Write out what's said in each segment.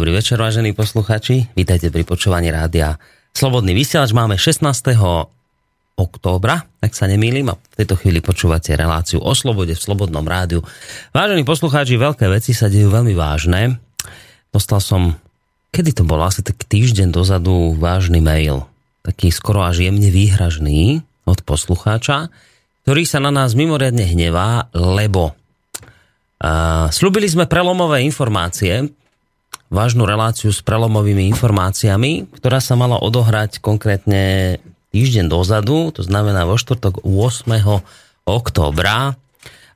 Dobrý večer, vážení posluchači. Vítajte pri počúvaní rádia Slobodný vysielač. Máme 16. októbra, tak sa nemýlim, a v tejto chvíli počúvate reláciu o slobode v Slobodnom rádiu. Vážení poslucháči, veľké veci sa dejú veľmi vážne. Dostal som, kedy to bolo, asi tak týždeň dozadu, vážny mail. Taký skoro až jemne výhražný od poslucháča, ktorý sa na nás mimoriadne hnevá, lebo Uh, slúbili sme prelomové informácie, vážnu reláciu s prelomovými informáciami, ktorá sa mala odohrať konkrétne týždeň dozadu, to znamená vo štvrtok 8. októbra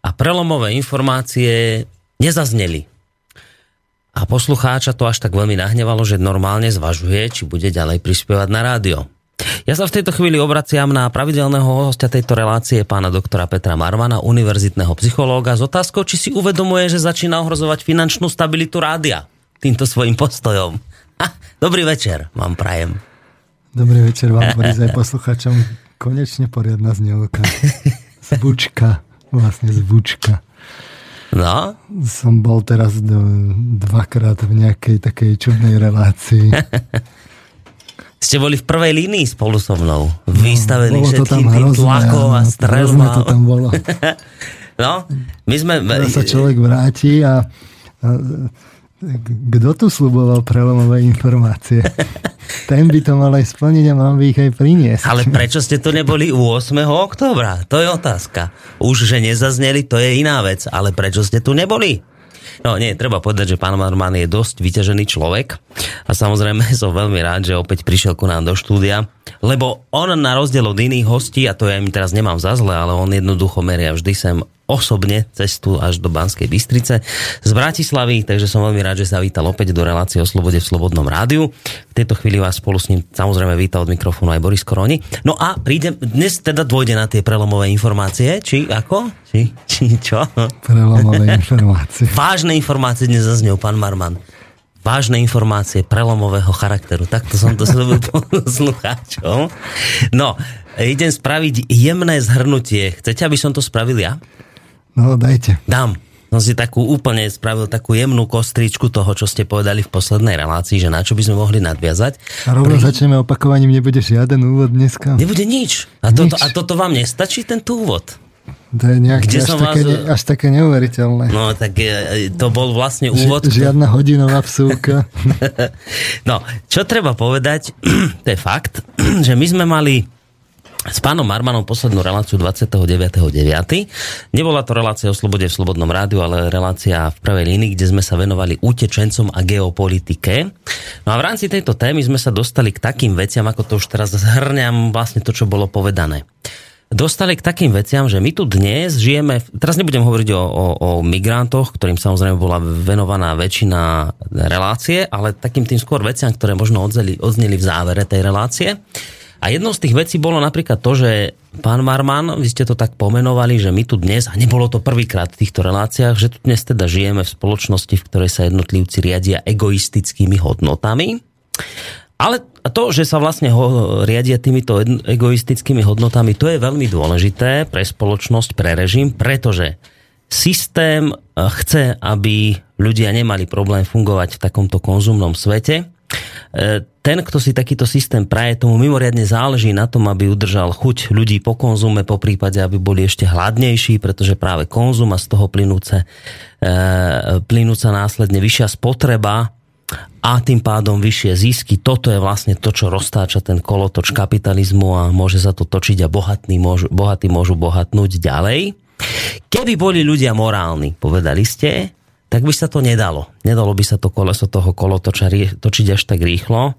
a prelomové informácie nezazneli. A poslucháča to až tak veľmi nahnevalo, že normálne zvažuje, či bude ďalej prispievať na rádio. Ja sa v tejto chvíli obraciam na pravidelného hostia tejto relácie, pána doktora Petra Marvana, univerzitného psychológa, s otázkou, či si uvedomuje, že začína ohrozovať finančnú stabilitu rádia týmto svojim postojom. Ha, dobrý večer, vám prajem. Dobrý večer vám, Boris, aj posluchačom. Konečne poriadna znielka. Zvučka, vlastne zvučka. No? Som bol teraz dvakrát v nejakej takej čudnej relácii. ste boli v prvej línii spolu so mnou. No, Vystavení všetkým tým tlakom a strelbám. to tam bolo. no, my sme... Teraz sa človek vráti a, a kto tu sluboval prelomové informácie? Ten by to mal aj splniť a mal by ich aj priniesť. Ale prečo ste tu neboli u 8. októbra? To je otázka. Už, že nezazneli, to je iná vec. Ale prečo ste tu neboli? No nie, treba povedať, že pán Marman je dosť vyťažený človek a samozrejme som veľmi rád, že opäť prišiel ku nám do štúdia, lebo on na rozdiel od iných hostí, a to ja im teraz nemám za zle, ale on jednoducho meria vždy sem osobne cestu až do Banskej Bystrice z Bratislavy, takže som veľmi rád, že sa vítal opäť do relácie o slobode v Slobodnom rádiu. V tejto chvíli vás spolu s ním samozrejme vítal od mikrofónu aj Boris Koroni. No a príde, dnes teda dôjde na tie prelomové informácie, či ako? Či, či čo? Prelomové informácie. Vážne informácie dnes zaznel pán Marman vážne informácie prelomového charakteru. Takto som to slobil poslucháčom. No, idem spraviť jemné zhrnutie. Chcete, aby som to spravil ja? No, dajte. Dám. Som si takú úplne spravil takú jemnú kostričku toho, čo ste povedali v poslednej relácii, že na čo by sme mohli nadviazať. A rovno Pri... začneme opakovaním, nebude žiaden úvod dneska. Nebude nič. A, nič. Toto, a toto vám nestačí, tento úvod? To je nejaké Kde až, som také, vás... až také neuveriteľné. No, tak e, to bol vlastne úvod. Ži, žiadna hodinová vsúka. no, čo treba povedať, to je fakt, že my sme mali s pánom Marmanom poslednú reláciu 29.9. Nebola to relácia o slobode v Slobodnom rádiu, ale relácia v prvej línii, kde sme sa venovali utečencom a geopolitike. No a v rámci tejto témy sme sa dostali k takým veciam, ako to už teraz zhrňam vlastne to, čo bolo povedané dostali k takým veciam, že my tu dnes žijeme, teraz nebudem hovoriť o, o, o migrantoch, ktorým samozrejme bola venovaná väčšina relácie, ale takým tým skôr veciam, ktoré možno odzneli, odzneli v závere tej relácie. A jednou z tých vecí bolo napríklad to, že pán Marman, vy ste to tak pomenovali, že my tu dnes, a nebolo to prvýkrát v týchto reláciách, že tu dnes teda žijeme v spoločnosti, v ktorej sa jednotlivci riadia egoistickými hodnotami. Ale to, že sa vlastne ho riadia týmito egoistickými hodnotami, to je veľmi dôležité pre spoločnosť, pre režim, pretože systém eh, chce, aby ľudia nemali problém fungovať v takomto konzumnom svete. E, ten, kto si takýto systém praje, tomu mimoriadne záleží na tom, aby udržal chuť ľudí po konzume, po prípade, aby boli ešte hladnejší, pretože práve konzum a z toho plynúce, e, plynúca následne vyššia spotreba a tým pádom vyššie zisky. Toto je vlastne to, čo roztáča ten kolotoč kapitalizmu a môže sa to točiť a bohatní môžu, bohatí môžu bohatnúť ďalej. Keby boli ľudia morálni, povedali ste, tak by sa to nedalo. Nedalo by sa to koleso toho kolotoča točiť až tak rýchlo,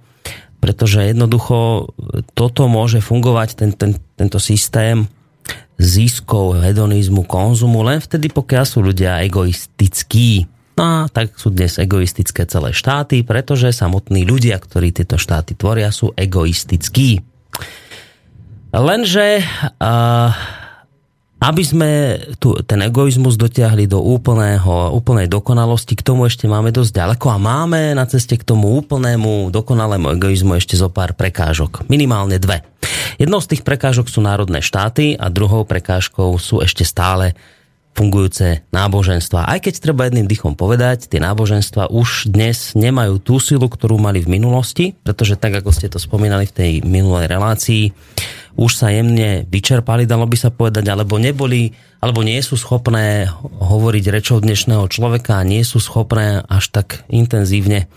pretože jednoducho toto môže fungovať, ten, ten, tento systém ziskov, hedonizmu, konzumu len vtedy, pokiaľ sú ľudia egoistickí. No tak sú dnes egoistické celé štáty, pretože samotní ľudia, ktorí tieto štáty tvoria, sú egoistickí. Lenže uh, aby sme tu, ten egoizmus dotiahli do úplného, úplnej dokonalosti, k tomu ešte máme dosť ďaleko a máme na ceste k tomu úplnému dokonalému egoizmu ešte zo pár prekážok. Minimálne dve. Jednou z tých prekážok sú národné štáty a druhou prekážkou sú ešte stále fungujúce náboženstva. Aj keď treba jedným dychom povedať, tie náboženstva už dnes nemajú tú silu, ktorú mali v minulosti, pretože tak, ako ste to spomínali v tej minulej relácii, už sa jemne vyčerpali, dalo by sa povedať, alebo neboli, alebo nie sú schopné hovoriť rečou dnešného človeka nie sú schopné až tak intenzívne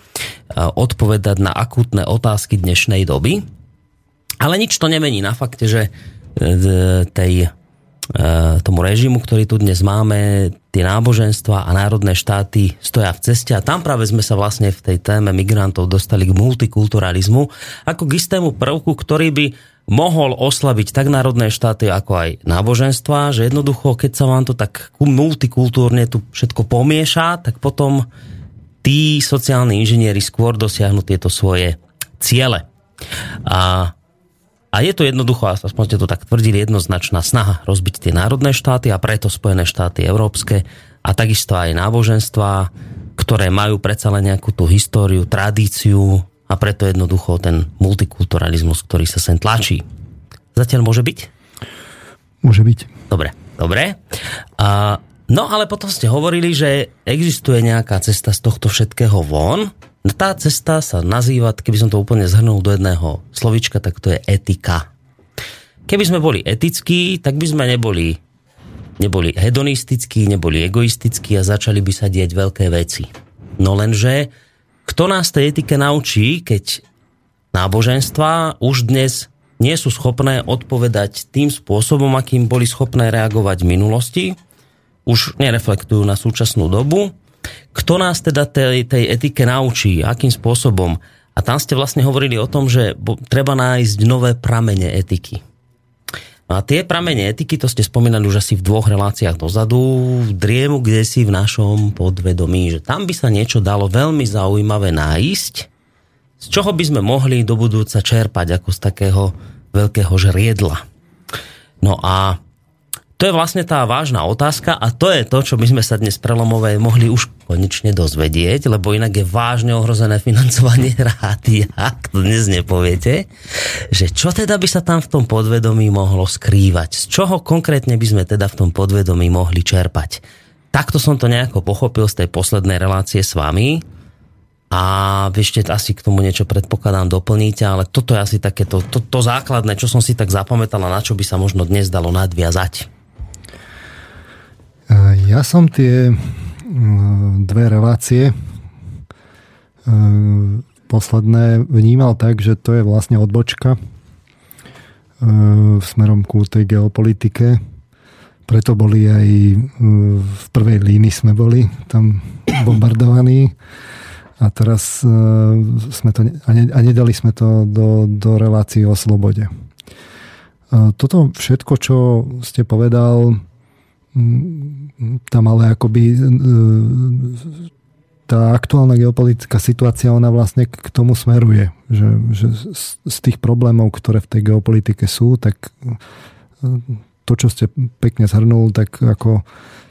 odpovedať na akútne otázky dnešnej doby. Ale nič to nemení na fakte, že e, tej E, tomu režimu, ktorý tu dnes máme, tie náboženstva a národné štáty stoja v ceste a tam práve sme sa vlastne v tej téme migrantov dostali k multikulturalizmu ako k istému prvku, ktorý by mohol oslabiť tak národné štáty, ako aj náboženstva, že jednoducho, keď sa vám to tak multikultúrne tu všetko pomieša, tak potom tí sociálni inžinieri skôr dosiahnu tieto svoje ciele. A a je to jednoducho, aspoň ste to tak tvrdili, jednoznačná snaha rozbiť tie národné štáty a preto Spojené štáty európske a takisto aj náboženstva, ktoré majú predsa len nejakú tú históriu, tradíciu a preto jednoducho ten multikulturalizmus, ktorý sa sem tlačí. Zatiaľ môže byť? Môže byť. Dobre, dobre. A, no ale potom ste hovorili, že existuje nejaká cesta z tohto všetkého von tá cesta sa nazýva, keby som to úplne zhrnul do jedného slovička, tak to je etika. Keby sme boli etickí, tak by sme neboli, neboli hedonistickí, neboli egoistickí a začali by sa diať veľké veci. No lenže, kto nás tej etike naučí, keď náboženstva už dnes nie sú schopné odpovedať tým spôsobom, akým boli schopné reagovať v minulosti, už nereflektujú na súčasnú dobu kto nás teda tej, tej etike naučí? Akým spôsobom? A tam ste vlastne hovorili o tom, že treba nájsť nové pramene etiky. No a tie pramene etiky, to ste spomínali už asi v dvoch reláciách dozadu, v driemu kde si v našom podvedomí, že tam by sa niečo dalo veľmi zaujímavé nájsť, z čoho by sme mohli do budúca čerpať ako z takého veľkého žriedla. No a to je vlastne tá vážna otázka a to je to, čo by sme sa dnes prelomovej mohli už konečne dozvedieť, lebo inak je vážne ohrozené financovanie rádia, ak to dnes nepoviete, že čo teda by sa tam v tom podvedomí mohlo skrývať, z čoho konkrétne by sme teda v tom podvedomí mohli čerpať. Takto som to nejako pochopil z tej poslednej relácie s vami a ešte asi k tomu niečo predpokladám doplníte, ale toto je asi také to, to, základné, čo som si tak zapamätal a na čo by sa možno dnes dalo nadviazať. Ja som tie dve relácie posledné vnímal tak, že to je vlastne odbočka v smerom ku tej geopolitike. Preto boli aj v prvej línii sme boli tam bombardovaní a teraz sme to, a nedali sme to do, do relácií o slobode. Toto všetko, čo ste povedal, tam ale akoby e, tá aktuálna geopolitická situácia, ona vlastne k tomu smeruje. Že, že z tých problémov, ktoré v tej geopolitike sú, tak e, to, čo ste pekne zhrnul, tak ako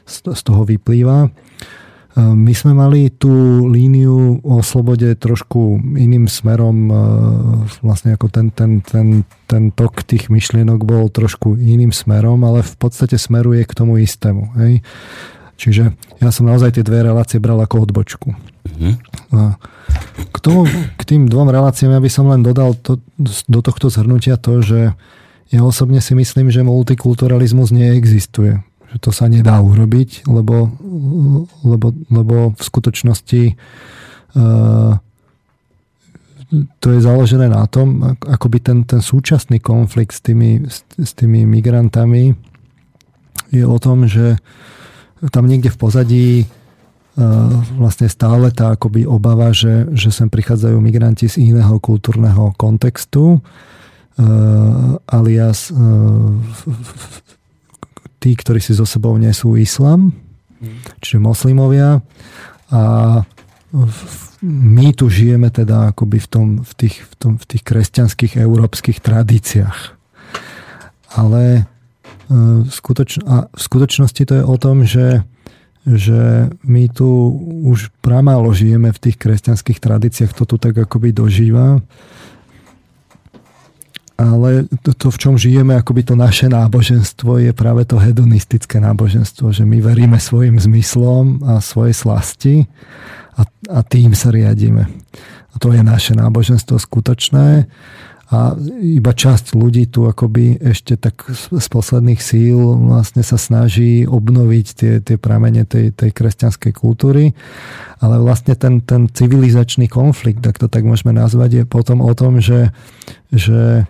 z toho vyplýva. My sme mali tú líniu o slobode trošku iným smerom, vlastne ako ten, ten, ten, ten tok tých myšlienok bol trošku iným smerom, ale v podstate smeruje k tomu istému. Hej? Čiže ja som naozaj tie dve relácie bral ako odbočku. Mm-hmm. A k, tomu, k tým dvom reláciám ja by som len dodal to, do tohto zhrnutia to, že ja osobne si myslím, že multikulturalizmus neexistuje že to sa nedá urobiť, lebo, lebo, lebo v skutočnosti uh, to je založené na tom, akoby ten, ten súčasný konflikt s tými, s, tými migrantami je o tom, že tam niekde v pozadí uh, vlastne stále tá akoby obava, že, že sem prichádzajú migranti z iného kultúrneho kontextu, uh, alias tí, ktorí si so sebou nesú islam, čiže moslimovia. A my tu žijeme teda akoby v, tom, v, tých, v, tom, v tých kresťanských európskych tradíciách. Ale e, skutoč, a v skutočnosti to je o tom, že, že my tu už pramálo žijeme v tých kresťanských tradíciách, to tu tak akoby dožíva. Ale to, to, v čom žijeme, akoby to naše náboženstvo je práve to hedonistické náboženstvo, že my veríme svojim zmyslom a svojej slasti a, a tým sa riadíme. A to je naše náboženstvo skutočné a iba časť ľudí tu akoby ešte tak z posledných síl vlastne sa snaží obnoviť tie, tie pramene tej, tej kresťanskej kultúry, ale vlastne ten, ten civilizačný konflikt, tak to tak môžeme nazvať, je potom o tom, že, že,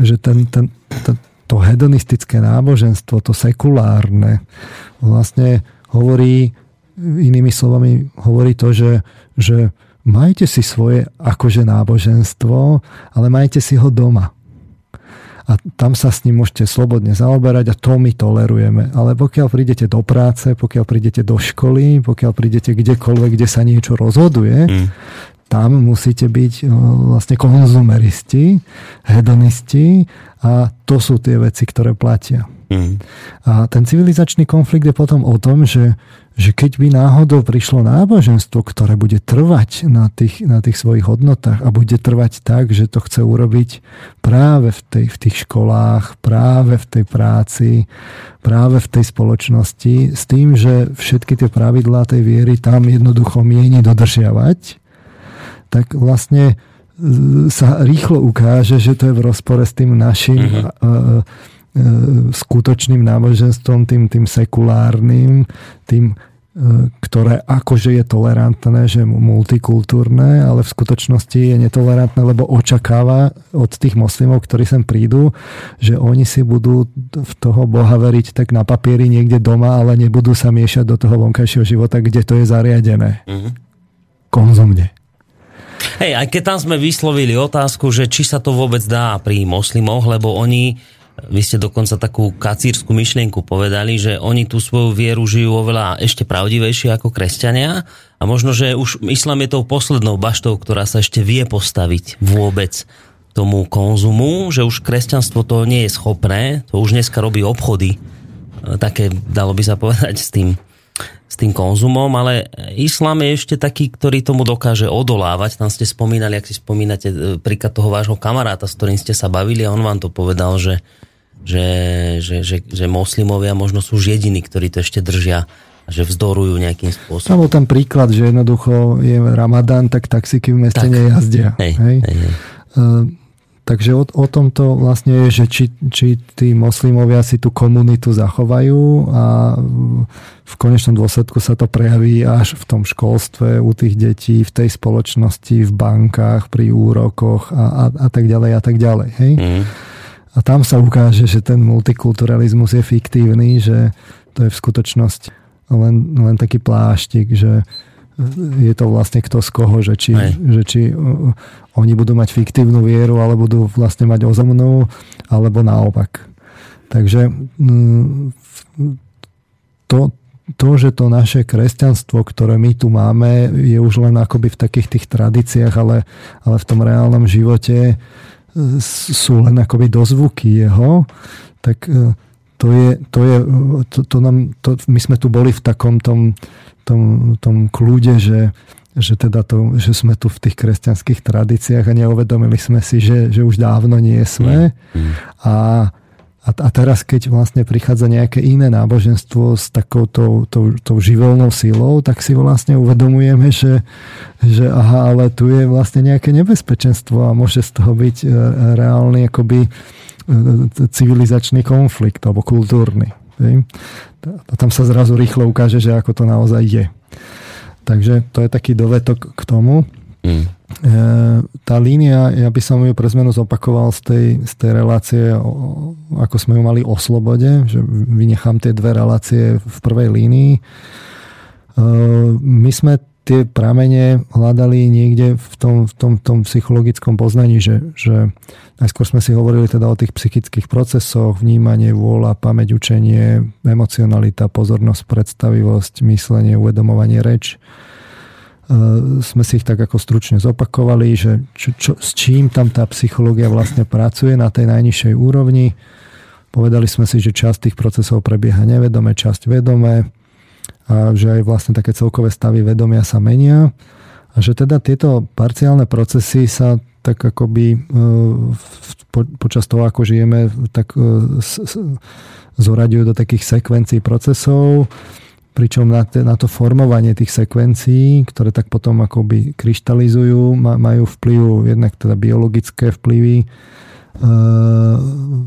že ten, ten, ten, to hedonistické náboženstvo, to sekulárne, vlastne hovorí, inými slovami, hovorí to, že, že majte si svoje akože náboženstvo, ale majte si ho doma. A tam sa s ním môžete slobodne zaoberať a to my tolerujeme. Ale pokiaľ prídete do práce, pokiaľ prídete do školy, pokiaľ prídete kdekoľvek, kde sa niečo rozhoduje, mm. Tam musíte byť e, vlastne konzumeristi, hedonisti a to sú tie veci, ktoré platia. Mm. A ten civilizačný konflikt je potom o tom, že že keď by náhodou prišlo náboženstvo, ktoré bude trvať na tých, na tých svojich hodnotách a bude trvať tak, že to chce urobiť práve v, tej, v tých školách, práve v tej práci, práve v tej spoločnosti, s tým, že všetky tie pravidlá tej viery tam jednoducho mieni dodržiavať, tak vlastne e, sa rýchlo ukáže, že to je v rozpore s tým našim mm-hmm. skutočným náboženstvom, tým, tým sekulárnym, tým E, ktoré akože je tolerantné, že multikultúrne, ale v skutočnosti je netolerantné, lebo očakáva od tých moslimov, ktorí sem prídu, že oni si budú v toho Boha veriť tak na papieri niekde doma, ale nebudú sa miešať do toho vonkajšieho života, kde to je zariadené. Mm-hmm. Konzumne. Hej, aj keď tam sme vyslovili otázku, že či sa to vôbec dá pri moslimoch, lebo oni vy ste dokonca takú kacírskú myšlienku povedali, že oni tú svoju vieru žijú oveľa ešte pravdivejšie ako kresťania a možno, že už islam je tou poslednou baštou, ktorá sa ešte vie postaviť vôbec tomu konzumu, že už kresťanstvo to nie je schopné, to už dneska robí obchody, e, také dalo by sa povedať s tým, s tým konzumom, ale islám je ešte taký, ktorý tomu dokáže odolávať. Tam ste spomínali, ak si spomínate e, príklad toho vášho kamaráta, s ktorým ste sa bavili a on vám to povedal, že že, že, že, že moslimovia možno sú už jediní, ktorí to ešte držia že vzdorujú nejakým spôsobom. Tam bol ten príklad, že jednoducho je Ramadán, tak taxiky v meste tak. nejazdia. Hej? Hej, hej. Uh, takže o, o tomto vlastne je, že či, či tí moslimovia si tú komunitu zachovajú a v konečnom dôsledku sa to prejaví až v tom školstve u tých detí, v tej spoločnosti, v bankách, pri úrokoch a, a, a tak ďalej a tak ďalej. Hej? Mm. A tam sa ukáže, že ten multikulturalizmus je fiktívny, že to je v skutočnosti len, len taký pláštik, že je to vlastne kto z koho, že či, že či oni budú mať fiktívnu vieru, ale budú vlastne mať ozomnú, alebo naopak. Takže mm, to, to, že to naše kresťanstvo, ktoré my tu máme, je už len akoby v takých tých tradíciách, ale, ale v tom reálnom živote sú len akoby dozvuky jeho, tak e, to je, to je to, to nám, to, my sme tu boli v takom tom, tom, tom kľude, že, že, teda to, že sme tu v tých kresťanských tradíciách a neuvedomili sme si, že, že už dávno nie sme. Mm. mm. A a, a teraz, keď vlastne prichádza nejaké iné náboženstvo s takou tou, tou, tou živelnou silou, tak si vlastne uvedomujeme, že, že aha, ale tu je vlastne nejaké nebezpečenstvo a môže z toho byť e, reálny akoby e, civilizačný konflikt alebo kultúrny. A tam sa zrazu rýchlo ukáže, že ako to naozaj je. Takže to je taký dovetok k tomu. Mm. Tá línia, ja by som ju pre zmenu zopakoval z tej, z tej relácie, ako sme ju mali o slobode, že vynechám tie dve relácie v prvej línii. E, my sme tie pramene hľadali niekde v tom, v tom, tom psychologickom poznaní, že, že najskôr sme si hovorili teda o tých psychických procesoch, vnímanie, vôľa, pamäť, učenie, emocionalita, pozornosť, predstavivosť, myslenie, uvedomovanie, reč Eh, sme si ich tak ako stručne zopakovali, že čo, čo, s čím tam tá psychológia vlastne pracuje na tej najnižšej úrovni. Povedali sme si, že časť tých procesov prebieha nevedome, časť vedomé a že aj vlastne také celkové stavy vedomia sa menia a že teda tieto parciálne procesy sa tak akoby po, počas toho, ako žijeme, tak zoraďujú do takých sekvencií procesov, pričom na, te, na to formovanie tých sekvencií, ktoré tak potom akoby kryštalizujú, majú vplyv jednak teda biologické vplyvy,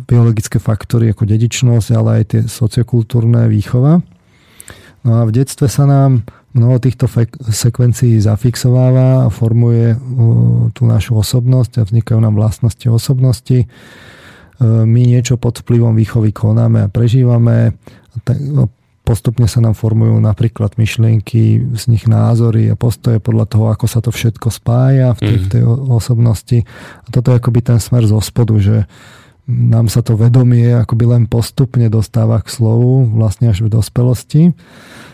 biologické faktory ako dedičnosť, ale aj tie sociokultúrne výchova. No a v detstve sa nám mnoho týchto sekvencií zafixováva a formuje tú našu osobnosť a vznikajú nám vlastnosti osobnosti. My niečo pod vplyvom výchovy konáme a prežívame. No, postupne sa nám formujú napríklad myšlienky, z nich názory a postoje podľa toho, ako sa to všetko spája v tej, v tej osobnosti. A toto je akoby ten smer zo spodu, že nám sa to vedomie akoby len postupne dostáva k slovu, vlastne až v dospelosti.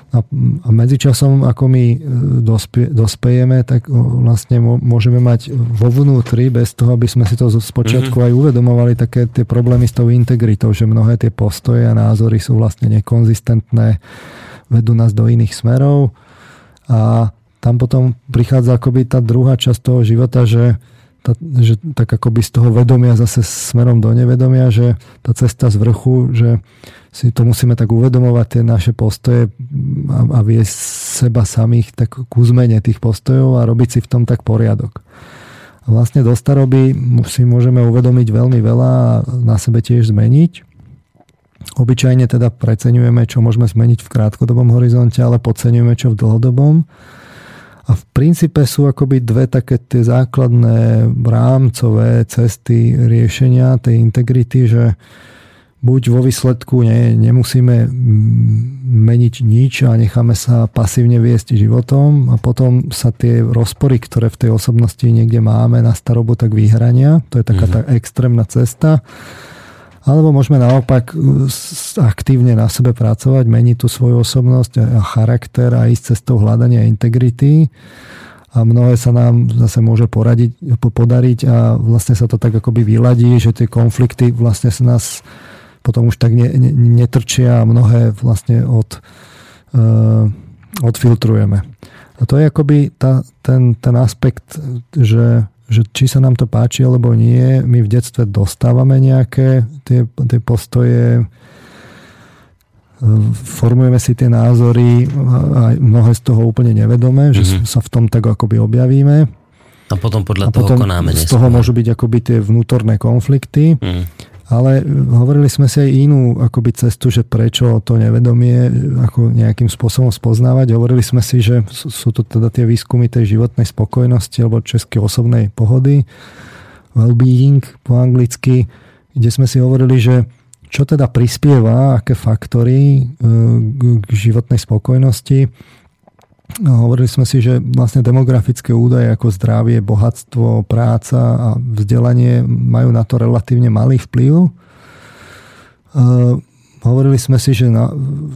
A, a medzičasom, ako my e, dospie, dospejeme, tak vlastne môžeme mať vo vnútri, bez toho, aby sme si to z počiatku mm-hmm. aj uvedomovali, také tie problémy s tou integritou, že mnohé tie postoje a názory sú vlastne nekonzistentné, vedú nás do iných smerov a tam potom prichádza akoby tá druhá časť toho života, že tá, že tak akoby z toho vedomia zase smerom do nevedomia, že tá cesta z vrchu, že si to musíme tak uvedomovať, tie naše postoje a, a viesť seba samých tak k zmene tých postojov a robiť si v tom tak poriadok. A vlastne do staroby si môžeme uvedomiť veľmi veľa a na sebe tiež zmeniť. Obyčajne teda preceňujeme, čo môžeme zmeniť v krátkodobom horizonte, ale podceňujeme, čo v dlhodobom. A v princípe sú akoby dve také tie základné rámcové cesty riešenia tej integrity, že buď vo výsledku ne, nemusíme meniť nič a necháme sa pasívne viesť životom a potom sa tie rozpory, ktoré v tej osobnosti niekde máme na starobu, tak vyhrania. To je taká mm-hmm. tá extrémna cesta. Alebo môžeme naopak uh, aktívne na sebe pracovať, meniť tú svoju osobnosť a charakter a ísť cestou hľadania integrity a mnohé sa nám zase môže poradiť, podariť a vlastne sa to tak akoby vyladí, že tie konflikty vlastne sa nás potom už tak ne, ne, netrčia a mnohé vlastne od, uh, odfiltrujeme. A to je akoby tá, ten, ten aspekt, že že či sa nám to páči alebo nie, my v detstve dostávame nejaké tie, tie postoje, e, formujeme si tie názory a mnohé z toho úplne nevedome, že mm-hmm. sa v tom tak akoby objavíme. A potom podľa a toho potom konáme. Z toho môžu byť akoby tie vnútorné konflikty. Mm. Ale hovorili sme si aj inú akoby cestu, že prečo to nevedomie ako nejakým spôsobom spoznávať. Hovorili sme si, že sú to teda tie výskumy tej životnej spokojnosti alebo českej osobnej pohody, well-being po anglicky, kde sme si hovorili, že čo teda prispieva, aké faktory e, k životnej spokojnosti No, hovorili sme si, že vlastne demografické údaje ako zdravie, bohatstvo, práca a vzdelanie majú na to relatívne malý vplyv. Uh, hovorili sme si, že na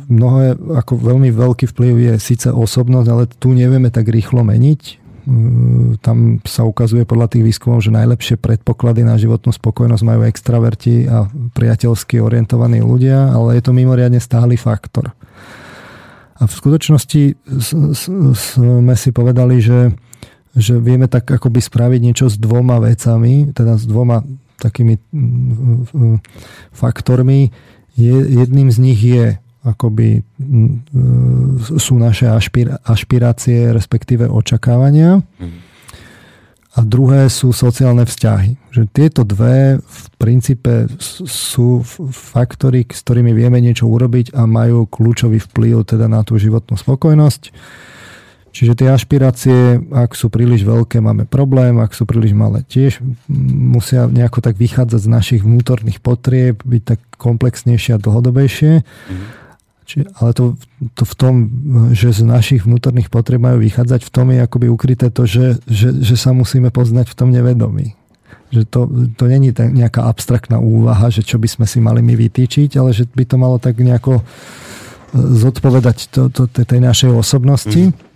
mnohé, ako veľmi veľký vplyv je síce osobnosť, ale tu nevieme tak rýchlo meniť. Uh, tam sa ukazuje podľa tých výskumov, že najlepšie predpoklady na životnú spokojnosť majú extraverti a priateľsky orientovaní ľudia, ale je to mimoriadne stály faktor. A v skutočnosti sme si povedali, že, že vieme tak akoby spraviť niečo s dvoma vecami, teda s dvoma takými faktormi. Jedným z nich je akoby sú naše ašpirácie, respektíve očakávania. Mm a druhé sú sociálne vzťahy. Že tieto dve v princípe sú faktory, s ktorými vieme niečo urobiť a majú kľúčový vplyv teda na tú životnú spokojnosť. Čiže tie ašpirácie, ak sú príliš veľké, máme problém, ak sú príliš malé, tiež musia nejako tak vychádzať z našich vnútorných potrieb, byť tak komplexnejšie a dlhodobejšie. Mm-hmm. Či, ale to, to v tom, že z našich vnútorných potreb majú vychádzať, v tom je akoby ukryté to, že, že, že sa musíme poznať v tom nevedomí. Že to, to není nejaká abstraktná úvaha, že čo by sme si mali my vytýčiť, ale že by to malo tak nejako e, zodpovedať to, to, tej našej osobnosti. Mm.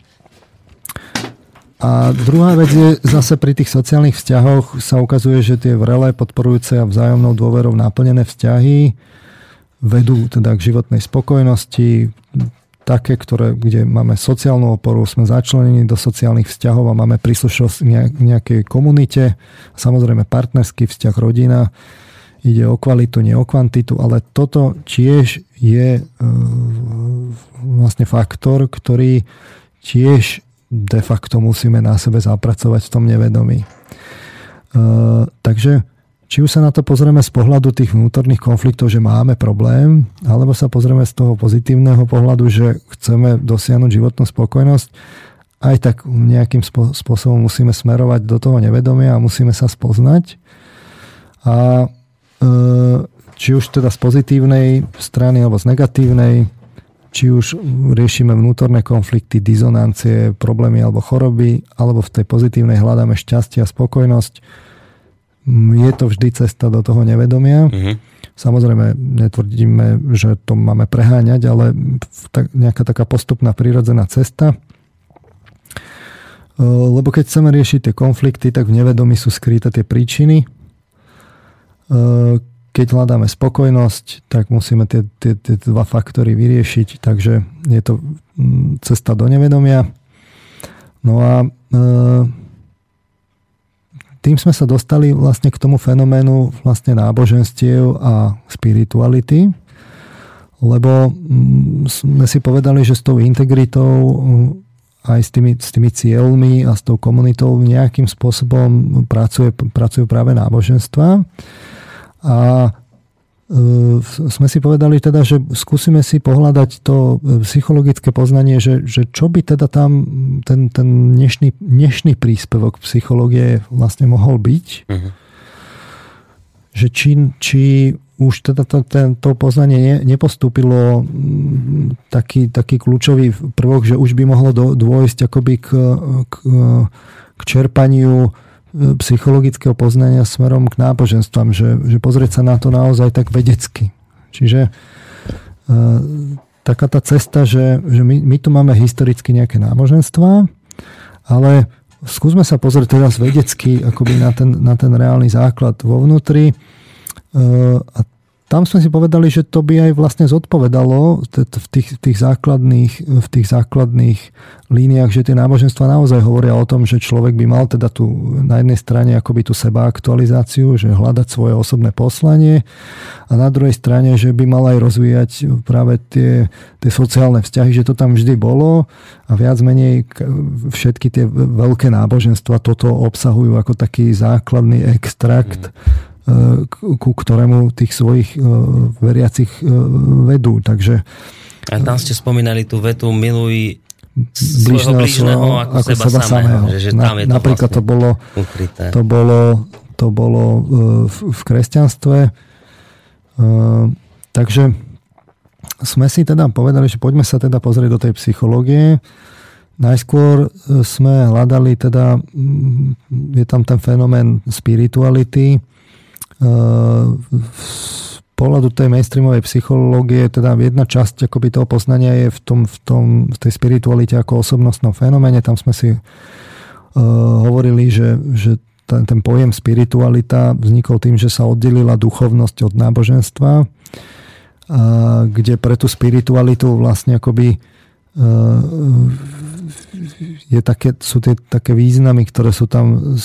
A druhá vec je zase pri tých sociálnych vzťahoch sa ukazuje, že tie vrelé, podporujúce a vzájomnou dôverou naplnené vzťahy vedú teda k životnej spokojnosti. také, ktoré, kde máme sociálnu oporu, sme začlenení do sociálnych vzťahov a máme príslušnosť nejakej komunite, samozrejme partnerský vzťah, rodina, ide o kvalitu, nie o kvantitu, ale toto tiež je e, vlastne faktor, ktorý tiež de facto musíme na sebe zapracovať v tom nevedomí. E, takže či už sa na to pozrieme z pohľadu tých vnútorných konfliktov, že máme problém, alebo sa pozrieme z toho pozitívneho pohľadu, že chceme dosiahnuť životnú spokojnosť, aj tak nejakým spôsobom musíme smerovať do toho nevedomia a musíme sa spoznať. A e, či už teda z pozitívnej strany alebo z negatívnej, či už riešime vnútorné konflikty, dizonancie, problémy alebo choroby, alebo v tej pozitívnej hľadáme šťastie a spokojnosť, je to vždy cesta do toho nevedomia. Uh-huh. Samozrejme, netvrdíme, že to máme preháňať, ale tak, nejaká taká postupná prírodzená cesta. Lebo keď chceme riešiť tie konflikty, tak v nevedomí sú skryté tie príčiny. Keď hľadáme spokojnosť, tak musíme tie, tie, tie dva faktory vyriešiť, takže je to cesta do nevedomia. No a tým sme sa dostali vlastne k tomu fenoménu vlastne náboženstiev a spirituality, lebo mm, sme si povedali, že s tou integritou mm, aj s tými, s tými cieľmi a s tou komunitou nejakým spôsobom pracuje, pracujú práve náboženstva. A sme si povedali teda, že skúsime si pohľadať to e, psychologické poznanie, že, že čo by teda tam ten, ten dnešný, dnešný príspevok psychológie vlastne mohol byť. Uh-huh. Že či, či už teda to, ten, to poznanie ne, nepostúpilo taký, taký kľúčový prvok, že už by mohlo do, dôjsť akoby k, k, k čerpaniu psychologického poznania smerom k náboženstvám, že, že pozrieť sa na to naozaj tak vedecky. Čiže e, taká tá cesta, že, že my, my tu máme historicky nejaké náboženstvá, ale skúsme sa pozrieť teraz vedecky akoby na ten, na ten reálny základ vo vnútri e, a tam sme si povedali, že to by aj vlastne zodpovedalo v tých, tých, základných, v tých základných líniách, že tie náboženstva naozaj hovoria o tom, že človek by mal teda tu na jednej strane akoby tú seba aktualizáciu, že hľadať svoje osobné poslanie a na druhej strane, že by mal aj rozvíjať práve tie, tie sociálne vzťahy, že to tam vždy bolo a viac menej všetky tie veľké náboženstva toto obsahujú ako taký základný extrakt mm ku ktorému tých svojich e, veriacich e, vedú. Takže, a tam ste spomínali tú vetu miluj blížneho, blížneho ako, ako seba, seba samého. samého. Že, že tam je to Napríklad vlastne to bolo, to bolo, to bolo e, v, v kresťanstve. Takže sme si teda povedali, že poďme sa teda pozrieť do tej psychológie. Najskôr sme hľadali teda, je tam ten fenomén spirituality, z pohľadu tej mainstreamovej psychológie, teda jedna časť akoby toho poznania je v, tom, v, tom, v tej spiritualite ako osobnostnom fenoméne. Tam sme si uh, hovorili, že, že ten, ten pojem spiritualita vznikol tým, že sa oddelila duchovnosť od náboženstva, a, kde pre tú spiritualitu vlastne akoby uh, je také, sú tie také významy, ktoré sú tam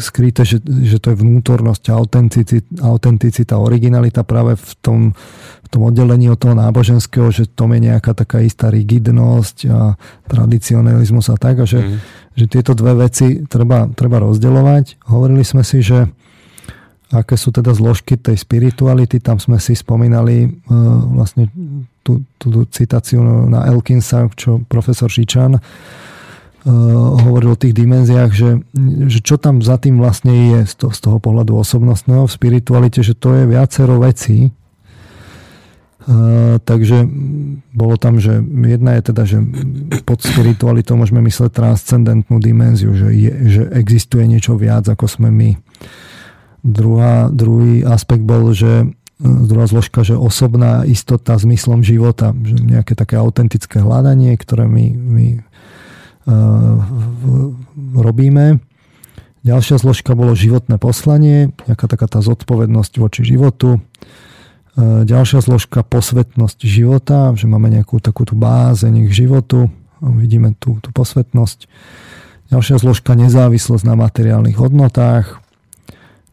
skryté, že, že to je vnútornosť, autenticita, autenticita, originalita práve v tom, v tom oddelení od toho náboženského, že to je nejaká taká istá rigidnosť a tradicionalizmus a tak, a že, mm. že tieto dve veci treba, treba rozdeľovať. Hovorili sme si, že aké sú teda zložky tej spirituality, tam sme si spomínali uh, vlastne tú, tú citáciu na Elkinsa, čo profesor Žičan Eh, hovoril o tých dimenziách, že, že čo tam za tým vlastne je z, to, z toho pohľadu osobnostného v spiritualite, že to je viacero vecí. Uh, takže bolo tam, že jedna je teda, že pod spiritualitou môžeme mysleť transcendentnú dimenziu, že, je, že existuje niečo viac, ako sme my. Druhá, druhý aspekt bol, že druhá zložka, že osobná istota zmyslom života, že nejaké také autentické hľadanie, ktoré my, my robíme. Ďalšia zložka bolo životné poslanie, nejaká taká tá zodpovednosť voči životu. ďalšia zložka posvetnosť života, že máme nejakú takú tú bázeň k životu. Vidíme tú, tú posvetnosť. Ďalšia zložka nezávislosť na materiálnych hodnotách.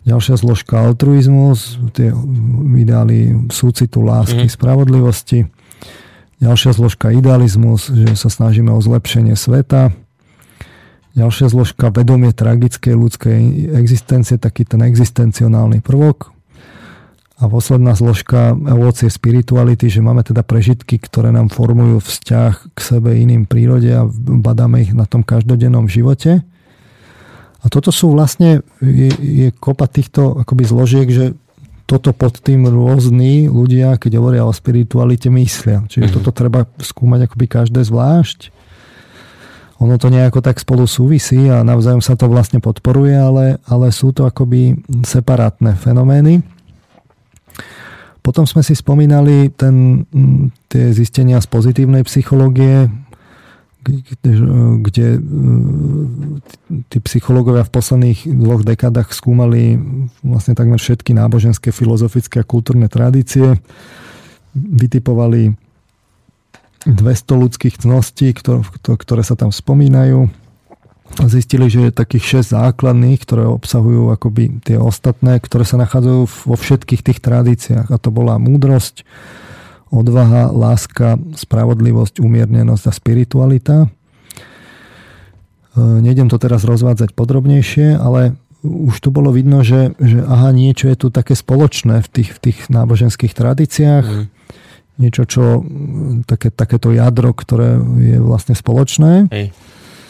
Ďalšia zložka altruizmus, tie ideály súcitu, lásky, mm. spravodlivosti. Ďalšia zložka idealizmus, že sa snažíme o zlepšenie sveta. Ďalšia zložka vedomie tragickej ľudskej existencie, taký ten existencionálny prvok. A posledná zložka ovocie spirituality, že máme teda prežitky, ktoré nám formujú vzťah k sebe, iným prírode a badáme ich na tom každodennom živote. A toto sú vlastne, je, je kopa týchto akoby zložiek, že toto pod tým rôzni ľudia, keď hovoria o spiritualite, myslia. Čiže mm-hmm. toto treba skúmať akoby každé zvlášť. Ono to nejako tak spolu súvisí a navzájom sa to vlastne podporuje, ale, ale sú to akoby separátne fenomény. Potom sme si spomínali ten, tie zistenia z pozitívnej psychológie, kde, kde e, tí psychológovia v posledných dvoch dekádach skúmali vlastne takmer všetky náboženské, filozofické a kultúrne tradície. Vytipovali 200 ľudských cností, ktoré sa tam spomínajú. Zistili, že je takých 6 základných, ktoré obsahujú akoby tie ostatné, ktoré sa nachádzajú vo všetkých tých tradíciách. A to bola múdrosť, odvaha, láska, spravodlivosť, umiernenosť a spiritualita. E, nejdem to teraz rozvádzať podrobnejšie, ale už tu bolo vidno, že, že aha, niečo je tu také spoločné v tých, v tých náboženských tradíciách. Mm. Niečo, čo, také, takéto jadro, ktoré je vlastne spoločné. Hej.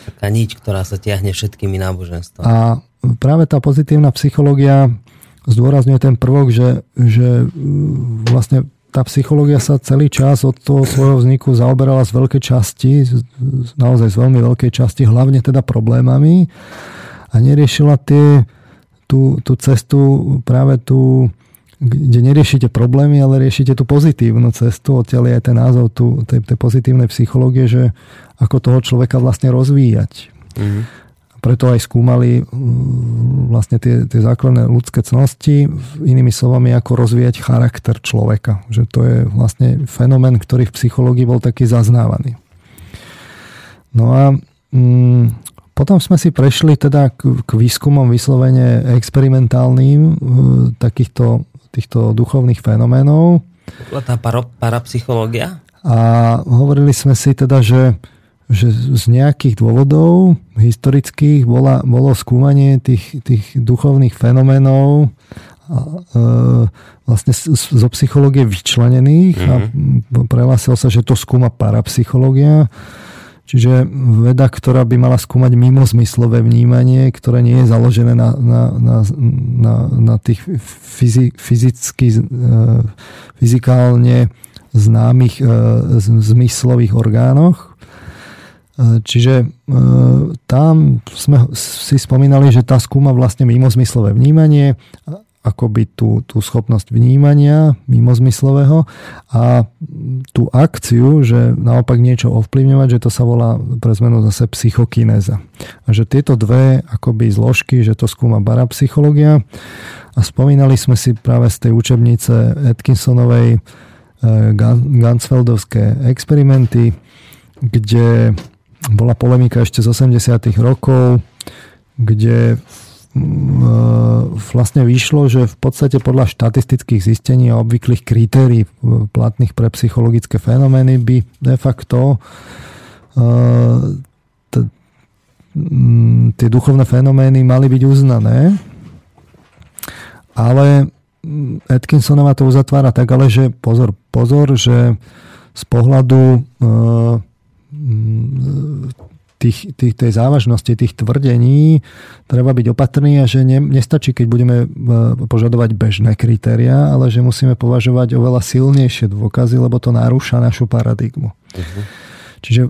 Taká niť, ktorá sa tiahne všetkými náboženstvami. A práve tá pozitívna psychológia zdôrazňuje ten prvok, že, že vlastne tá psychológia sa celý čas od toho svojho vzniku zaoberala z veľkej časti, naozaj z veľmi veľkej časti, hlavne teda problémami a neriešila tie, tú, tú cestu práve tú, kde neriešite problémy, ale riešite tú pozitívnu cestu. Odtiaľ je aj ten názov tú, tej, tej pozitívnej psychológie, že ako toho človeka vlastne rozvíjať. Mm-hmm preto aj skúmali mm, vlastne tie, tie základné ľudské cnosti, inými slovami, ako rozvíjať charakter človeka. Že to je vlastne fenomén, ktorý v psychológii bol taký zaznávaný. No a mm, potom sme si prešli teda k, k výskumom vyslovene experimentálnym e, takýchto týchto duchovných fenoménov. Tá parapsychológia? A hovorili sme si teda, že že z nejakých dôvodov historických bola, bolo skúmanie tých, tých duchovných fenoménov a, e, vlastne zo psychológie vyčlenených mm-hmm. a mhm. prehlásil sa, že to skúma parapsychológia. Čiže veda, ktorá by mala skúmať mimozmyslové vnímanie, ktoré nie je založené na, na, na, na, na tých fyzi, fyzicky, e, fyzikálne známych e, zmyslových orgánoch, čiže e, tam sme si spomínali, že tá skúma vlastne mimozmyslové vnímanie, akoby tú, tú schopnosť vnímania mimozmyslového a tú akciu, že naopak niečo ovplyvňovať, že to sa volá pre zmenu zase psychokinéza. A že tieto dve akoby zložky, že to skúma parapsychológia a spomínali sme si práve z tej učebnice Atkinsonovej Gansfeldovské experimenty, kde bola polemika ešte z 80. rokov, kde mm, vlastne vyšlo, že v podstate podľa štatistických zistení a obvyklých kritérií platných pre psychologické fenomény by de facto mm, tie duchovné fenomény mali byť uznané. Ale mm, Atkinsonová to uzatvára tak, ale že pozor, pozor, že z pohľadu tých, tých, tej závažnosti tých tvrdení treba byť opatrný a že ne, nestačí, keď budeme e, požadovať bežné kritéria, ale že musíme považovať oveľa silnejšie dôkazy, lebo to narúša našu paradigmu. Uh-huh. Čiže e,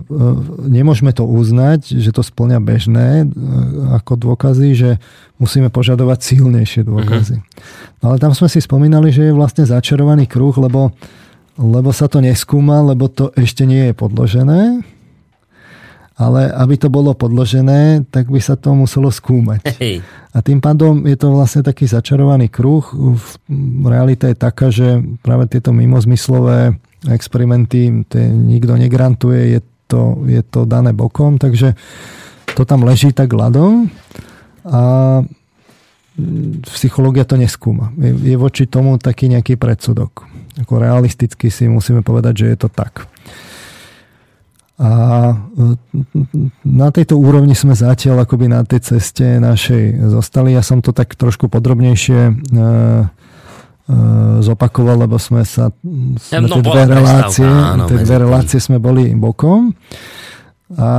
nemôžeme to uznať, že to splňa bežné e, ako dôkazy, že musíme požadovať silnejšie dôkazy. Uh-huh. No ale tam sme si spomínali, že je vlastne začarovaný kruh, lebo, lebo sa to neskúma, lebo to ešte nie je podložené ale aby to bolo podložené, tak by sa to muselo skúmať. Hej. A tým pádom je to vlastne taký začarovaný kruh. Realita je taká, že práve tieto mimozmyslové experimenty nikto negrantuje, je to, je to dané bokom, takže to tam leží tak ľadom a psychológia to neskúma. Je, je voči tomu taký nejaký predsudok. Ako realisticky si musíme povedať, že je to tak. A e, na tejto úrovni sme zatiaľ akoby na tej ceste našej zostali. Ja som to tak trošku podrobnejšie e, e, zopakoval, lebo sme sa sme no, tie dve relácie, áno, tie dve relácie sme boli bokom. A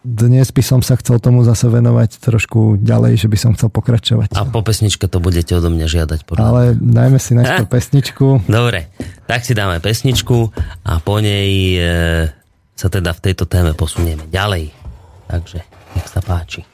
dnes by som sa chcel tomu zase venovať trošku ďalej, že by som chcel pokračovať. A po pesničke to budete odo mňa žiadať. Podľa Ale dajme si najskôr pesničku. Dobre, tak si dáme pesničku a po nej e, sa teda v tejto téme posunieme ďalej. Takže nech sa páči.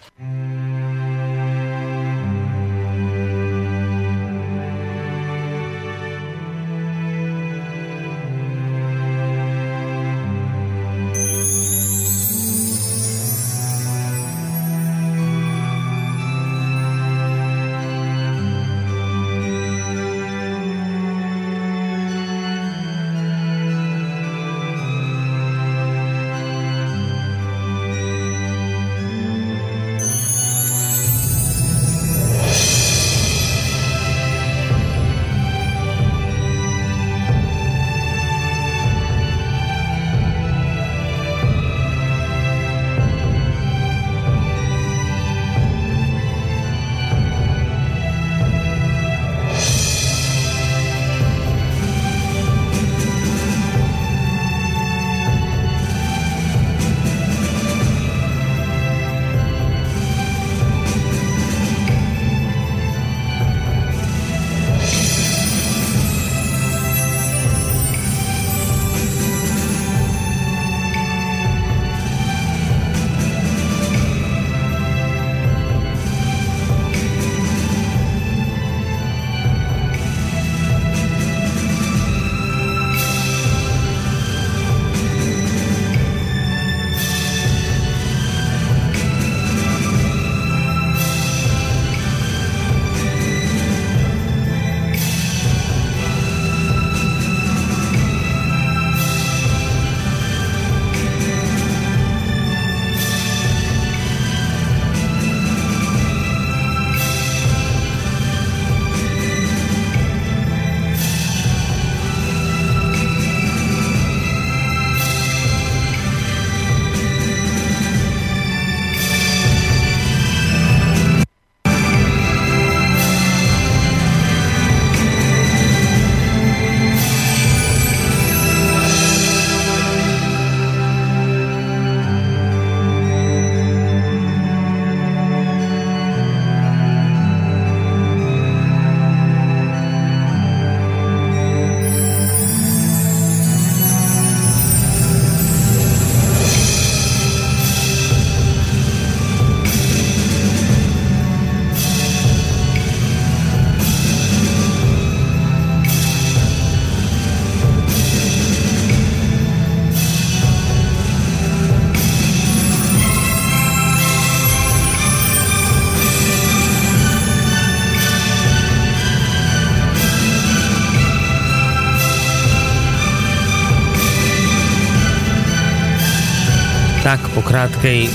Krátkej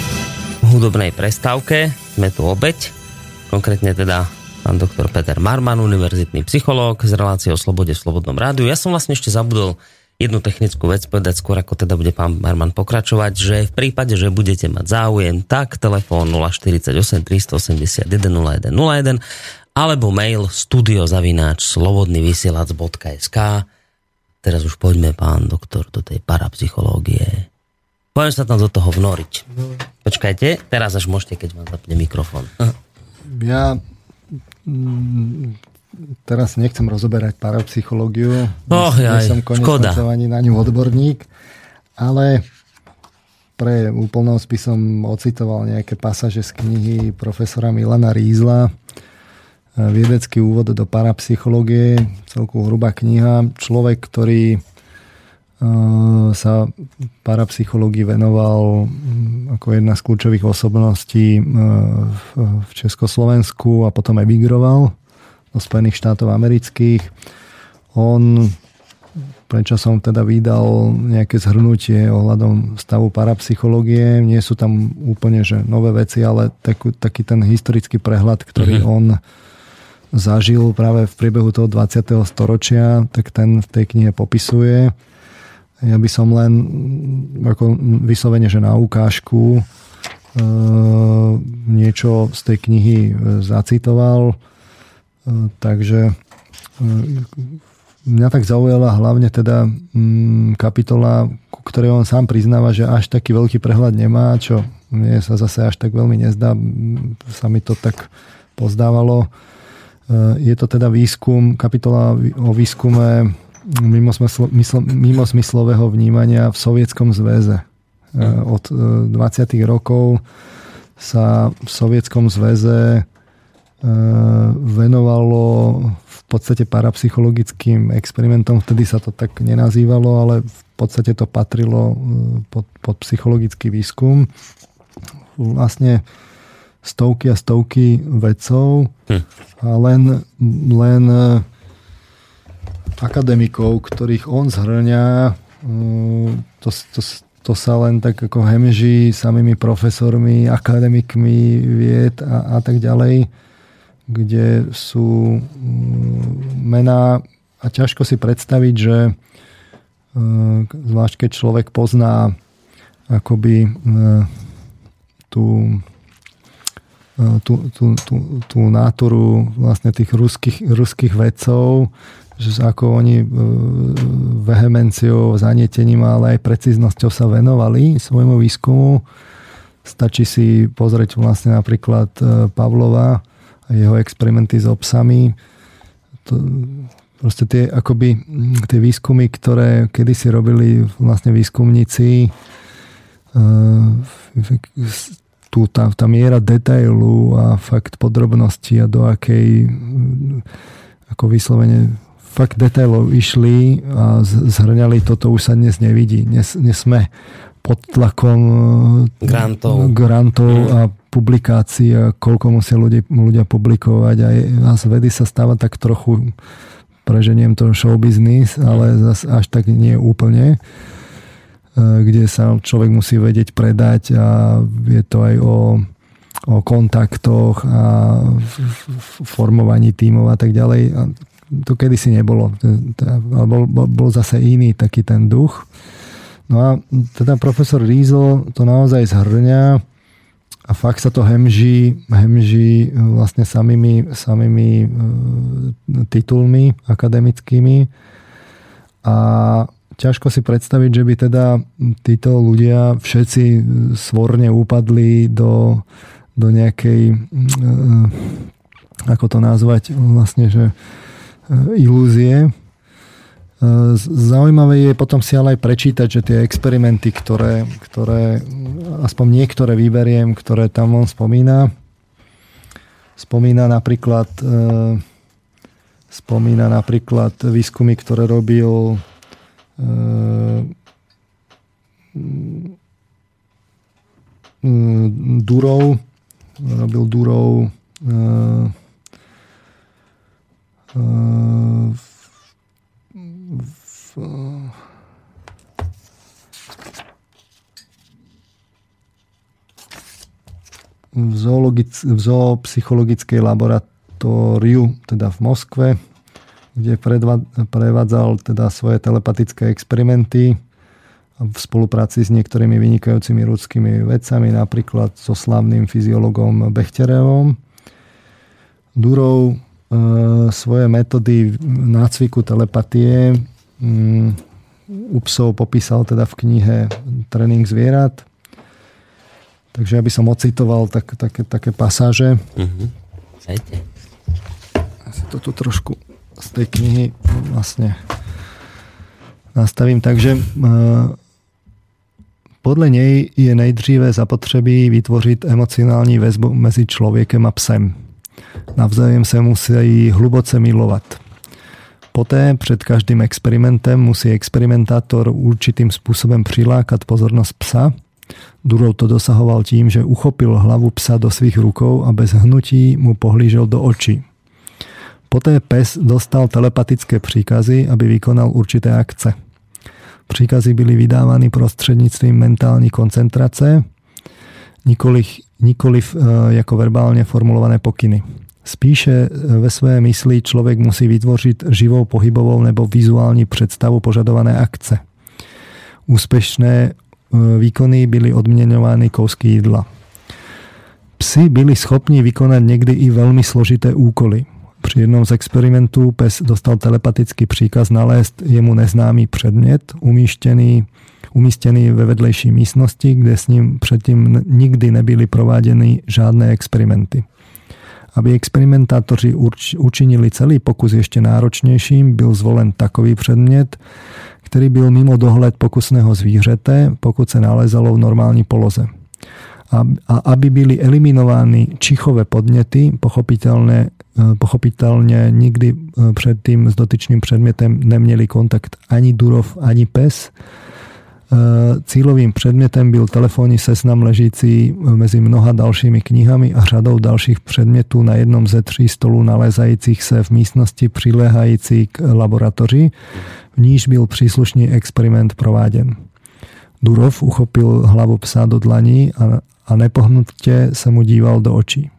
hudobnej prestávke sme tu obeď, konkrétne teda pán doktor Peter Marman, univerzitný psychológ z relácie o slobode v Slobodnom rádiu. Ja som vlastne ešte zabudol jednu technickú vec povedať skôr, ako teda bude pán Marman pokračovať, že v prípade, že budete mať záujem, tak telefón 048 381 0101 alebo mail studiozavináč slobodnyvysielac.sk Teraz už poďme, pán doktor, do tej parapsychológie. Poďme sa tam do toho vnoriť. Počkajte, teraz až môžete, keď vám zapne mikrofón. Ja mm, teraz nechcem rozoberať parapsychológiu. Oh, ja som škoda. ani na ňu odborník, ale pre úplnosť by som ocitoval nejaké pasaže z knihy profesora Milana Rízla Viedecký úvod do parapsychológie, celku hrubá kniha. Človek, ktorý sa parapsychológii venoval ako jedna z kľúčových osobností v Československu a potom emigroval do Spojených štátov amerických. On som teda vydal nejaké zhrnutie ohľadom stavu parapsychológie. Nie sú tam úplne že nové veci, ale taký, taký ten historický prehľad, ktorý mm-hmm. on zažil práve v priebehu toho 20. storočia, tak ten v tej knihe popisuje. Ja by som len ako vyslovene, že na ukážku e, niečo z tej knihy e, zacitoval. E, takže mňa tak zaujala hlavne teda mm, kapitola, ku ktorej on sám priznáva, že až taký veľký prehľad nemá, čo mne sa zase až tak veľmi nezdá. Sa mi to tak pozdávalo. E, je to teda výskum, kapitola o výskume mimo, smysl, mysl, mimo smyslového vnímania v Sovietskom zväze. E, od 20. E, rokov sa v Sovietskom zväze venovalo podstate parapsychologickým experimentom, vtedy sa to tak nenazývalo, ale v podstate to patrilo e, pod, pod psychologický výskum. Vlastne stovky a stovky vedcov hm. a len, len e, akademikov, ktorých on zhrňa, e, to, to, to sa len tak ako hemží samými profesormi, akademikmi vied a, a tak ďalej kde sú mm, mená. A ťažko si predstaviť, že e, zvlášť keď človek pozná akoby tú, tú, tú, tú, tú náturu vlastne tých ruských, ruských vedcov, že ako oni vehemenciou, zanietením, ale aj precíznosťou sa venovali svojmu výskumu. Stačí si pozrieť vlastne napríklad Pavlova, jeho experimenty s obsami. To, proste tie, akoby, tie výskumy, ktoré kedysi robili vlastne výskumníci, uh, tu tá, tá miera detailu a fakt podrobnosti a do akej ako vyslovene fakt detailov išli a zhrňali toto už sa dnes nevidí. Dnes, dnes sme pod tlakom grantov, grantov mm. a publikácií a koľko musia ľudia, ľudia publikovať a, z vedy sa stáva tak trochu preženiem to show business, ale zase až tak nie úplne e, kde sa človek musí vedieť predať a je to aj o, o kontaktoch a formovaní tímov a tak ďalej. A to kedysi nebolo. Bol, bol, bol zase iný taký ten duch. No a teda profesor Riesel to naozaj zhrňa a fakt sa to hemží, hemží e, vlastne samými, samými e, titulmi akademickými a ťažko si predstaviť, že by teda títo ľudia všetci svorne upadli do, do nejakej, e, ako to nazvať, vlastne, že ilúzie, Zaujímavé je potom si ale aj prečítať, že tie experimenty, ktoré, ktoré aspoň niektoré vyberiem, ktoré tam on spomína, spomína napríklad e, spomína napríklad výskumy, ktoré robil e, Durov, robil Durov e, v v, v, zoologic, v zoopsychologickej laboratóriu, teda v Moskve, kde prevádzal teda svoje telepatické experimenty v spolupráci s niektorými vynikajúcimi ľudskými vedcami, napríklad so slavným fyziologom Bechterevom. Durov svoje metódy nácviku telepatie mm, u psov popísal teda v knihe Tréning zvierat. Takže ja by som ocitoval tak, také, také pasáže. Uh-huh. Ja si to tu trošku z tej knihy vlastne nastavím. Takže e, podle nej je nejdříve zapotřebí vytvořit emocionální väzbu mezi člověkem a psem. Navzájem se musí hluboce milovat. Poté před každým experimentem musí experimentátor určitým způsobem přilákat pozornost psa. Durov to dosahoval tím, že uchopil hlavu psa do svých rukou a bez hnutí mu pohlížel do očí. Poté pes dostal telepatické příkazy, aby vykonal určité akce. Příkazy byly vydávány prostřednictvím mentální koncentrace, nikoliv, nikoliv e, jako verbálně formulované pokyny. Spíše e, ve své mysli člověk musí vytvořit živou pohybovou nebo vizuální představu požadované akce. Úspěšné e, výkony byly odměňovány kousky jídla. Psy byli schopni vykonat někdy i velmi složité úkoly. Při jednom z experimentů pes dostal telepatický příkaz nalézt jemu neznámý předmět umístěný, umístěný ve vedlejší místnosti, kde s ním předtím nikdy nebyly prováděny žádné experimenty. Aby experimentátoři učinili celý pokus ještě náročnějším, byl zvolen takový předmět, který byl mimo dohled pokusného zvířete, pokud se nalezalo v normální poloze a, a aby byli eliminovány čichové podnety, pochopitelné, e, pochopitelně nikdy e, předtím s dotyčným předmětem neměli kontakt ani Durov, ani pes. E, cílovým předmětem byl telefonní seznam ležící mezi mnoha dalšími knihami a řadou dalších předmětů na jednom ze tří stolů nalézajících se v místnosti přiléhající k laboratoři, v níž byl příslušný experiment prováděn. Durov uchopil hlavu psa do dlaní a a nepohnutě se mu díval do očí.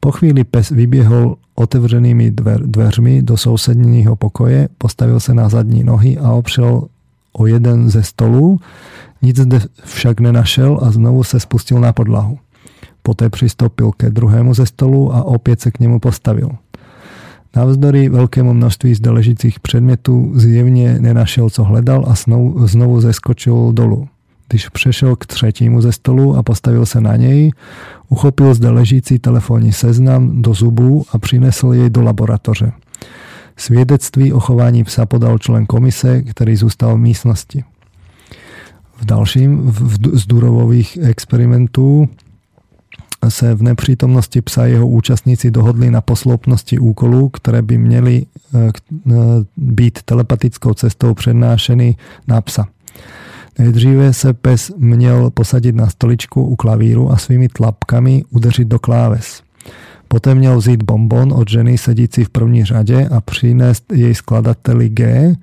Po chvíli pes vyběhl otevřenými dveřmi do sousedního pokoje, postavil se na zadní nohy a opřel o jeden ze stolů, nic zde však nenašel a znovu se spustil na podlahu. Poté přistoupil ke druhému ze stolu a opět se k němu postavil. Navzdory velkému množství zde ležících předmětů zjevně nenašel, co hledal a znovu, znovu zeskočil dolů. Když přešel k třetímu ze stolu a postavil se na něj, uchopil zde ležící telefonní seznam do zubů a přinesl jej do laboratoře. Svědectví o chování psa podal člen komise, který zůstal v místnosti. V dalším v, z Durovových experimentů se v nepřítomnosti psa jeho účastníci dohodli na posloupnosti úkolů, které by měly eh, eh, být telepatickou cestou přednášeny na psa. Nejdříve se pes měl posadit na stoličku u klavíru a svými tlapkami udeřit do kláves. Poté měl vzít bonbon od ženy sedící v první řadě a přinést jej skladateli G,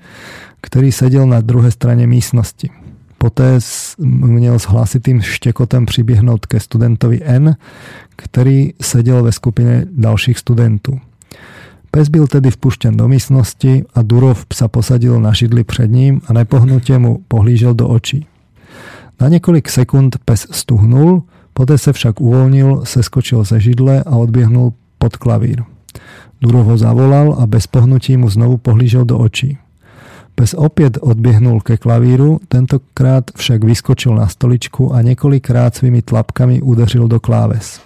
který seděl na druhé straně místnosti. Poté měl s hlasitým štěkotem přiběhnout ke studentovi N, který seděl ve skupině dalších studentů. Pes byl tedy vpuštěn do místnosti a Durov psa posadil na židli před ním a nepohnutě mu pohlížel do očí. Na několik sekund pes stuhnul, poté se však uvolnil, seskočil ze židle a odběhnul pod klavír. Durov ho zavolal a bez pohnutí mu znovu pohlížel do očí. Pes opět odběhnul ke klavíru, tentokrát však vyskočil na stoličku a několikrát svými tlapkami udeřil do kláves.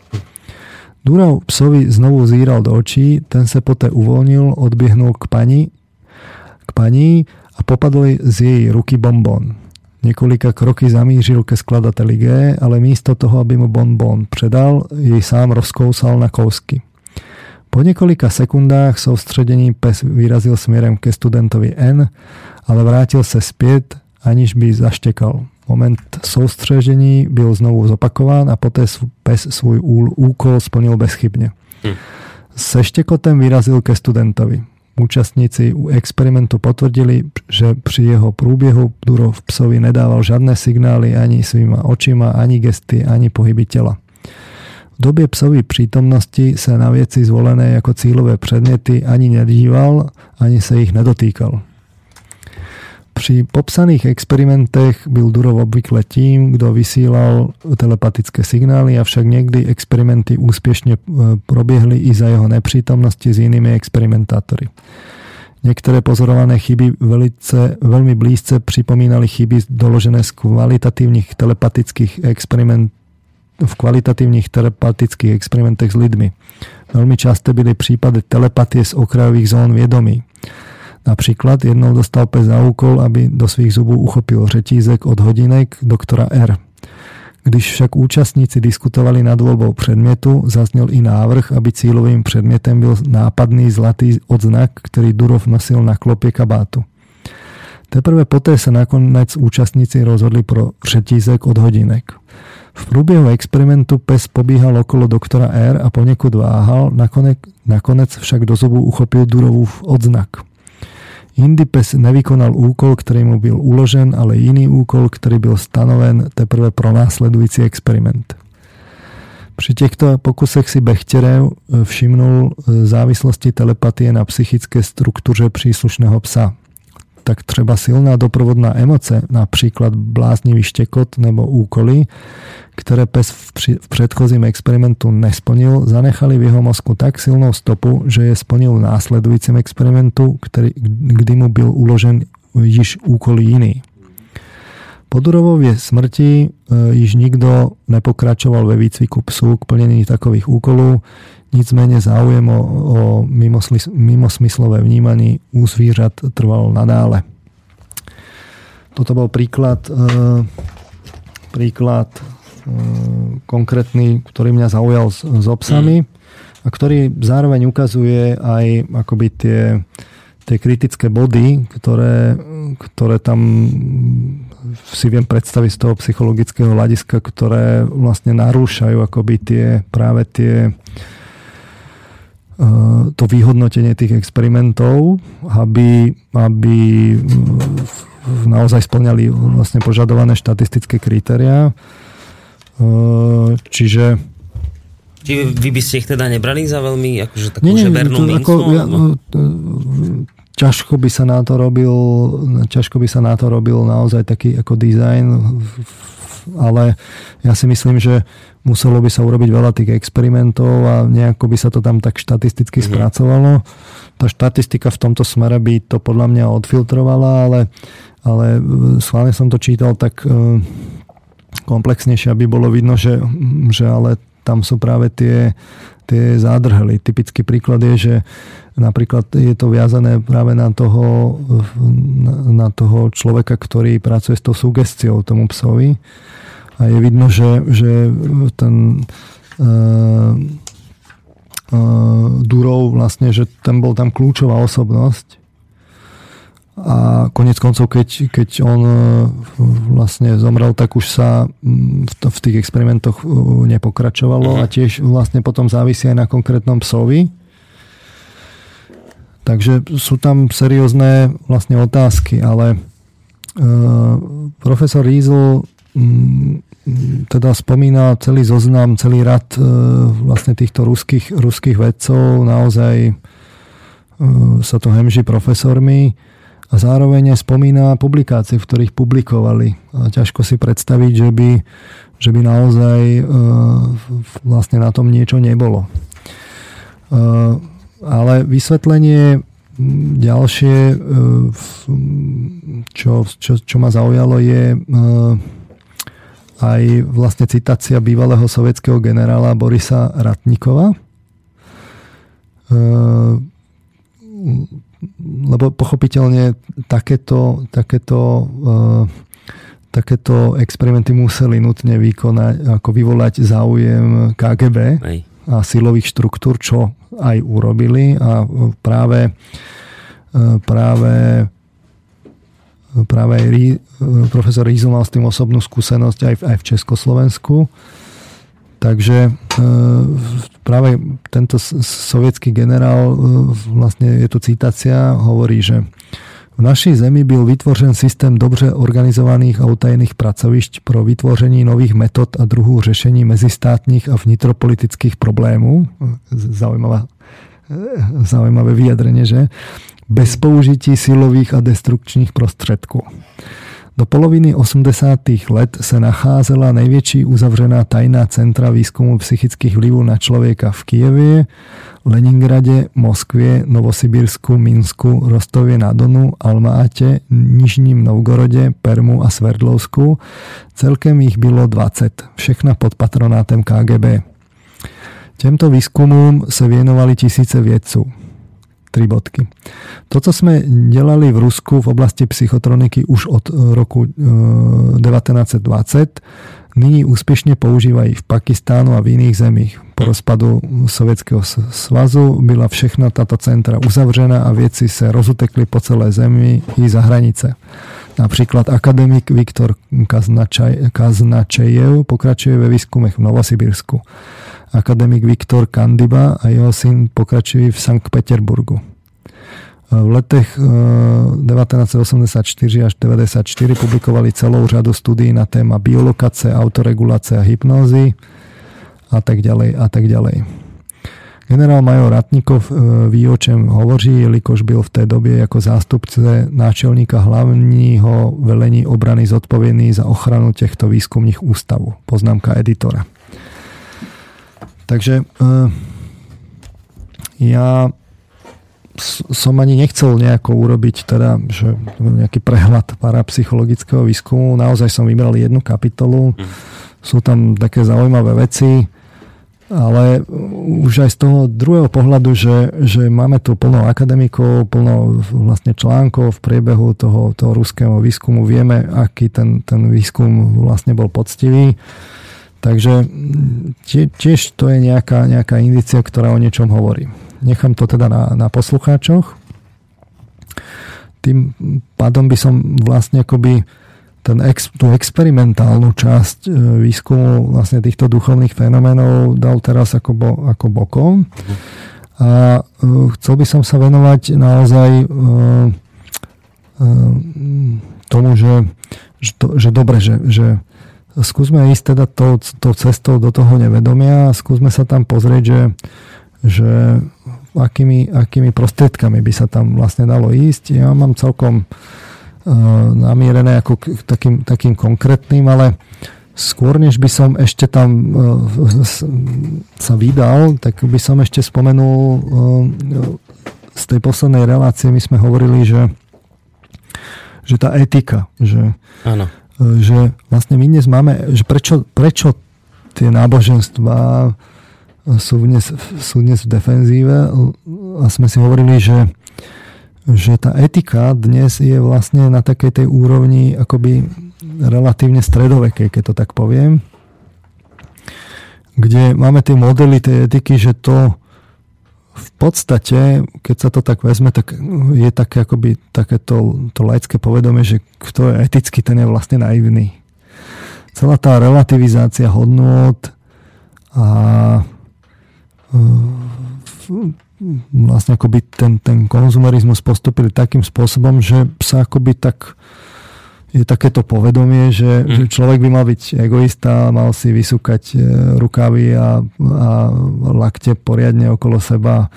Durov psovi znovu zíral do očí, ten se poté uvolnil, odběhnul k paní, k paní a popadl z její ruky bonbon. Několika kroky zamířil ke skladateli G, ale místo toho, aby mu bonbon předal, jej sám rozkousal na kousky. Po několika sekundách soustředění pes vyrazil směrem ke studentovi N, ale vrátil se zpět, aniž by zaštěkal. Moment soustřežení byl znovu zopakován a poté pes svůj úkol splnil bezchybně. Hmm. Se štěkotem vyrazil ke studentovi. Účastníci u experimentu potvrdili, že při jeho průběhu Durov psovi nedával žádné signály ani svýma očima, ani gesty, ani pohyby těla. V době psovy přítomnosti se na věci zvolené jako cílové předměty ani nedíval, ani se jich nedotýkal. Při popsaných experimentech byl Durov obvykle tím, kdo vysílal telepatické signály, avšak někdy experimenty úspěšně eh, proběhly i za jeho nepřítomnosti s jinými experimentátory. Některé pozorované chyby velice, velmi blízce připomínaly chyby doložené z kvalitativních telepatických experimentů v kvalitativních telepatických experimentech s lidmi. Velmi často byly případy telepatie z okrajových zón vědomí. Například jednou dostal pes za úkol, aby do svých zubů uchopil řetízek od hodinek doktora R. Když však účastníci diskutovali nad voľbou předmětu, zazněl i návrh, aby cílovým předmětem byl nápadný zlatý odznak, který Durov nosil na klopě kabátu. Teprve poté sa nakonec účastníci rozhodli pro řetízek od hodinek. V průběhu experimentu pes pobíhal okolo doktora R a poněkud váhal, nakonec, nakonec však do zubu uchopil Durovův odznak. Indy pes nevykonal úkol, ktorý mu byl uložen, ale iný úkol, ktorý byl stanoven teprve pro následující experiment. Pri týchto pokusech si Bechterev e, všimnul e, závislosti telepatie na psychické štruktúre príslušného psa tak třeba silná doprovodná emoce, například bláznivý štekot nebo úkoly, které pes v, při, předchozím experimentu nesplnil, zanechali v jeho mozku tak silnou stopu, že je splnil v následujícím experimentu, který, kdy mu byl uložen již úkol jiný. Po Durovově smrti e, již nikdo nepokračoval ve výcviku psů k plnení takových úkolů, Nicméně záujem o, o mimosmyslové vnímanie u zvířat trval nadále. Toto bol príklad, e, príklad e, konkrétny, ktorý mňa zaujal s, s obsami mm. a ktorý zároveň ukazuje aj akoby tie, tie kritické body, ktoré, ktoré tam si viem predstaviť z toho psychologického hľadiska, ktoré vlastne narúšajú akoby tie práve tie Eh, to vyhodnotenie tých experimentov, aby, aby eh, naozaj splňali vlastne požadované štatistické kritériá. Eh, čiže Čiže vy by ste ich teda nebrali za veľmi akože takú nie, žebernú to, mincu? Ako, ja, no, ťažko by sa na to robil ťažko by sa na to robil naozaj taký ako dizajn ale ja si myslím, že muselo by sa urobiť veľa tých experimentov a nejako by sa to tam tak štatisticky mm. spracovalo. Tá štatistika v tomto smere by to podľa mňa odfiltrovala, ale, ale e, schválne som to čítal tak e, komplexnejšie, aby bolo vidno, že, že ale tam sú práve tie, tie zádrhely. Typický príklad je, že napríklad je to viazané práve na toho, na toho človeka, ktorý pracuje s tou sugestiou tomu psovi a je vidno, že, že ten uh, uh, Durov vlastne, že ten bol tam kľúčová osobnosť a konec koncov, keď, keď on e, vlastne zomrel, tak už sa v, v tých experimentoch nepokračovalo a tiež vlastne potom závisí aj na konkrétnom psovi. Takže sú tam seriózne vlastne otázky, ale uh, profesor Riesel Mm, teda spomína celý zoznam, celý rad e, vlastne týchto ruských, ruských vedcov, naozaj e, sa to hemží profesormi a zároveň spomína publikácie, v ktorých publikovali. A ťažko si predstaviť, že by, že by naozaj e, vlastne na tom niečo nebolo. Ale vysvetlenie ďalšie, čo, čo, čo ma zaujalo, je aj vlastne citácia bývalého sovietského generála Borisa Ratnikova. Ehm, lebo pochopiteľne takéto, takéto, ehm, takéto experimenty museli nutne vykonať, ako vyvolať záujem KGB a silových štruktúr, čo aj urobili a práve, ehm, práve práve aj profesor Rízo mal s tým osobnú skúsenosť aj v, aj v Československu. Takže e, práve tento sovietský generál, e, vlastne je tu citácia, hovorí, že v našej zemi byl vytvořen systém dobře organizovaných a utajených pracovišť pro vytvoření nových metod a druhů řešení mezistátních a vnitropolitických problémů. Zaujímavá, zaujímavé vyjadrenie, že? Bez použití silových a destrukčních prostředků. Do poloviny 80. let se nacházela největší uzavřená tajná centra výzkumu psychických vlivů na člověka v Kijevě, Leningradě, Moskvě, Novosibirsku, Minsku, Rostově na Donu, Almáte, Nižním Novgorodě, Permu a Sverdlovsku. Celkem jich bylo 20, všechna pod patronátem KGB. Těmto výzkumům se věnovali tisíce vědců. Tri bodky. To, co sme delali v Rusku v oblasti psychotroniky už od roku 1920, nyní úspešne používají v Pakistánu a v iných zemích. Po rozpadu Sovětského svazu byla všechna tato centra uzavřena a věci se rozutekli po celé zemi i za hranice. Například akademik Viktor Kaznačejev pokračuje ve výzkumech v Novosibirsku. Akademik Viktor Kandiba a jeho syn pokračují v Sankt Peterburgu. V letech 1984 eh, až 1994 publikovali celou řadu studií na téma biolokace, autoregulace a hypnózy a tak ďalej a tak ďalej. Generál major Ratnikov eh, ví, o čem hovoří, jelikož byl v té době jako zástupce náčelníka hlavního velení obrany zodpovědný za ochranu těchto výzkumných ústavů. Poznámka editora. Takže eh, ja som ani nechcel nejako urobiť teda, že nejaký prehľad parapsychologického výskumu. Naozaj som vybral jednu kapitolu. Mhm. Sú tam také zaujímavé veci, ale už aj z toho druhého pohľadu, že, že máme tu plno akademikov, plno vlastne článkov v priebehu toho, toho ruského výskumu. Vieme, aký ten, ten výskum vlastne bol poctivý. Takže tiež to je nejaká, nejaká indícia, ktorá o niečom hovorí. Nechám to teda na, na poslucháčoch. Tým pádom by som vlastne akoby ten tú experimentálnu časť e, výskumu vlastne týchto duchovných fenoménov dal teraz ako, bo, ako bokom. A uh, chcel by som sa venovať naozaj uh, tomu, že, že, to, že dobre, že, že skúsme ísť teda tou, tou cestou do toho nevedomia a skúsme sa tam pozrieť, že, že akými, akými prostriedkami by sa tam vlastne dalo ísť. Ja mám celkom uh, namierené ako k takým, takým konkrétnym, ale skôr než by som ešte tam uh, sa vydal, tak by som ešte spomenul uh, z tej poslednej relácie my sme hovorili, že, že tá etika, že, Áno. Že vlastne my dnes máme, že prečo, prečo tie náboženstva sú dnes, sú dnes v defenzíve? A sme si hovorili, že, že tá etika dnes je vlastne na takej tej úrovni akoby relatívne stredovekej, keď to tak poviem, kde máme tie modely tej etiky, že to v podstate, keď sa to tak vezme, tak je také akoby takéto to laické povedomie, že kto je etický, ten je vlastne naivný. Celá tá relativizácia hodnot a vlastne akoby ten, ten konzumerizmus postupili takým spôsobom, že sa akoby tak je takéto povedomie, že, mm. že človek by mal byť egoista, mal si vysúkať e, rukavy a, a lakte poriadne okolo seba,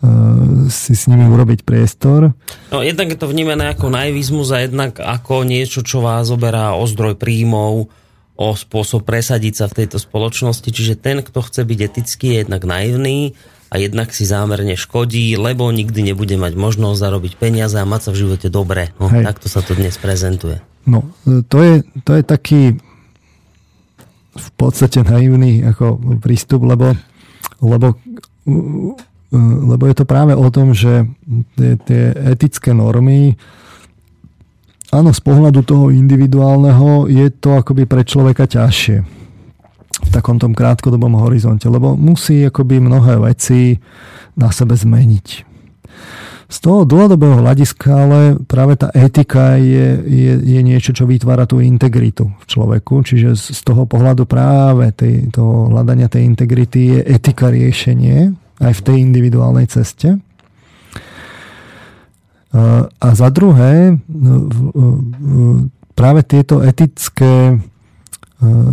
e, si s nimi urobiť priestor. No, jednak je to vnímané ako naivizmus a jednak ako niečo, čo vás oberá o zdroj príjmov, o spôsob presadiť sa v tejto spoločnosti. Čiže ten, kto chce byť etický, je jednak naivný a jednak si zámerne škodí, lebo nikdy nebude mať možnosť zarobiť peniaze a mať sa v živote dobre. No, takto sa to dnes prezentuje. No, to je, to je taký v podstate naivný ako prístup, lebo, lebo, lebo je to práve o tom, že tie, tie etické normy áno, z pohľadu toho individuálneho je to akoby pre človeka ťažšie takom tom krátkodobom horizonte, lebo musí akoby mnohé veci na sebe zmeniť. Z toho dlhodobého hľadiska ale práve tá etika je, je, je niečo, čo vytvára tú integritu v človeku. Čiže z toho pohľadu práve tej, toho hľadania tej integrity je etika riešenie aj v tej individuálnej ceste. A za druhé, práve tieto etické,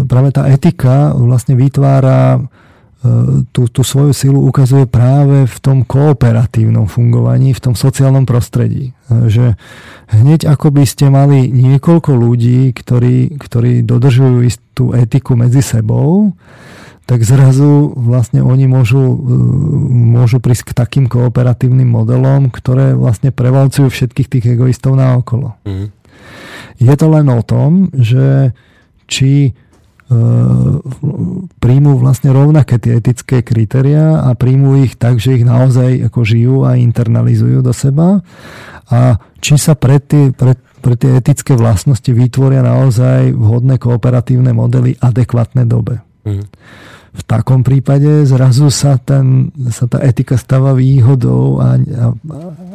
práve tá etika vlastne vytvára tú, tú svoju silu ukazuje práve v tom kooperatívnom fungovaní, v tom sociálnom prostredí. Že hneď ako by ste mali niekoľko ľudí, ktorí, ktorí dodržujú istú etiku medzi sebou, tak zrazu vlastne oni môžu, môžu prísť k takým kooperatívnym modelom, ktoré vlastne prevalcujú všetkých tých egoistov na okolo. Mm. Je to len o tom, že či e, príjmú vlastne rovnaké tie etické kritéria a príjmú ich tak, že ich naozaj ako žijú a internalizujú do seba a či sa pred, tý, pred pre tie etické vlastnosti vytvoria naozaj vhodné kooperatívne modely adekvátne dobe. Mm. V takom prípade zrazu sa, ten, sa tá etika stáva výhodou a, a,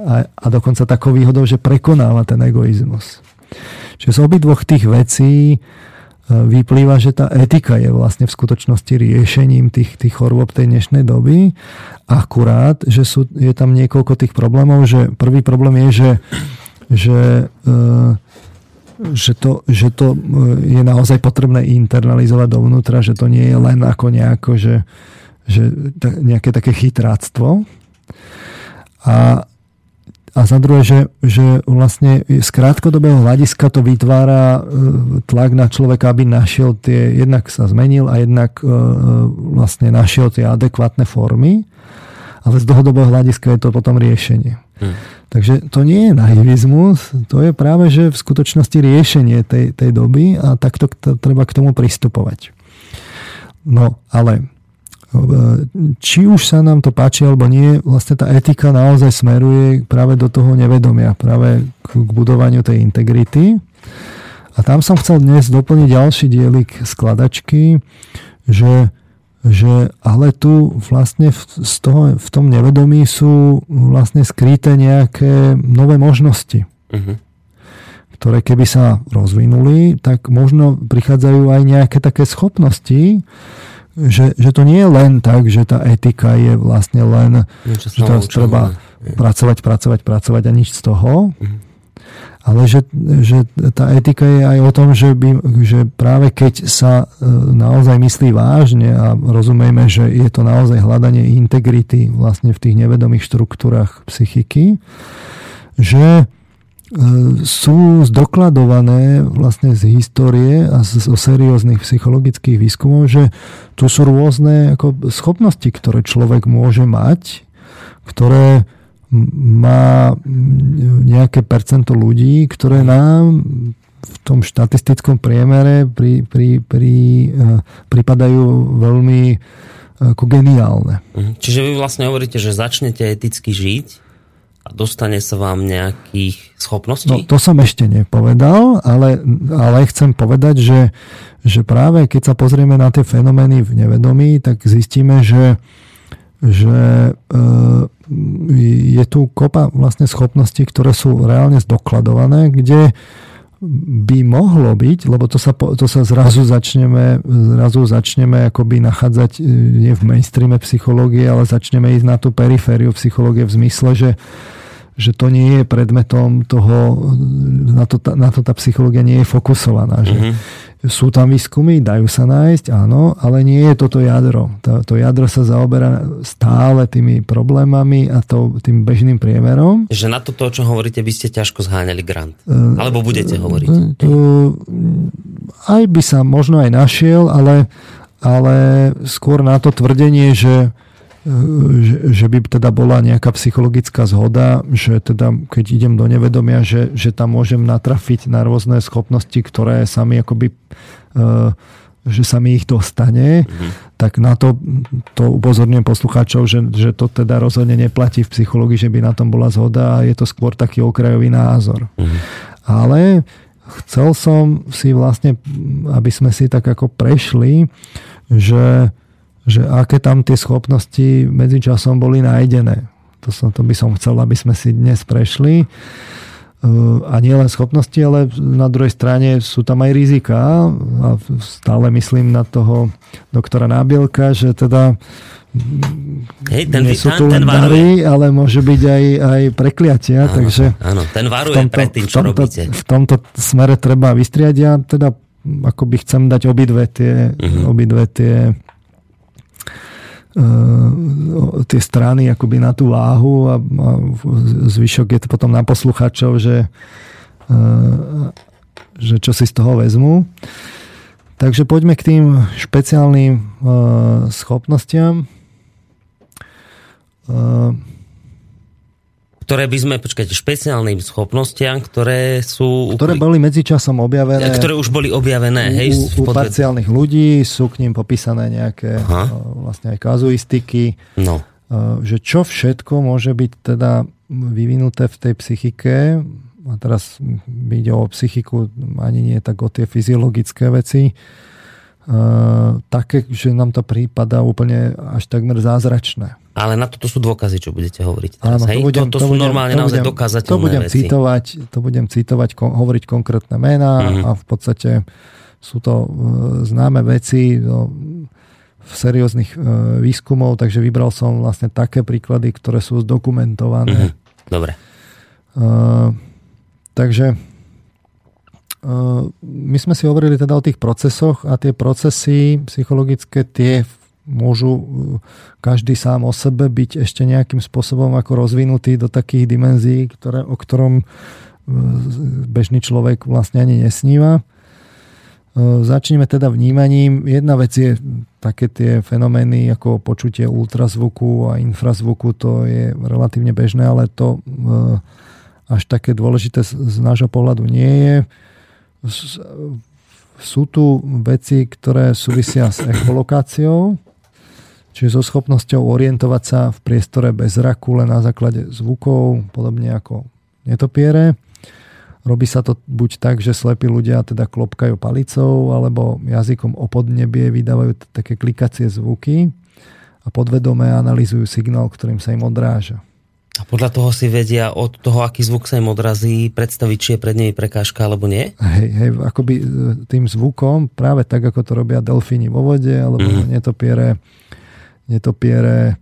a, a dokonca takou výhodou, že prekonáva ten egoizmus. Čiže z obidvoch tých vecí vyplýva, že tá etika je vlastne v skutočnosti riešením tých, tých chorôb tej dnešnej doby. Akurát, že sú, je tam niekoľko tých problémov, že prvý problém je, že, že, e, že, to, že to e, je naozaj potrebné internalizovať dovnútra, že to nie je len ako nejako, že, že nejaké také chytráctvo. A a za druhé, že, že vlastne z krátkodobého hľadiska to vytvára e, tlak na človeka, aby našiel tie, jednak sa zmenil a jednak e, vlastne našiel tie adekvátne formy, ale z dlhodobého hľadiska je to potom riešenie. Hmm. Takže to nie je naivizmus, to je práve, že v skutočnosti riešenie tej, tej doby a takto treba k tomu pristupovať. No, ale či už sa nám to páči alebo nie, vlastne tá etika naozaj smeruje práve do toho nevedomia, práve k, budovaniu tej integrity. A tam som chcel dnes doplniť ďalší dielik skladačky, že, že ale tu vlastne v, z toho, v tom nevedomí sú vlastne skryté nejaké nové možnosti. Uh-huh ktoré keby sa rozvinuli, tak možno prichádzajú aj nejaké také schopnosti, že, že to nie je len tak, že tá etika je vlastne len, Niečo že to treba je. pracovať, pracovať, pracovať a nič z toho. Mhm. Ale že, že tá etika je aj o tom, že, by, že práve keď sa e, naozaj myslí vážne a rozumieme, že je to naozaj hľadanie integrity vlastne v tých nevedomých štruktúrach psychiky, že sú zdokladované vlastne z histórie a zo serióznych psychologických výskumov, že tu sú rôzne ako schopnosti, ktoré človek môže mať, ktoré má nejaké percento ľudí, ktoré nám v tom štatistickom priemere pri, pri, pri, uh, pripadajú veľmi ako geniálne. Mhm. Čiže vy vlastne hovoríte, že začnete eticky žiť a dostane sa vám nejakých schopností? No, to som ešte nepovedal, ale, ale chcem povedať, že, že práve keď sa pozrieme na tie fenomény v nevedomí, tak zistíme, že, že e, je tu kopa vlastne schopností, ktoré sú reálne zdokladované, kde by mohlo byť, lebo to sa, to sa zrazu začneme, zrazu začneme akoby nachádzať e, nie v mainstreame psychológie, ale začneme ísť na tú perifériu psychológie v zmysle, že že to nie je predmetom toho, na to, na to tá psychológia nie je fokusovaná. Že mm-hmm. Sú tam výskumy, dajú sa nájsť, áno, ale nie je toto jadro. To, to jadro sa zaoberá stále tými problémami a to, tým bežným priemerom. Že na toto, o čom hovoríte, by ste ťažko zháňali grant. Uh, Alebo budete hovoriť. To, aj by sa možno aj našiel, ale, ale skôr na to tvrdenie, že že, že by teda bola nejaká psychologická zhoda, že teda keď idem do nevedomia, že, že tam môžem natrafiť na rôzne schopnosti, ktoré sami akoby uh, že sa mi ich dostane, mm-hmm. tak na to, to upozorňujem poslucháčov, že, že to teda rozhodne neplatí v psychológii, že by na tom bola zhoda a je to skôr taký okrajový názor. Mm-hmm. Ale chcel som si vlastne, aby sme si tak ako prešli, že že aké tam tie schopnosti medzičasom boli nájdené. To, som, to by som chcel, aby sme si dnes prešli. Uh, a nie len schopnosti, ale na druhej strane sú tam aj rizika a stále myslím na toho doktora Nábielka, že teda Hej, ten, nie sú tu len dary, ale môže byť aj, aj prekliatia. Áno, takže áno, ten varuje tomto, pred tým, čo v tomto, robíte. V tomto smere treba vystriať. Ja teda akoby chcem dať obidve tie, uh-huh. obidve tie tie strany akoby na tú váhu a, a zvyšok je to potom na posluchačov, že, uh, že čo si z toho vezmu. Takže poďme k tým špeciálnym uh, schopnostiam. Uh, ktoré by sme, počkajte, špeciálnym schopnostiam, ktoré sú... Ktoré boli medzičasom objavené. Ktoré už boli objavené, hej? U, u parciálnych ľudí sú k ním popísané nejaké Aha. vlastne aj kazuistiky. No. Že čo všetko môže byť teda vyvinuté v tej psychike a teraz ide o psychiku, ani nie tak o tie fyziologické veci, také, že nám to prípada úplne až takmer zázračné. Ale na toto sú dôkazy, čo budete hovoriť teraz, Áno? To, budem, to, to, to sú budem, normálne to naozaj budem, dokázateľné to budem veci. Citovať, to budem citovať, ko, hovoriť konkrétne mená mm-hmm. a v podstate sú to uh, známe veci no, v serióznych uh, výskumov, takže vybral som vlastne také príklady, ktoré sú zdokumentované. Mm-hmm. Dobre. Uh, takže my sme si hovorili teda o tých procesoch a tie procesy psychologické, tie môžu uh, každý sám o sebe byť ešte nejakým spôsobom ako rozvinutý do takých dimenzií, ktoré, o ktorom uh, bežný človek vlastne ani nesníva. Uh, začneme teda vnímaním. Jedna vec je také tie fenomény ako počutie ultrazvuku a infrazvuku, to je relatívne bežné, ale to až také dôležité z nášho pohľadu nie je sú tu veci, ktoré súvisia s echolokáciou, čiže so schopnosťou orientovať sa v priestore bez zraku len na základe zvukov, podobne ako netopiere. Robí sa to buď tak, že slepí ľudia teda klopkajú palicou, alebo jazykom o podnebie vydávajú také klikacie zvuky a podvedome analýzujú signál, ktorým sa im odráža. A podľa toho si vedia od toho, aký zvuk sa im odrazí, predstaviť, či je pred nimi prekážka alebo nie? Hej, hej, akoby e, tým zvukom, práve tak, ako to robia delfíni vo vode, alebo mm. netopiere, netopiere e,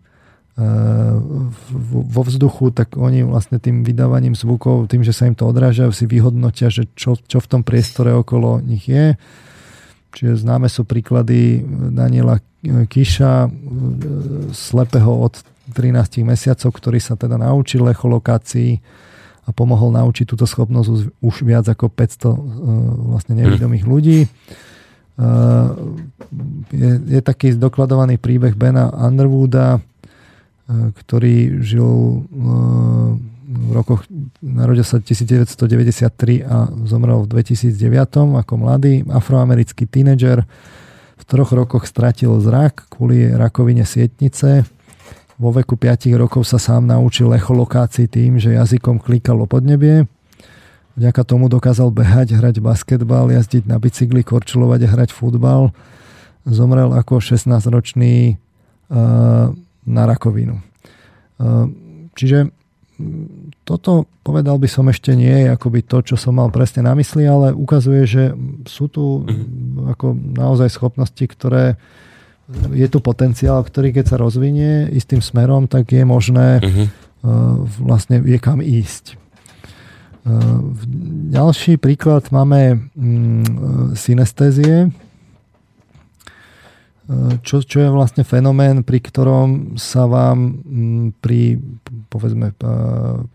vo vzduchu, tak oni vlastne tým vydávaním zvukov, tým, že sa im to odráža, si vyhodnotia, že čo, čo v tom priestore okolo nich je. Čiže známe sú príklady Daniela Kiša, e, slepého od 13 mesiacov, ktorý sa teda naučil echolokácii a pomohol naučiť túto schopnosť už viac ako 500 uh, e, vlastne nevidomých ľudí. Uh, je, je taký zdokladovaný príbeh Bena Underwooda, uh, ktorý žil v rokoch, narodil sa 1993 a zomrel v 2009 ako mladý afroamerický tínedžer. V troch rokoch stratil zrak kvôli rakovine sietnice vo veku 5 rokov sa sám naučil echolokácii tým, že jazykom klikal o podnebie. Vďaka tomu dokázal behať, hrať basketbal, jazdiť na bicykli, korčulovať a hrať futbal. Zomrel ako 16-ročný uh, na rakovinu. Uh, čiže toto povedal by som ešte nie je akoby to, čo som mal presne na mysli, ale ukazuje, že sú tu mhm. ako naozaj schopnosti, ktoré je tu potenciál, ktorý keď sa rozvinie istým smerom, tak je možné uh-huh. vlastne je kam ísť. Uh, ďalší príklad máme mm, synestézie, uh, čo, čo je vlastne fenomén, pri ktorom sa vám mm, pri, povedzme,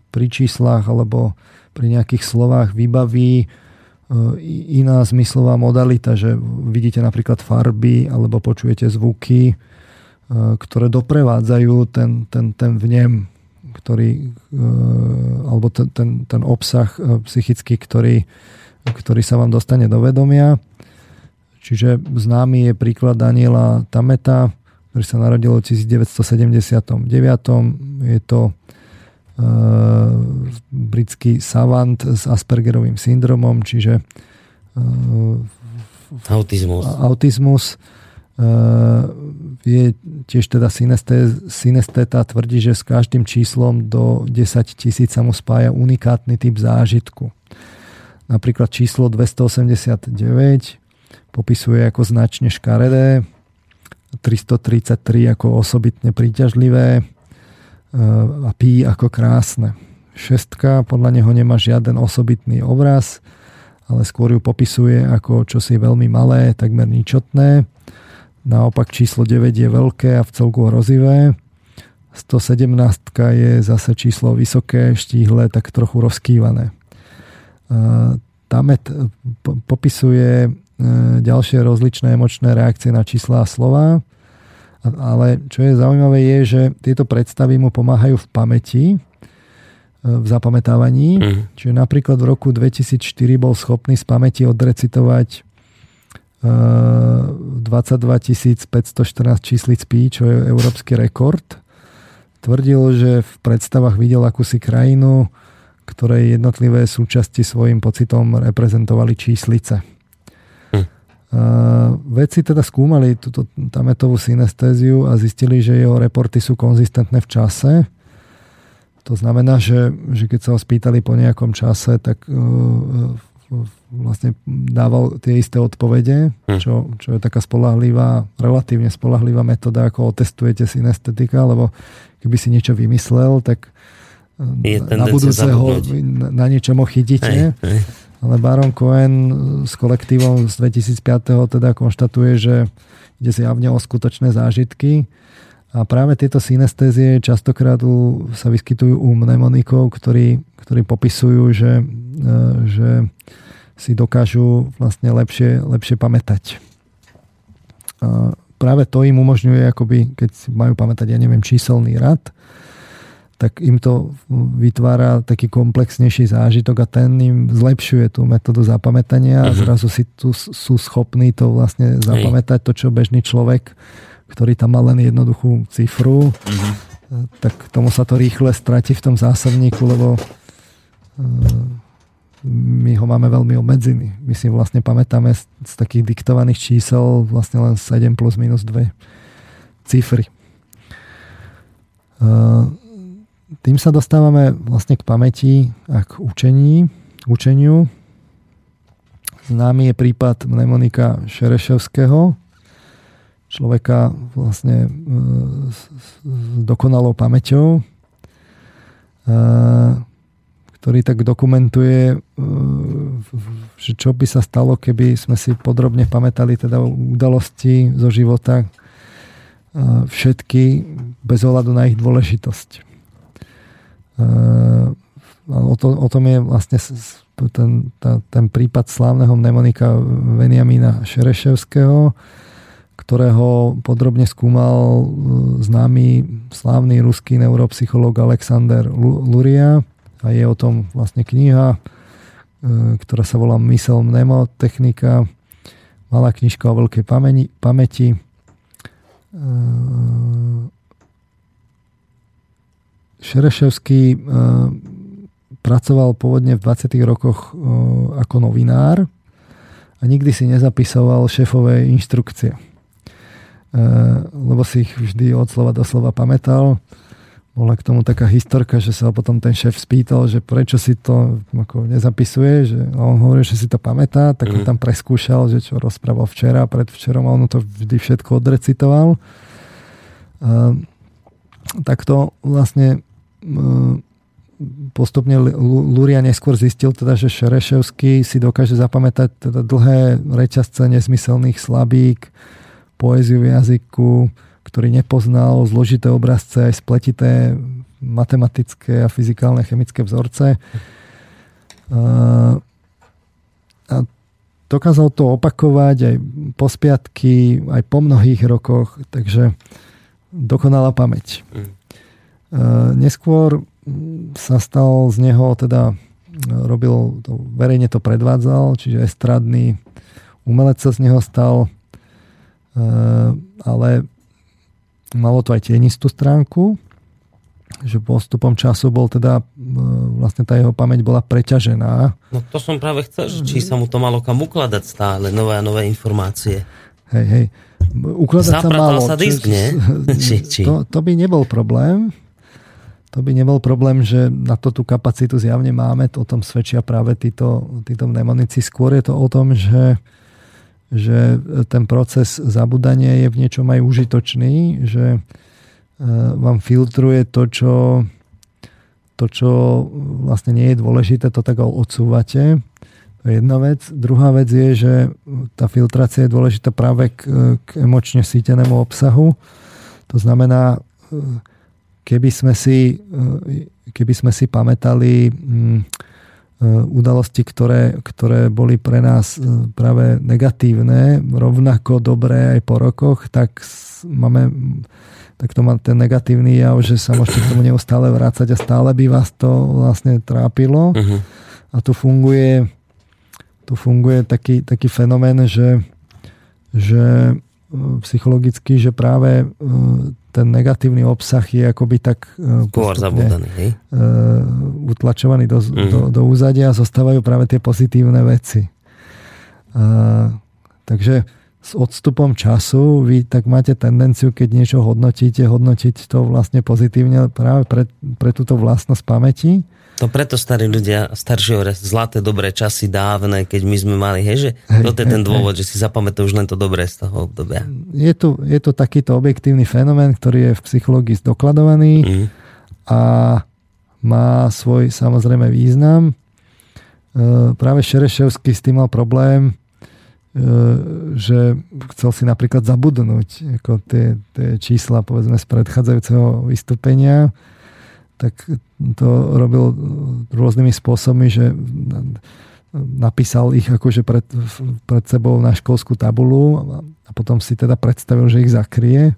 pri číslach alebo pri nejakých slovách vybaví iná zmyslová modalita, že vidíte napríklad farby alebo počujete zvuky, ktoré doprevádzajú ten, ten, ten vnem, ktorý, e, alebo ten, ten, ten obsah e, psychický, ktorý, ktorý sa vám dostane do vedomia. Čiže známy je príklad Daniela Tameta, ktorý sa narodil v 1979. Je to Eh, britský savant s Aspergerovým syndromom, čiže eh, autizmus. autizmus je tiež teda synestéta tvrdí, že s každým číslom do 10 tisíc sa mu spája unikátny typ zážitku. Napríklad číslo 289 popisuje ako značne škaredé, 333 ako osobitne príťažlivé, a pí ako krásne. Šestka podľa neho nemá žiaden osobitný obraz, ale skôr ju popisuje ako čosi veľmi malé, takmer ničotné. Naopak číslo 9 je veľké a v celku hrozivé. 117 je zase číslo vysoké, štíhle, tak trochu rozkývané. Tamet popisuje e, ďalšie rozličné emočné reakcie na čísla a slova ale čo je zaujímavé je, že tieto predstavy mu pomáhajú v pamäti, e, v zapamätávaní. Mm. Čiže napríklad v roku 2004 bol schopný z pamäti odrecitovať 22 514 číslic pí, čo je európsky rekord. Tvrdil, že v predstavách videl akúsi krajinu, ktorej jednotlivé súčasti svojim pocitom reprezentovali číslice. Hm. Vedci teda skúmali túto tametovú synestéziu a zistili, že jeho reporty sú konzistentné v čase. To znamená, že, že keď sa ho spýtali po nejakom čase, tak uh, vlastne dával tie isté odpovede, hm. čo, čo je taká spolahlivá, relatívne spolahlivá metóda, ako otestujete synestetika, lebo keby si niečo vymyslel, tak je na budúce ho na niečom chytíte. Hej, hej. Ale Baron Cohen s kolektívom z 2005. teda konštatuje, že ide zjavne o skutočné zážitky a práve tieto synestézie častokrát sa vyskytujú u mnemonikov, ktorí, ktorí popisujú, že, e, že si dokážu vlastne lepšie, lepšie pamätať. A práve to im umožňuje, akoby, keď si majú pamätať, ja neviem, číselný rad, tak im to vytvára taký komplexnejší zážitok a ten im zlepšuje tú metódu zapamätania a mhm. zrazu si tu sú schopní to vlastne zapamätať, to čo bežný človek, ktorý tam má len jednoduchú cifru, uh-huh. tak tomu sa to rýchle stratí v tom zásobníku, lebo e, my ho máme veľmi obmedzený. My si vlastne pamätáme z, z takých diktovaných čísel vlastne len 7 plus minus 2 cifry. Uh, tým sa dostávame vlastne k pamäti a k učení, učeniu. Známy je prípad mnemonika Šereševského, človeka vlastne e, s dokonalou pamäťou, e, ktorý tak dokumentuje, e, že čo by sa stalo, keby sme si podrobne pamätali teda udalosti zo života všetky bez ohľadu na ich dôležitosť. O, to, o tom je vlastne ten, tá, ten prípad slávneho mnemonika Veniamína Šereševského, ktorého podrobne skúmal e, známy slávny ruský neuropsychológ Alexander Luria a je o tom vlastne kniha, e, ktorá sa volá Mysel mnemotechnika, malá knižka o veľkej pamäti, pamäti e, Šereševský eh, pracoval pôvodne v 20. rokoch ako novinár a nikdy si nezapisoval šéfové inštrukcie. Lebo si ich vždy od slova do slova pamätal. Bola k tomu taká historka, že sa potom ten šéf spýtal, že prečo si to ako nezapisuje, že on hovorí, že si to pamätá, tak mm. on tam preskúšal, že čo rozprával včera, predvčerom a on to vždy všetko odrecitoval. tak to vlastne postupne Luria neskôr zistil teda, že Šereševský si dokáže zapamätať teda dlhé reťazce nezmyselných slabík, poéziu v jazyku, ktorý nepoznal, zložité obrazce, aj spletité matematické a fyzikálne chemické vzorce. A dokázal to opakovať aj po spiatky, aj po mnohých rokoch, takže dokonalá pamäť. Mm. Neskôr sa stal z neho, teda robil, to, verejne to predvádzal, čiže estradný umelec sa z neho stal, ale malo to aj tienistú stránku, že postupom času bol teda, vlastne tá jeho pamäť bola preťažená. No to som práve chcel, či sa mu to malo kam ukladať stále, nové a nové informácie. Hej, hej. Ukladať Zapratal sa malo. sa disk, nie? či, či. To, to by nebol problém, to by nebol problém, že na to tú kapacitu zjavne máme, to o tom svedčia práve títo, títo mnemonici. Skôr je to o tom, že, že ten proces zabudania je v niečom aj užitočný, že e, vám filtruje to, čo, to, čo vlastne nie je dôležité, to tak odsúvate. To je jedna vec. Druhá vec je, že tá filtrácia je dôležitá práve k, k emočne sítenému obsahu. To znamená, e, keby sme si, eh, keby sme si pamätali mm, udalosti, ktoré, ktoré boli pre nás eh, práve negatívne, rovnako dobré aj po rokoch, tak máme tak to má ten negatívny jav, že sa môžete k tomu neustále vrácať a stále by vás to vlastne trápilo. Uh-huh. A tu funguje, tu funguje taký, taký fenomén, že, že psychologicky, že práve ten negatívny obsah je akoby tak hej? utlačovaný do, mm-hmm. do, do úzadia a zostávajú práve tie pozitívne veci. Uh, takže s odstupom času vy tak máte tendenciu, keď niečo hodnotíte, hodnotiť to vlastne pozitívne práve pre, pre túto vlastnosť pamäti. To preto starí ľudia, starší hovoria, zlaté dobré časy dávne, keď my sme mali, hej, že hej, toto je ten dôvod, hej. že si zapamätajú už len to dobré z toho obdobia. Je to, je to takýto objektívny fenomén, ktorý je v psychológii zdokladovaný mm. a má svoj samozrejme význam. E, práve Šereševský s tým mal problém, E, že chcel si napríklad zabudnúť ako tie, tie čísla povedzme z predchádzajúceho vystúpenia, tak to robil rôznymi spôsobmi, že napísal ich akože pred, pred sebou na školskú tabulu a potom si teda predstavil, že ich zakrie e,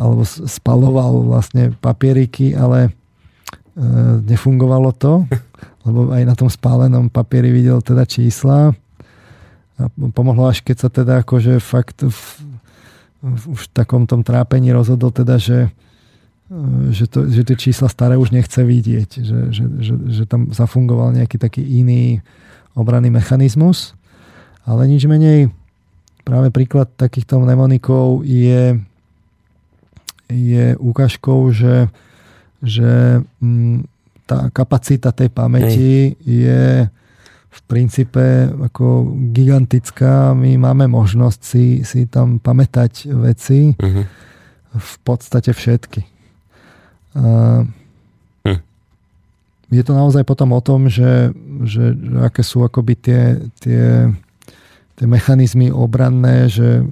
alebo spaloval vlastne papieriky, ale e, nefungovalo to, lebo aj na tom spálenom papieri videl teda čísla a pomohlo až keď sa teda akože fakt v, v už takom tom trápení rozhodol teda, že, že, to, že tie čísla staré už nechce vidieť, že, že, že, že tam zafungoval nejaký taký iný obranný mechanizmus. Ale nič menej práve príklad takýchto mnemonikov je, je ukážkou, že, že mm, tá kapacita tej pamäti Hej. je v princípe ako gigantická. My máme možnosť si, si tam pamätať veci, uh-huh. v podstate všetky. Uh, uh. Je to naozaj potom o tom, že, že, že aké sú akoby tie, tie, tie mechanizmy obranné, že,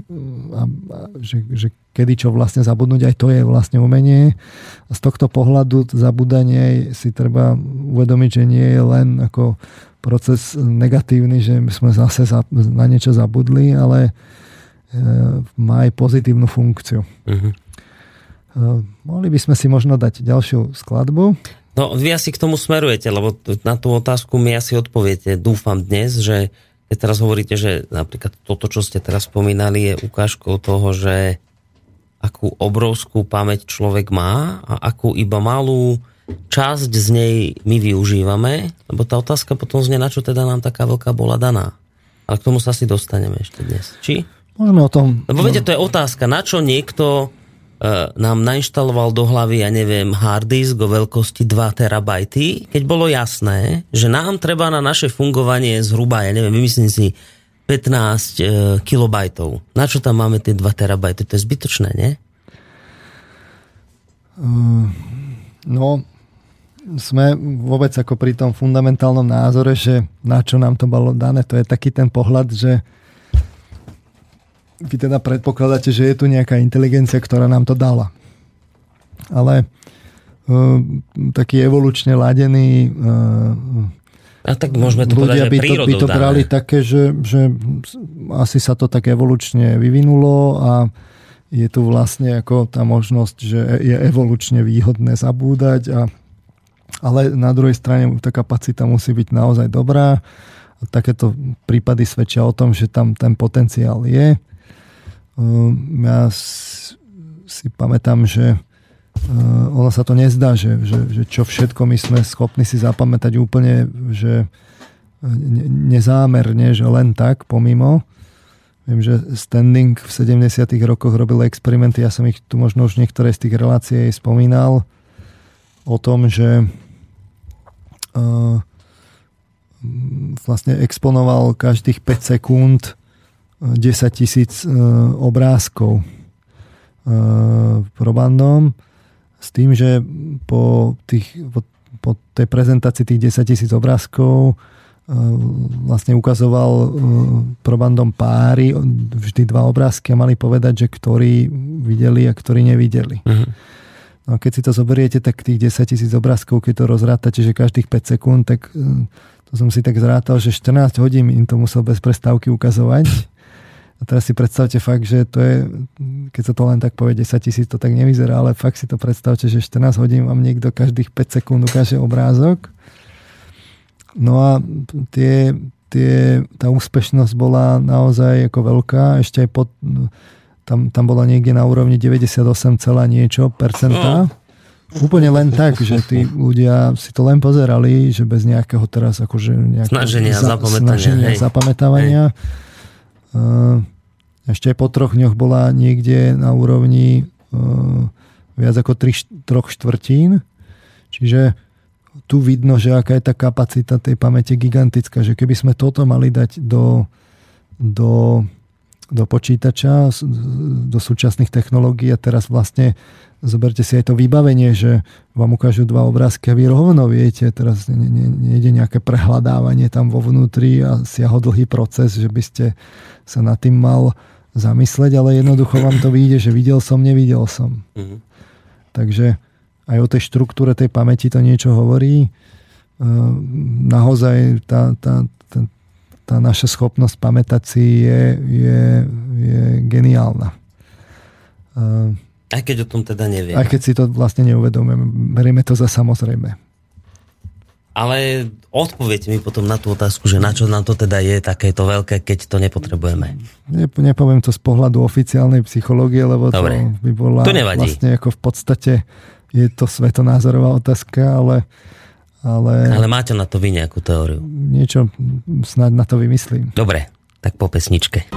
a, a, že, že kedy čo vlastne zabudnúť, aj to je vlastne umenie. A z tohto pohľadu zabudanie si treba uvedomiť, že nie je len ako proces negatívny, že sme zase na niečo zabudli, ale e, má aj pozitívnu funkciu. Uh-huh. Mohli by sme si možno dať ďalšiu skladbu. No, vy asi k tomu smerujete, lebo na tú otázku mi asi odpoviete, dúfam dnes, že keď teraz hovoríte, že napríklad toto, čo ste teraz spomínali, je ukážkou toho, že akú obrovskú pamäť človek má a akú iba malú časť z nej my využívame, lebo tá otázka potom znie, na čo teda nám taká veľká bola daná. Ale k tomu sa si dostaneme ešte dnes. Či? Môžeme o tom. Lebo viete, to je otázka, na čo niekto nám nainštaloval do hlavy, ja neviem, hard disk o veľkosti 2 terabajty, keď bolo jasné, že nám treba na naše fungovanie zhruba, ja neviem, vymyslím si 15 e, kilobajtov. Na čo tam máme tie 2 terabajty? To je zbytočné, nie? Mm, no, sme vôbec ako pri tom fundamentálnom názore, že na čo nám to bolo dané, to je taký ten pohľad, že vy teda predpokladáte, že je tu nejaká inteligencia, ktorá nám to dala. Ale uh, taký evolučne ladený uh, a tak môžeme to ľudia povedať, by to, by to brali také, že, že asi sa to tak evolučne vyvinulo a je tu vlastne ako tá možnosť, že je evolučne výhodné zabúdať a ale na druhej strane tá kapacita musí byť naozaj dobrá. Takéto prípady svedčia o tom, že tam ten potenciál je. Ehm, ja si pamätám, že ehm, ono sa to nezdá, že, že, že čo všetko my sme schopní si zapamätať úplne, že nezámerne, že len tak, pomimo. Viem, že Standing v 70. rokoch robil experimenty, ja som ich tu možno už niektoré z tých relácií spomínal, o tom, že uh, vlastne exponoval každých 5 sekúnd 10 uh, tisíc uh, obrázkov probandom s tým, že po, tých, po, po tej prezentácii tých 10 tisíc obrázkov vlastne ukazoval probandom páry, vždy dva obrázky a mali povedať, že ktorí videli a ktorí nevideli. Uh-huh. No keď si to zoberiete, tak tých 10 tisíc obrázkov, keď to rozrátate, že každých 5 sekúnd, tak to som si tak zrátal, že 14 hodín im to musel bez prestávky ukazovať. A teraz si predstavte fakt, že to je, keď sa to len tak povie 10 tisíc, to tak nevyzerá, ale fakt si to predstavte, že 14 hodín vám niekto každých 5 sekúnd ukáže obrázok. No a tie, tie, tá úspešnosť bola naozaj ako veľká, ešte aj pod, tam, tam bola niekde na úrovni 98, niečo percentá. Oh. Úplne len tak, že tí ľudia si to len pozerali, že bez nejakého teraz akože nejakého snaženia, za, zapamätania, snaženia zapamätávania. Hej. Ešte aj po troch dňoch bola niekde na úrovni viac ako tri, troch štvrtín. Čiže tu vidno, že aká je tá kapacita tej pamäte gigantická, že keby sme toto mali dať do, do, do počítača, do súčasných technológií a teraz vlastne zoberte si aj to vybavenie, že vám ukážu dva obrázky a vy rovno viete, teraz nejde nejaké prehľadávanie tam vo vnútri a siaho dlhý proces, že by ste sa nad tým mal zamysleť, ale jednoducho vám to vyjde, že videl som, nevidel som. Mm-hmm. Takže aj o tej štruktúre tej pamäti to niečo hovorí. Ehm, naozaj tá, tá, tá, tá naša schopnosť pamätať si je, je, je geniálna. Aj keď o tom teda neviem. Aj keď si to vlastne neuvedomujeme. Berieme to za samozrejme. Ale odpoviete mi potom na tú otázku, že na čo nám to teda je takéto veľké, keď to nepotrebujeme. Ne, nepoviem to z pohľadu oficiálnej psychológie, lebo Dobre. to by bola to nevadí. vlastne ako v podstate je to svetonázorová otázka, ale, ale... Ale máte na to vy nejakú teóriu? Niečo snáď na to vymyslím. Dobre, tak po pesničke.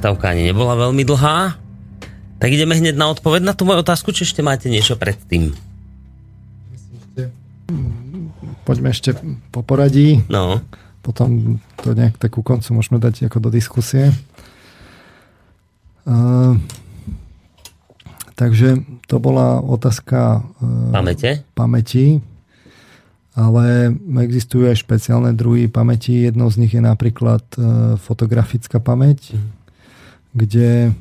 Prestávka ani nebola veľmi dlhá. Tak ideme hneď na odpoveď na tú moju otázku, či ešte máte niečo predtým? Poďme ešte po poradí. No. Potom to nejak tak ku koncu môžeme dať ako do diskusie. Uh, takže to bola otázka uh, Pamäte? pamäti, ale existujú aj špeciálne druhy pamäti. Jednou z nich je napríklad uh, fotografická pamäť. Mm kde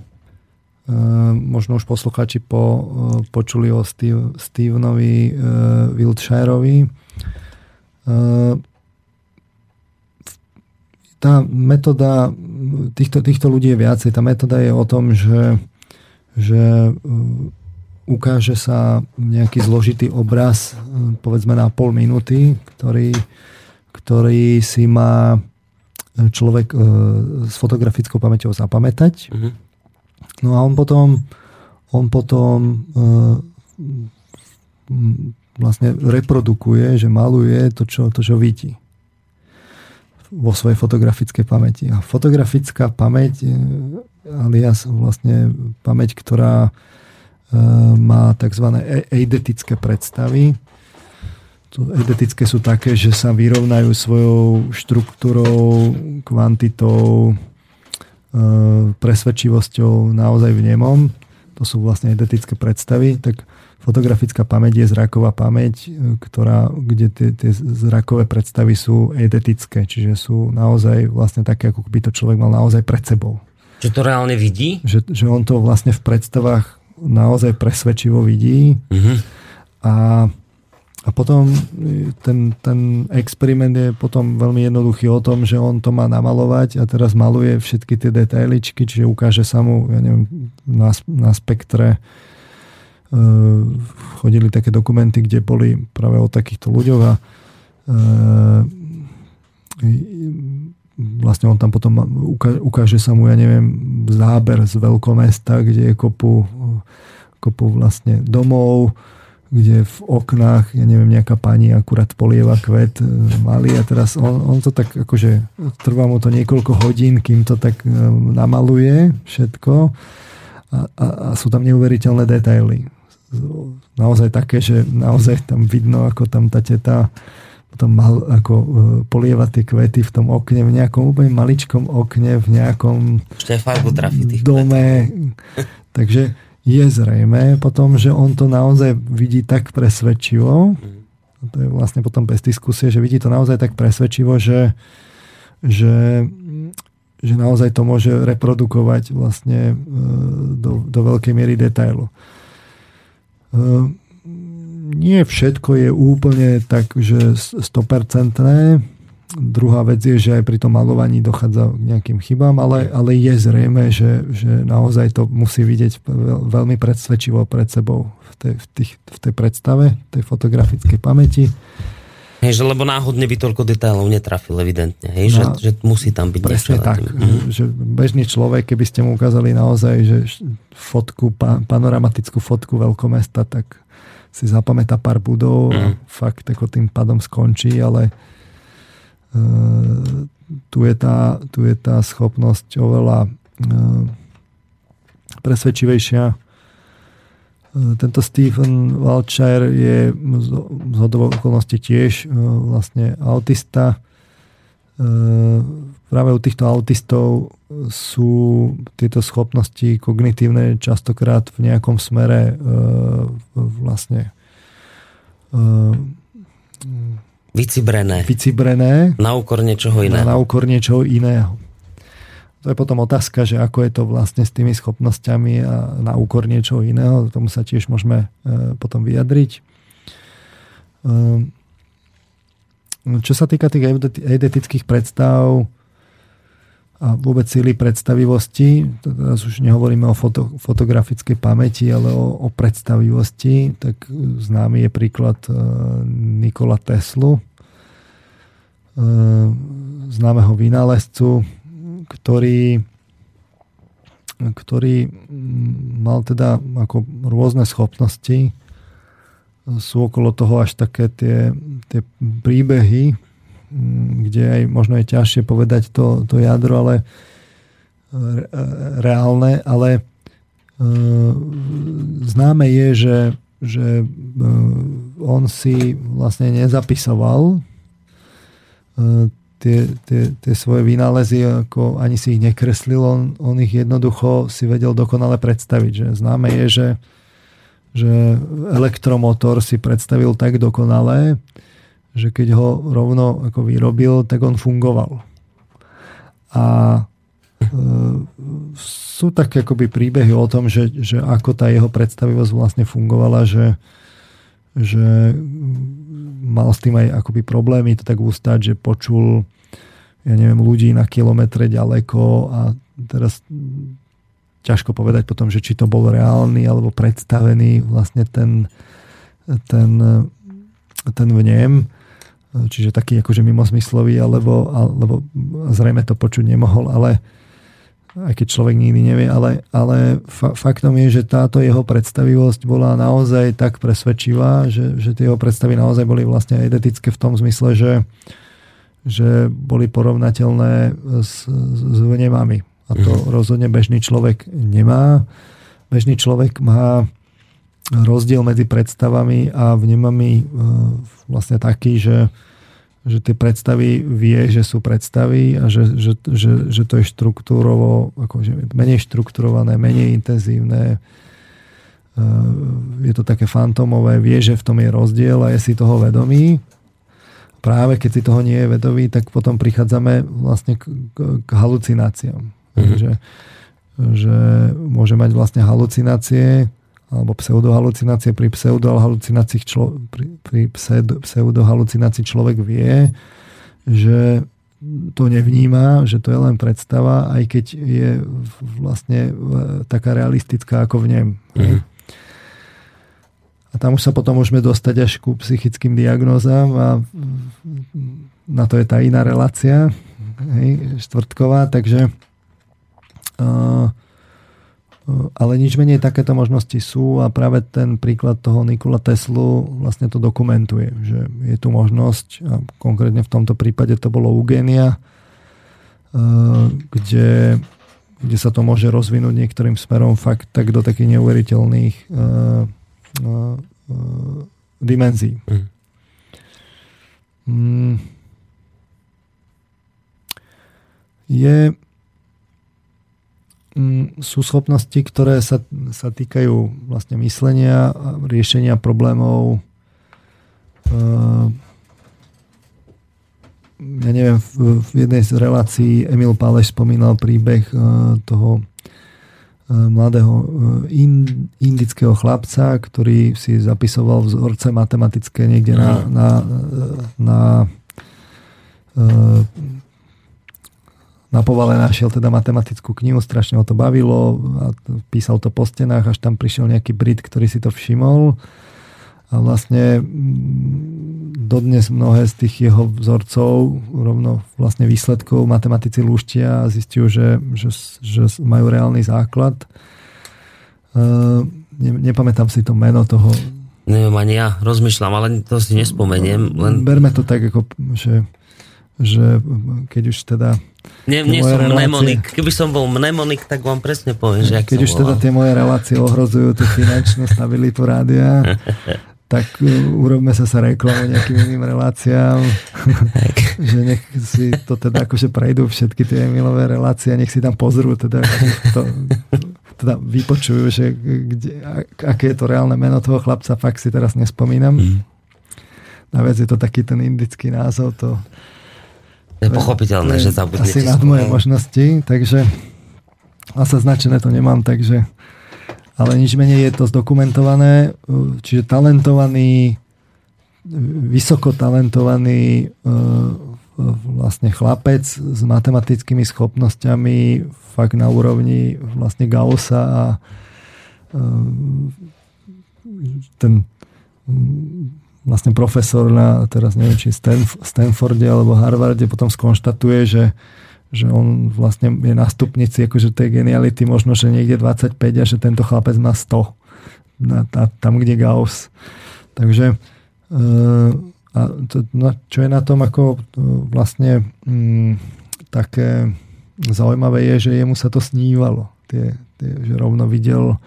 Uh, možno už posluchači po, uh, počuli o Steve, Stevenovi Wiltshireovi. Uh, tá metóda týchto, týchto ľudí je viacej. Tá metóda je o tom, že, že ukáže sa nejaký zložitý obraz, povedzme na pol minúty, ktorý, ktorý si má človek e, s fotografickou pamäťou zapamätať. Mm-hmm. No a on potom, on potom e, vlastne reprodukuje, že maluje to, čo, to, čo vidí vo svojej fotografickej pamäti. A fotografická pamäť, e, alias vlastne pamäť, ktorá má tzv. eidetické predstavy, edetické sú také, že sa vyrovnajú svojou štruktúrou, kvantitou, presvedčivosťou naozaj v nemom. To sú vlastne edetické predstavy. Tak fotografická pamäť je zraková pamäť, ktorá, kde tie, tie zrakové predstavy sú edetické, čiže sú naozaj vlastne také, ako by to človek mal naozaj pred sebou. Že to reálne vidí? Že, že on to vlastne v predstavách naozaj presvedčivo vidí. Uh-huh. A, a potom ten, ten experiment je potom veľmi jednoduchý o tom, že on to má namalovať a teraz maluje všetky tie detailičky, čiže ukáže sa mu, ja neviem, na, na spektre uh, chodili také dokumenty, kde boli práve o takýchto ľuďoch a uh, vlastne on tam potom ukáže sa mu, ja neviem, záber z veľkomesta, kde je kopu, kopu vlastne domov, kde v oknách, ja neviem, nejaká pani akurát polieva kvet e, malý a teraz on, on to tak akože trvá mu to niekoľko hodín, kým to tak e, namaluje všetko a, a, a sú tam neuveriteľné detaily. Naozaj také, že naozaj tam vidno, ako tam tá teta potom mal ako uh, polievať tie kvety v tom okne, v nejakom úplne maličkom okne, v nejakom dome. Takže je zrejme potom, že on to naozaj vidí tak presvedčivo, mm. to je vlastne potom bez diskusie, že vidí to naozaj tak presvedčivo, že, že, že naozaj to môže reprodukovať vlastne uh, do, do veľkej miery detailu. Uh, nie všetko je úplne tak, že 100%. Druhá vec je, že aj pri tom malovaní dochádza k nejakým chybám, ale, ale je zrejme, že, že naozaj to musí vidieť veľmi predsvedčivo pred sebou v tej, v, tých, v tej predstave, tej fotografickej pamäti. Hej, že lebo náhodne by toľko detailov netrafil, evidentne. Hej, no, že, že musí tam byť Presne tak. Mm. Že bežný človek, keby ste mu ukázali naozaj, že fotku, panoramatickú fotku veľkomesta, tak si zapamätá pár budov a mm. fakt ako tým pádom skončí, ale tu, je tá, tu je tá schopnosť oveľa uh, presvedčivejšia. Uh, tento Stephen Walcher je z hodovou okolností tiež uh, vlastne autista. Práve u týchto autistov sú tieto schopnosti kognitívne častokrát v nejakom smere e, vlastne e, vycibrené. vycibrené. Na úkor niečoho iného. Na, na úkor niečoho iného. To je potom otázka, že ako je to vlastne s tými schopnosťami a na úkor niečoho iného. Tomu sa tiež môžeme e, potom vyjadriť. E, čo sa týka tých eidetických predstav, a vôbec síly predstavivosti, teraz už nehovoríme o foto, fotografickej pamäti, ale o, o predstavivosti, tak známy je príklad e, Nikola Teslu, e, známeho vynálezcu, ktorý ktorý mal teda ako rôzne schopnosti. Sú okolo toho až také tie, tie príbehy, kde aj možno je ťažšie povedať to, to jadro, ale reálne, ale e, známe je, že, že e, on si vlastne nezapisoval e, tie, tie, tie svoje vynálezy, ako ani si ich nekreslil, on, on ich jednoducho si vedel dokonale predstaviť. Že známe je, že, že elektromotor si predstavil tak dokonale, že keď ho rovno ako vyrobil, tak on fungoval. A e, sú také akoby príbehy o tom, že, že ako tá jeho predstavivosť vlastne fungovala, že, že mal s tým aj akoby problémy to tak ústať, že počul ja neviem, ľudí na kilometre ďaleko a teraz ťažko povedať potom, že či to bol reálny alebo predstavený vlastne ten, ten, ten vnem čiže taký akože mimozmyslový, alebo, alebo zrejme to počuť nemohol, ale aj keď človek nikdy nevie, ale, ale fa- faktom je, že táto jeho predstavivosť bola naozaj tak presvedčivá, že, že tie jeho predstavy naozaj boli vlastne identické v tom zmysle, že, že boli porovnateľné s, s vnemami. A to mm rozhodne bežný človek nemá. Bežný človek má rozdiel medzi predstavami a vnemami vlastne taký, že, že tie predstavy vie, že sú predstavy a že, že, že, že to je štruktúrovo, akože menej štrukturované, menej intenzívne, je to také fantomové, vie, že v tom je rozdiel a je si toho vedomý. Práve keď si toho nie je vedomý, tak potom prichádzame vlastne k, k, k halucináciám. Mm-hmm. Že, že môže mať vlastne halucinácie alebo pseudohalucinácie. Pri pseudohalucinácii, člo, pri, pri pseudohalucinácii človek vie, že to nevníma, že to je len predstava, aj keď je vlastne e, taká realistická ako v nem. Mm. A tam už sa potom môžeme dostať až ku psychickým diagnózam a na to je tá iná relácia, hej, štvrtková, takže uh, ale nič menej takéto možnosti sú a práve ten príklad toho Nikola Teslu vlastne to dokumentuje, že je tu možnosť, a konkrétne v tomto prípade to bolo Eugenia, kde, kde sa to môže rozvinúť niektorým smerom fakt tak do takých neuveriteľných dimenzií. Mm. Je sú schopnosti, ktoré sa, sa týkajú vlastne myslenia riešenia problémov uh, ja neviem, v, jednej z relácií Emil Páleš spomínal príbeh uh, toho uh, mladého in, indického chlapca, ktorý si zapisoval vzorce matematické niekde na, na, na, na na povale našiel teda matematickú knihu, strašne ho to bavilo a písal to po stenách, až tam prišiel nejaký Brit, ktorý si to všimol a vlastne mm, dodnes mnohé z tých jeho vzorcov, rovno vlastne výsledkov matematici lúštia a zistiu, že, že, že majú reálny základ. Uh, ne, nepamätám si to meno toho. Neviem ani ja, rozmýšľam, ale to si nespomeniem. Len... Berme to tak, ako, že, že keď už teda nie, nie som relácie, mnemonik. Keby som bol mnemonik, tak vám presne poviem, že Keď už teda tie moje relácie ohrozujú tú finančnú stabilitu rádia, tak uh, urobme sa sa reklamu nejakým iným reláciám, že nech si to teda akože prejdú všetky tie milové relácie a nech si tam pozrú teda to, teda vypočujú, že kde, aké je to reálne meno toho chlapca, fakt si teraz nespomínam. Mm. Naviac je to taký ten indický názov, to je pochopiteľné, že zabudnete. Asi nad moje možnosti, takže sa značené to nemám, takže ale nič menej je to zdokumentované, čiže talentovaný, vysoko talentovaný e, vlastne chlapec s matematickými schopnosťami fakt na úrovni vlastne Gaussa a e, ten vlastne profesor na, teraz neviem, či Stanf- Stanforde alebo Harvarde potom skonštatuje, že, že on vlastne je na stupnici akože tej geniality možno, že niekde 25 a že tento chlapec má 100 na, na, tam, kde Gauss. Takže e, a to, no, čo je na tom ako vlastne mm, také zaujímavé je, že jemu sa to snívalo. Tie, tie, že rovno videl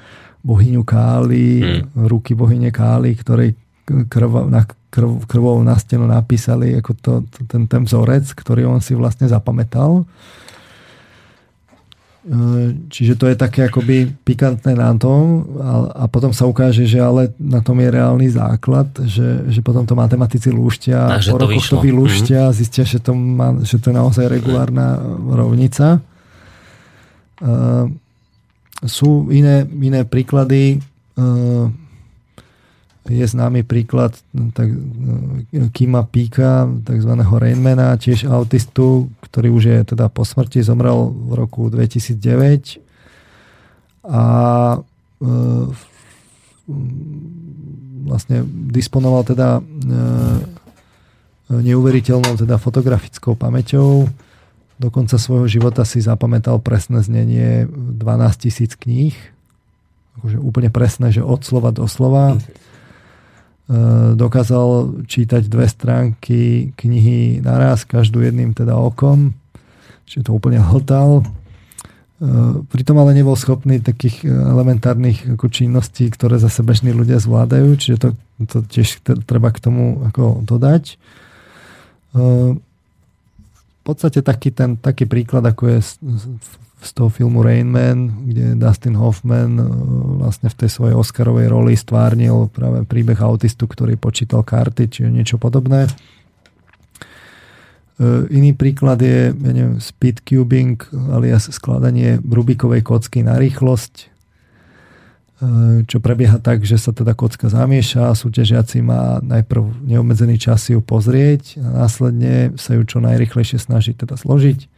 bohyňu Káli, hmm. ruky bohyne Káli, ktorej krv, na krv, krvou na stenu napísali ako to, to, ten, ten vzorec, ktorý on si vlastne zapamätal. E, čiže to je také akoby pikantné na tom a, a potom sa ukáže, že ale na tom je reálny základ, že, že potom to matematici lúštia a po rokoch to, to vylúštia mm-hmm. zistia, že to, má, že to je naozaj regulárna rovnica. Uh, sú iné, iné príklady uh, je známy príklad tak, e, Kima Píka, tzv. Rainmana, tiež autistu, ktorý už je teda po smrti, zomrel v roku 2009 a e, vlastne disponoval teda e, neuveriteľnou teda fotografickou pamäťou. Do konca svojho života si zapamätal presné znenie 12 tisíc kníh. Akože úplne presné, že od slova do slova. E, dokázal čítať dve stránky knihy naraz, každú jedným teda okom, čiže to úplne hltal. pritom ale nebol schopný takých elementárnych činností, ktoré zase bežní ľudia zvládajú, čiže to, to tiež treba k tomu ako dodať. V podstate taký, ten, taký príklad, ako je z toho filmu Rain Man, kde Dustin Hoffman vlastne v tej svojej Oscarovej roli stvárnil práve príbeh autistu, ktorý počítal karty, čiže niečo podobné. E, iný príklad je ja neviem, speed cubing alias skladanie Rubikovej kocky na rýchlosť, e, čo prebieha tak, že sa teda kocka zamieša súťažiaci má najprv neobmedzený čas ju pozrieť a následne sa ju čo najrychlejšie snaží teda zložiť.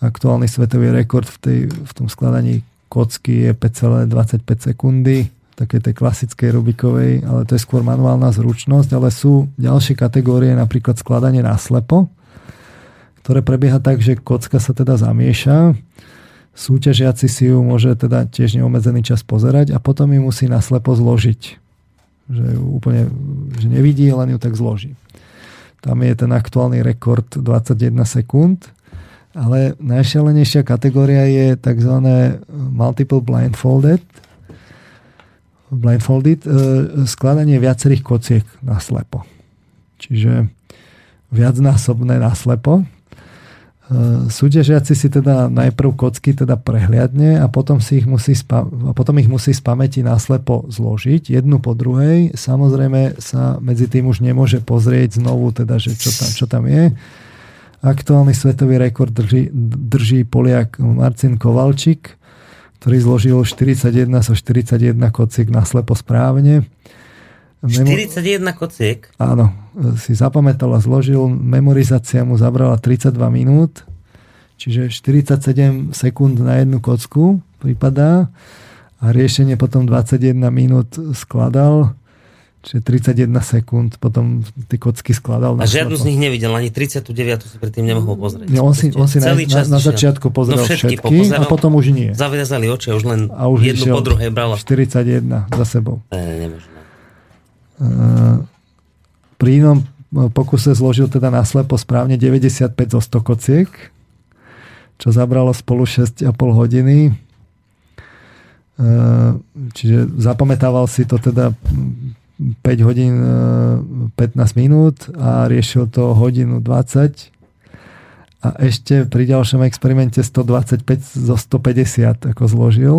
Aktuálny svetový rekord v, tej, v tom skladaní kocky je 5,25 sekundy také tej klasickej Rubikovej, ale to je skôr manuálna zručnosť, ale sú ďalšie kategórie, napríklad skladanie na slepo, ktoré prebieha tak, že kocka sa teda zamieša, súťažiaci si ju môže teda tiež neobmedzený čas pozerať a potom ju musí naslepo zložiť. Že ju úplne že nevidí, len ju tak zloží. Tam je ten aktuálny rekord 21 sekúnd, ale najšialenejšia kategória je tzv. multiple blindfolded, blindfolded, e, skladanie viacerých kociek na slepo. Čiže viacnásobné na slepo. E, súťažiaci si teda najprv kocky teda prehliadne a potom, si ich musí spa- a potom ich musí z pamäti naslepo zložiť jednu po druhej. Samozrejme sa medzi tým už nemôže pozrieť znovu teda, že čo tam, čo tam je. Aktuálny svetový rekord drží, drží Poliak Marcin Kovalčík ktorý zložil 41 so 41 kociek naslepo správne. 41 kociek? Áno, si zapamätal a zložil. Memorizácia mu zabrala 32 minút, čiže 47 sekúnd na jednu kocku prípadá a riešenie potom 21 minút skladal Čiže 31 sekúnd potom tie kocky skladal. A žiadnu z nich nevidel, ani 39 si predtým nemohol pozrieť. No, on si, on si na, na, na začiatku pozeral no všetky, všetky a potom už nie. Zaviazali oči už len a už jednu po druhej brala. 41 za sebou. E, nemožné. Uh, pri inom pokuse zložil teda naslepo správne 95 zo 100 kociek, čo zabralo spolu 6,5 hodiny. Uh, čiže zapamätával si to teda 5 hodín 15 e, minút a riešil to hodinu 20 a ešte pri ďalšom experimente 125 zo 150 ako zložil.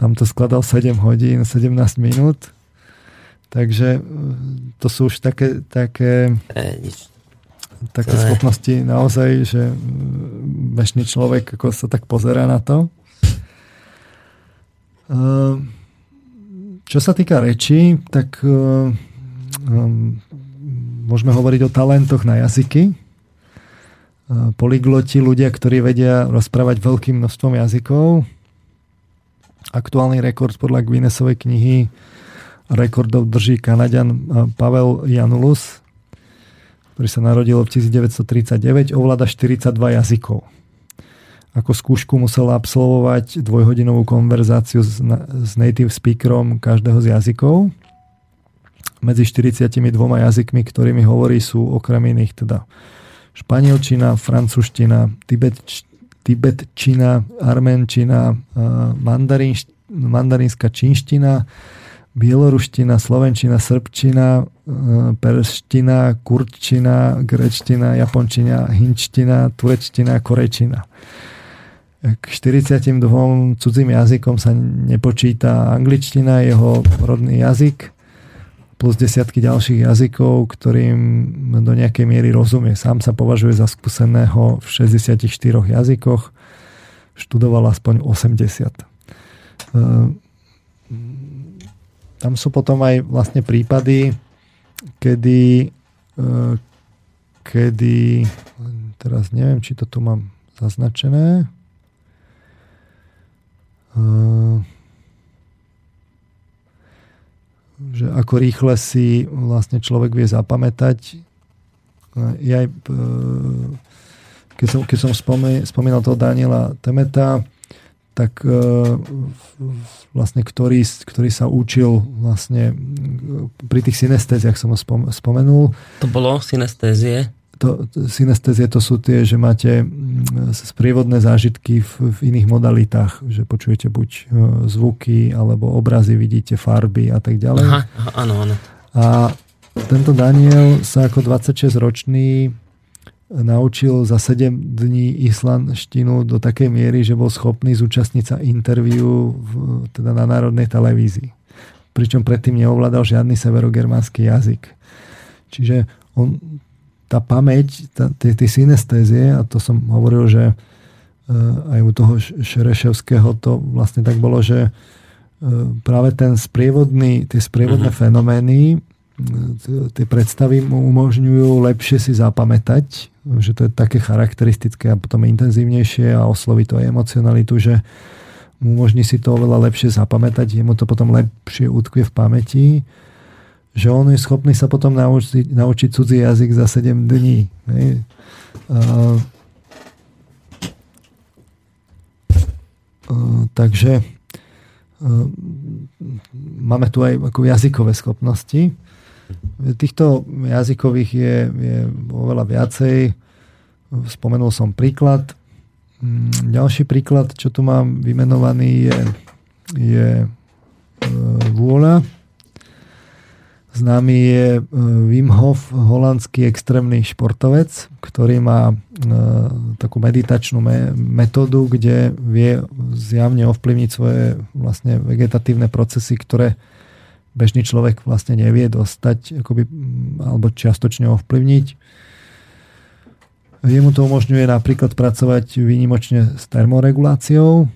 Tam to skladal 7 hodín 17 minút. Takže e, to sú už také, také, také schopnosti naozaj, že bežný človek ako sa tak pozera na to. Uh, čo sa týka rečí, tak um, môžeme hovoriť o talentoch na jazyky. Uh, polygloti, ľudia, ktorí vedia rozprávať veľkým množstvom jazykov. Aktuálny rekord podľa Guinnessovej knihy rekordov drží Kanadian Pavel Janulus, ktorý sa narodil v 1939, ovláda 42 jazykov ako skúšku musel absolvovať dvojhodinovú konverzáciu s, s native speakerom každého z jazykov. Medzi 42 jazykmi, ktorými hovorí, sú okrem iných teda španielčina, francúzština, tibet, tibetčina, arménčina, mandarín, mandarínska čínština, bieloruština, slovenčina, srbčina, perština, kurčina, grečtina, japončina, hinčtina, turečtina, korečina k 42 cudzím jazykom sa nepočíta angličtina, jeho rodný jazyk, plus desiatky ďalších jazykov, ktorým do nejakej miery rozumie. Sám sa považuje za skúseného v 64 jazykoch, študoval aspoň 80. E, tam sú potom aj vlastne prípady, kedy, e, kedy teraz neviem, či to tu mám zaznačené, že ako rýchle si vlastne človek vie zapamätať. Ja aj, keď som, keď som spomínal, toho Daniela Temeta, tak vlastne ktorý, ktorý sa učil vlastne pri tých synestéziách som ho spomenul. To bolo synestézie? To, synestézie to sú tie, že máte mm, sprievodné zážitky v, v iných modalitách, že počujete buď e, zvuky, alebo obrazy, vidíte farby a tak ďalej. Aha, áno, áno. A tento Daniel sa ako 26-ročný naučil za 7 dní islandštinu do takej miery, že bol schopný zúčastniť sa interviu v, teda na národnej televízii. Pričom predtým neovládal žiadny severogermánsky jazyk. Čiže on tá pamäť, tá, tie, tie synestézie, a to som hovoril, že uh, aj u toho Šereševského to vlastne tak bolo, že uh, práve ten sprievodný, tie sprievodné mm-hmm. fenomény, tie predstavy mu umožňujú lepšie si zapamätať, že to je také charakteristické a potom intenzívnejšie a osloví to aj emocionalitu, že mu umožní si to oveľa lepšie zapamätať, jemu to potom lepšie utkvie v pamäti že on je schopný sa potom naučiť, naučiť cudzí jazyk za 7 dní. Hej. Uh, takže máme tu aj ako jazykové schopnosti. Týchto jazykových je, je oveľa viacej. Spomenul som príklad. Mm, ďalší príklad, čo tu mám vymenovaný, je, je vôľa Známy je e, Wim Hof, holandský extrémny športovec, ktorý má e, takú meditačnú metódu, kde vie zjavne ovplyvniť svoje vlastne vegetatívne procesy, ktoré bežný človek vlastne nevie dostať akoby, alebo čiastočne ovplyvniť. Jemu to umožňuje napríklad pracovať výnimočne s termoreguláciou.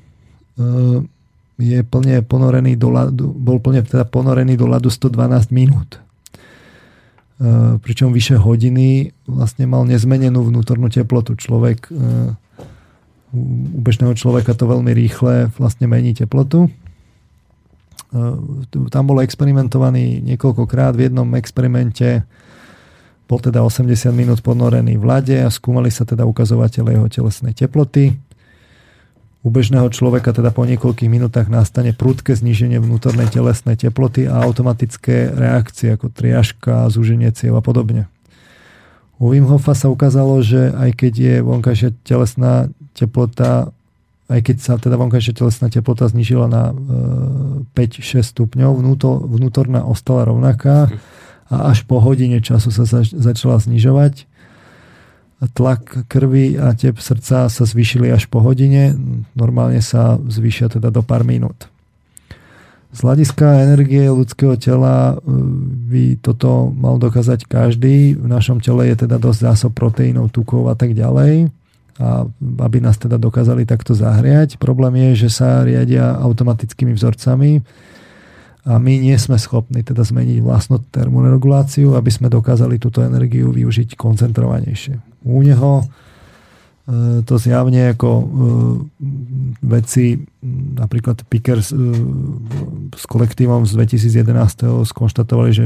Je plne ponorený do ľadu, bol plne teda ponorený do ľadu 112 minút. E, pričom vyše hodiny vlastne mal nezmenenú vnútornú teplotu. Človek e, u bežného človeka to veľmi rýchle vlastne mení teplotu. E, tam bolo experimentovaný niekoľkokrát. V jednom experimente bol teda 80 minút ponorený v lade a skúmali sa teda ukazovateľe jeho telesnej teploty u bežného človeka teda po niekoľkých minútach nastane prudké zníženie vnútornej telesnej teploty a automatické reakcie ako triažka, zúženie ciev a podobne. U Wim Hofa sa ukázalo, že aj keď je vonkajšia telesná teplota aj keď sa teda vonkajšia telesná teplota znižila na 5-6 e, stupňov, vnútorná ostala rovnaká a až po hodine času sa začala znižovať tlak krvi a tep srdca sa zvýšili až po hodine, normálne sa zvýšia teda do pár minút. Z hľadiska energie ľudského tela e, by toto mal dokázať každý. V našom tele je teda dosť zásob proteínov, tukov a tak ďalej. A aby nás teda dokázali takto zahriať. Problém je, že sa riadia automatickými vzorcami a my nie sme schopní teda zmeniť vlastnú termoreguláciu, aby sme dokázali túto energiu využiť koncentrovanejšie u neho. E, to zjavne ako e, veci, napríklad Pickers e, s kolektívom z 2011. skonštatovali, že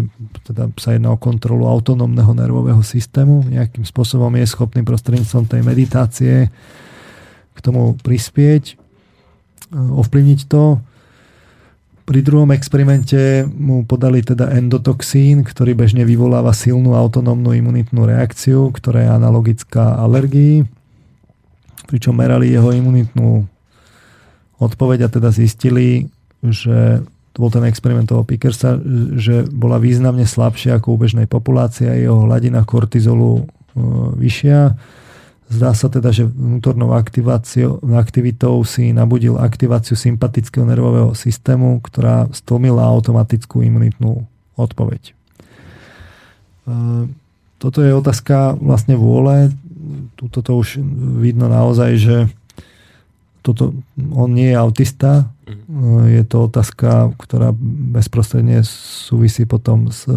teda sa jedná o kontrolu autonómneho nervového systému. Nejakým spôsobom je schopný prostredníctvom tej meditácie k tomu prispieť, ovplyvniť to. Pri druhom experimente mu podali teda endotoxín, ktorý bežne vyvoláva silnú autonómnu imunitnú reakciu, ktorá je analogická alergii. Pričom merali jeho imunitnú odpoveď a teda zistili, že to bol ten experiment toho Pickersa, že bola významne slabšia ako u bežnej populácie a jeho hladina kortizolu e, vyššia Zdá sa teda, že vnútornou aktivitou si nabudil aktiváciu sympatického nervového systému, ktorá stlmila automatickú imunitnú odpoveď. E, toto je otázka vlastne vôle. Tuto to už vidno naozaj, že toto, on nie je autista. Mhm. Je to otázka, ktorá bezprostredne súvisí potom s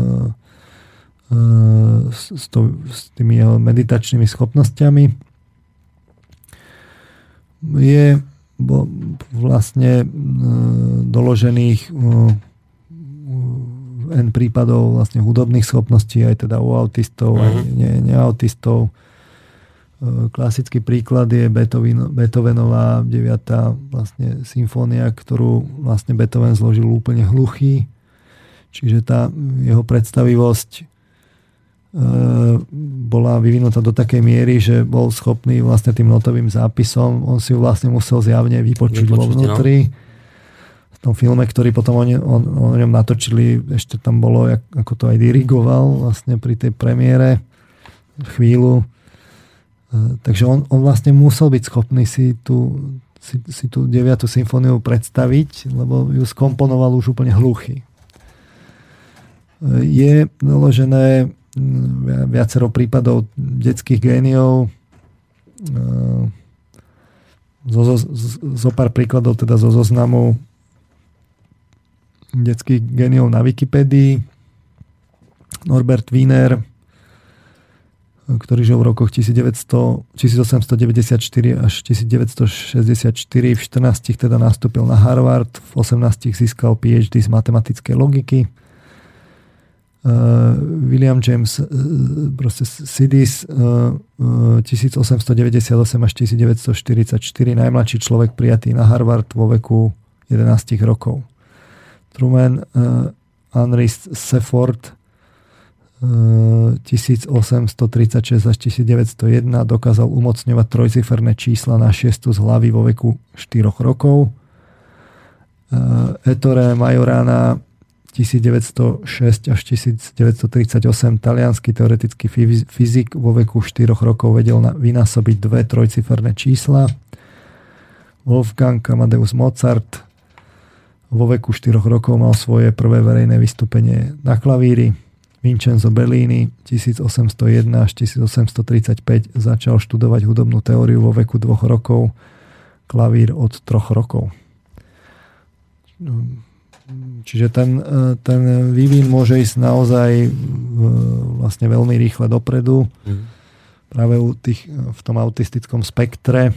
s, s, to, s tými jeho meditačnými schopnosťami. Je vlastne e, doložených e, N prípadov vlastne hudobných schopností aj teda u autistov, mm-hmm. aj mhm. ne, neautistov. Klasický príklad je Beethoven, Beethovenová 9. vlastne symfónia, ktorú vlastne Beethoven zložil úplne hluchý. Čiže tá jeho predstavivosť bola vyvinutá do takej miery, že bol schopný vlastne tým notovým zápisom, on si ju vlastne musel zjavne vypočuť, vypočuť vo vnútri. No. V tom filme, ktorý potom o, ne, o, o ňom natočili, ešte tam bolo, jak, ako to aj dirigoval vlastne pri tej premiére chvíľu. Takže on, on vlastne musel byť schopný si tú, si, si tú 9. symfóniu predstaviť, lebo ju skomponoval už úplne hluchý. Je naložené viacero prípadov detských géniov. Zo, zo, zo pár príkladov teda zo zoznamu detských géniov na Wikipedii. Norbert Wiener, ktorý žil v rokoch 1900, 1894 až 1964. V 14 teda nastúpil na Harvard, v 18 získal PhD z matematickej logiky William James uh, proste Sidis uh, 1898 až 1944, najmladší človek prijatý na Harvard vo veku 11 rokov. Truman uh, Henry Sefford 1836 až 1901 dokázal umocňovať trojciferné čísla na 6 z hlavy vo veku 4 rokov. Ettore Majorana 1906 až 1938 talianský teoretický fyzik vo veku 4 rokov vedel vynásobiť dve trojciferné čísla. Wolfgang Amadeus Mozart vo veku 4 rokov mal svoje prvé verejné vystúpenie na klavíri. Vincenzo Bellini 1801 až 1835 začal študovať hudobnú teóriu vo veku 2 rokov, klavír od 3 rokov Čiže ten, e, ten vývin môže ísť naozaj e, vlastne veľmi rýchle dopredu. Mm. Práve u tých, e, v tom autistickom spektre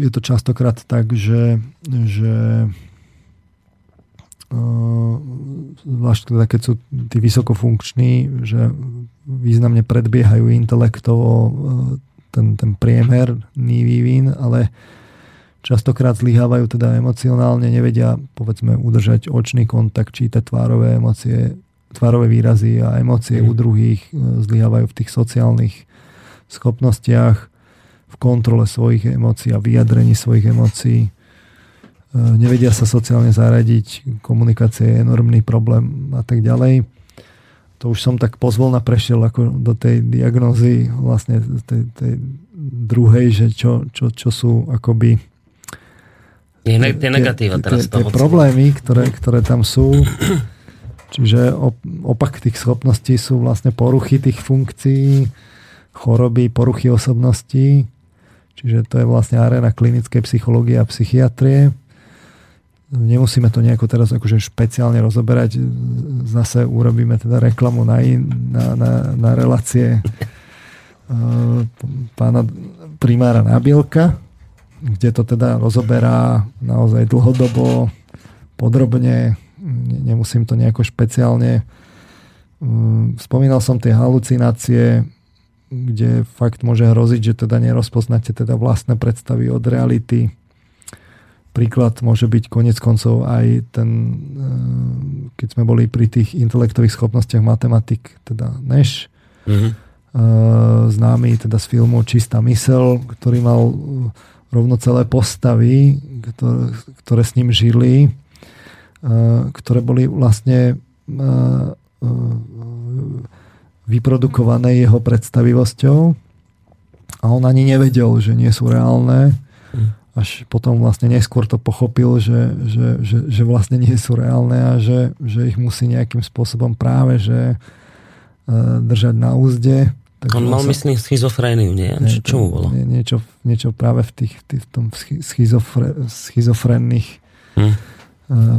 je to častokrát tak, že, že zvlášť teda keď sú tí vysokofunkční, že významne predbiehajú intelektovo ten, ten priemerný vývin, ale častokrát zlyhávajú teda emocionálne, nevedia povedzme udržať očný kontakt, čítať tvárové emócie, tvárové výrazy a emócie mm. u druhých, e, zlyhávajú v tých sociálnych schopnostiach, v kontrole svojich emócií a vyjadrení svojich emócií. E, nevedia sa sociálne zaradiť, komunikácia je enormný problém a tak ďalej. To už som tak pozvolna prešiel ako do tej diagnózy vlastne tej, tej druhej, že čo, čo, čo sú akoby Tie, tie negatíva teraz tie, tie problémy, ktoré, ktoré tam sú, čiže opak tých schopností sú vlastne poruchy tých funkcií, choroby, poruchy osobností, čiže to je vlastne arena klinickej psychológie a psychiatrie. Nemusíme to nejako teraz akože špeciálne rozoberať. Zase urobíme teda reklamu na, na, na, na relácie pána primára Nabielka, kde to teda rozoberá naozaj dlhodobo, podrobne, nemusím to nejako špeciálne. Mm, spomínal som tie halucinácie, kde fakt môže hroziť, že teda nerozpoznáte teda vlastné predstavy od reality. Príklad môže byť konec koncov aj ten, eh, keď sme boli pri tých intelektových schopnostiach matematik, teda Nash, mm-hmm. známy teda z filmu Čistá mysel, ktorý mal rovno celé postavy, ktoré, ktoré s ním žili, ktoré boli vlastne vyprodukované jeho predstavivosťou. A on ani nevedel, že nie sú reálne. Až potom vlastne neskôr to pochopil, že, že, že, že vlastne nie sú reálne a že, že ich musí nejakým spôsobom práve že držať na úzde tak On mal, sa... myslím, schizofréniu, nie? nie čo mu bolo? Nie, niečo, niečo práve v, tých, tých, v tom schizofre, schizofrénnych hm.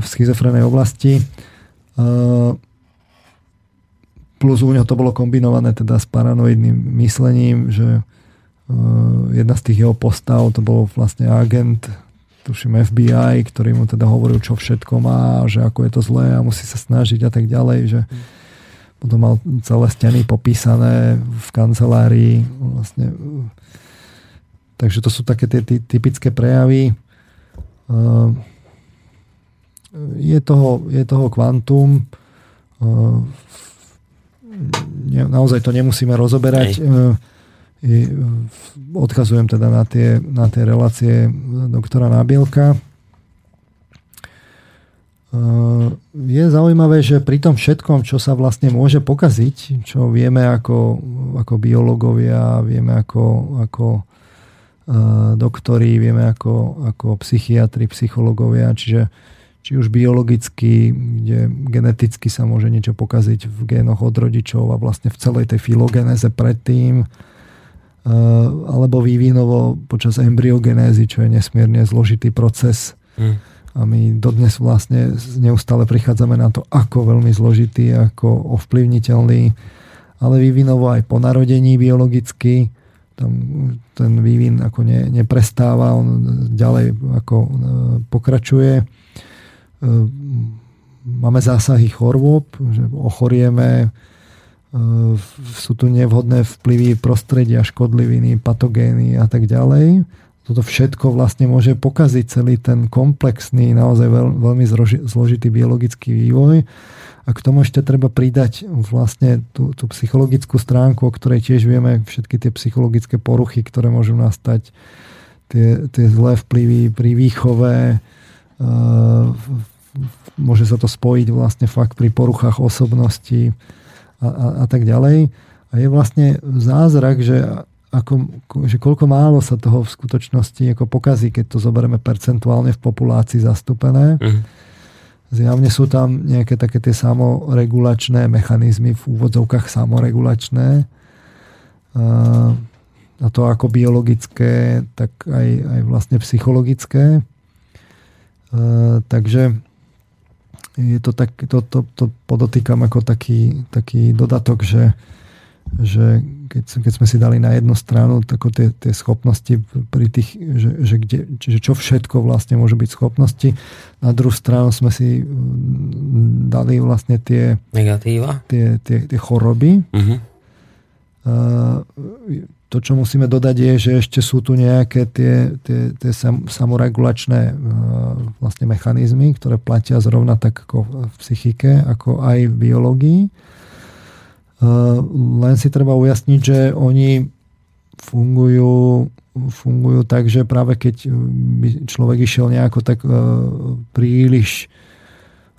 v schizofrénnej oblasti. Plus u neho to bolo kombinované teda s paranoidným myslením, že jedna z tých jeho postav to bol vlastne agent tuším FBI, ktorý mu teda hovoril, čo všetko má, že ako je to zlé a musí sa snažiť a tak ďalej, že hm potom mal celé steny popísané v kancelárii. Vlastne. Takže to sú také tie typické prejavy. Je toho, je toho kvantum. naozaj to nemusíme rozoberať. Hej. Odkazujem teda na tie, na tie relácie doktora Nábielka. Je zaujímavé, že pri tom všetkom, čo sa vlastne môže pokaziť, čo vieme ako, ako biológovia, vieme ako, ako doktori, vieme ako, ako psychiatri, psychológovia, čiže či už biologicky, kde geneticky sa môže niečo pokaziť v génoch od rodičov a vlastne v celej tej filogenéze predtým, alebo vývinovo počas embryogenézy, čo je nesmierne zložitý proces. Mm. A my dodnes vlastne neustále prichádzame na to, ako veľmi zložitý, ako ovplyvniteľný, ale vývinovo aj po narodení biologicky tam ten vývin ako ne, neprestáva, on ďalej ako e, pokračuje. E, máme zásahy chorôb, že ochorieme, e, sú tu nevhodné vplyvy prostredia, škodliviny, patogény a tak ďalej. Toto všetko vlastne môže pokaziť celý ten komplexný, naozaj veľ, veľmi zložitý biologický vývoj a k tomu ešte treba pridať vlastne tú, tú psychologickú stránku, o ktorej tiež vieme všetky tie psychologické poruchy, ktoré môžu nastať, tie, tie zlé vplyvy pri výchove, môže sa to spojiť vlastne fakt pri poruchách osobnosti a, a, a tak ďalej. A je vlastne zázrak, že, ako, že koľko málo sa toho v skutočnosti ako pokazí, keď to zoberieme percentuálne v populácii zastúpené. Mm Zjavne sú tam nejaké také tie samoregulačné mechanizmy, v úvodzovkách samoregulačné. A to ako biologické, tak aj, aj vlastne psychologické. Takže je to tak, to, to, to podotýkam ako taký, taký dodatok, že, že keď, keď sme si dali na jednu stranu tako tie, tie schopnosti pri tých, že, že, kde, že čo všetko vlastne môže byť schopnosti, na druhú stranu sme si mm, dali vlastne tie negatíva, tie, tie, tie choroby. Uh-huh. To, čo musíme dodať, je, že ešte sú tu nejaké tie, tie, tie sam, samoregulačné vlastne mechanizmy, ktoré platia zrovna tak ako v psychike, ako aj v biológii len si treba ujasniť, že oni fungujú, fungujú tak, že práve keď by človek išiel nejako tak eh, príliš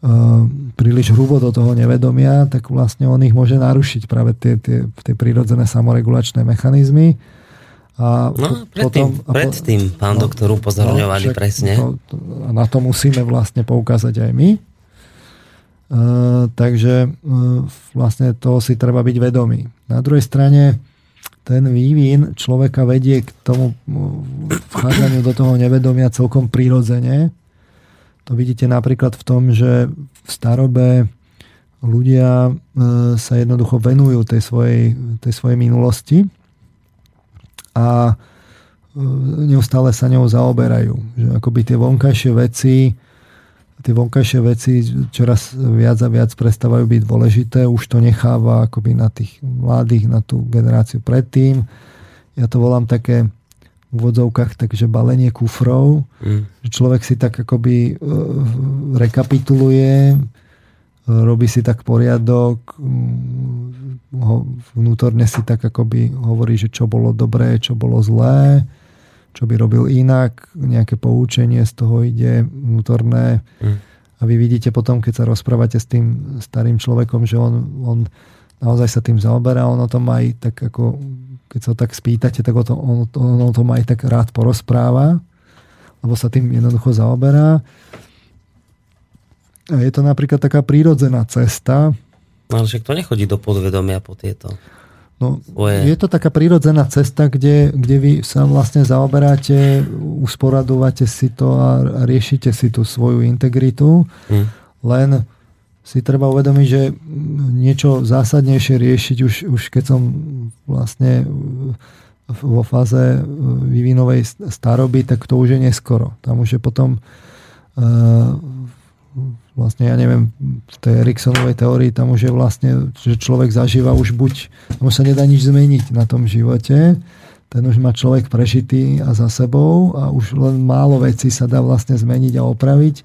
eh, príliš hrubo do toho nevedomia, tak vlastne on ich môže narušiť práve tie, tie, tie prírodzené samoregulačné mechanizmy. A no, predtým, potom, predtým pán no, doktor upozorňovali no, presne. To, na to musíme vlastne poukázať aj my. Takže vlastne to si treba byť vedomý. Na druhej strane ten vývin človeka vedie k tomu vchádzaniu do toho nevedomia celkom prirodzene. To vidíte napríklad v tom, že v starobe ľudia sa jednoducho venujú tej svojej, tej svojej minulosti a neustále sa ňou zaoberajú. Že akoby tie vonkajšie veci tie vonkajšie veci čoraz viac a viac prestávajú byť dôležité. Už to necháva akoby na tých mladých, na tú generáciu predtým. Ja to volám také v úvodzovkách takže balenie kufrov. Mm. Že človek si tak akoby uh, rekapituluje, robí si tak poriadok, um, vnútorne si tak akoby hovorí, že čo bolo dobré, čo bolo zlé čo by robil inak, nejaké poučenie z toho ide vnútorné. Mm. A vy vidíte potom, keď sa rozprávate s tým starým človekom, že on, on naozaj sa tým zaoberá, on o tom aj tak ako, keď sa tak spýtate, tak o to, on, on o tom aj tak rád porozpráva, lebo sa tým jednoducho zaoberá. A je to napríklad taká prírodzená cesta. No, ale však to nechodí do podvedomia po tieto No, je to taká prírodzená cesta, kde, kde vy sa vlastne zaoberáte, usporadúvate si to a riešite si tú svoju integritu. Hmm. Len si treba uvedomiť, že niečo zásadnejšie riešiť už, už keď som vlastne vo fáze vývinovej staroby, tak to už je neskoro. Tam už je potom vlastne, ja neviem, v tej Eriksonovej teórii tam už je vlastne, že človek zažíva už buď, tam sa nedá nič zmeniť na tom živote, ten už má človek prežitý a za sebou a už len málo vecí sa dá vlastne zmeniť a opraviť.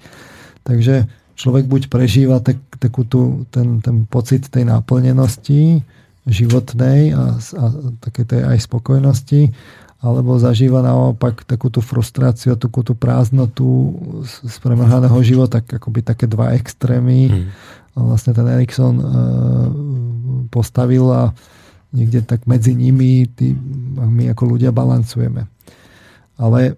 Takže človek buď prežíva tak, takú tú, ten, ten pocit tej náplnenosti životnej a, a také tej aj spokojnosti, alebo zažíva naopak takú tú frustráciu, takú tú prázdnotu z premrhaného života, akoby také dva extrémy. Hmm. Vlastne ten Erikson e, postavil a niekde tak medzi nimi tý, my ako ľudia balancujeme. Ale e,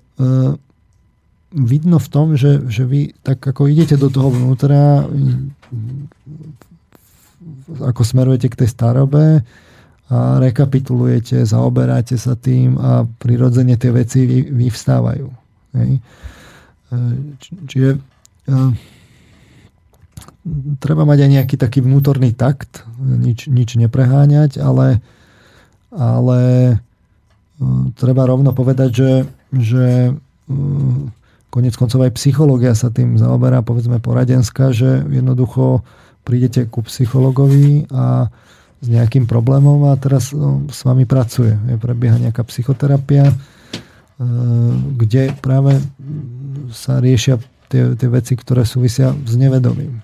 vidno v tom, že, že vy tak ako idete do toho vnútra, ako smerujete k tej starobe, a rekapitulujete, zaoberáte sa tým a prirodzene tie veci vyvstávajú. Hej. E, čiže e, treba mať aj nejaký taký vnútorný takt, nič, nič nepreháňať, ale, ale e, treba rovno povedať, že, že konec koncov aj psychológia sa tým zaoberá, povedzme poradenská, že jednoducho prídete ku psychologovi a s nejakým problémom a teraz no, s vami pracuje. Je, prebieha nejaká psychoterapia, e, kde práve sa riešia tie, tie veci, ktoré súvisia s nevedomím.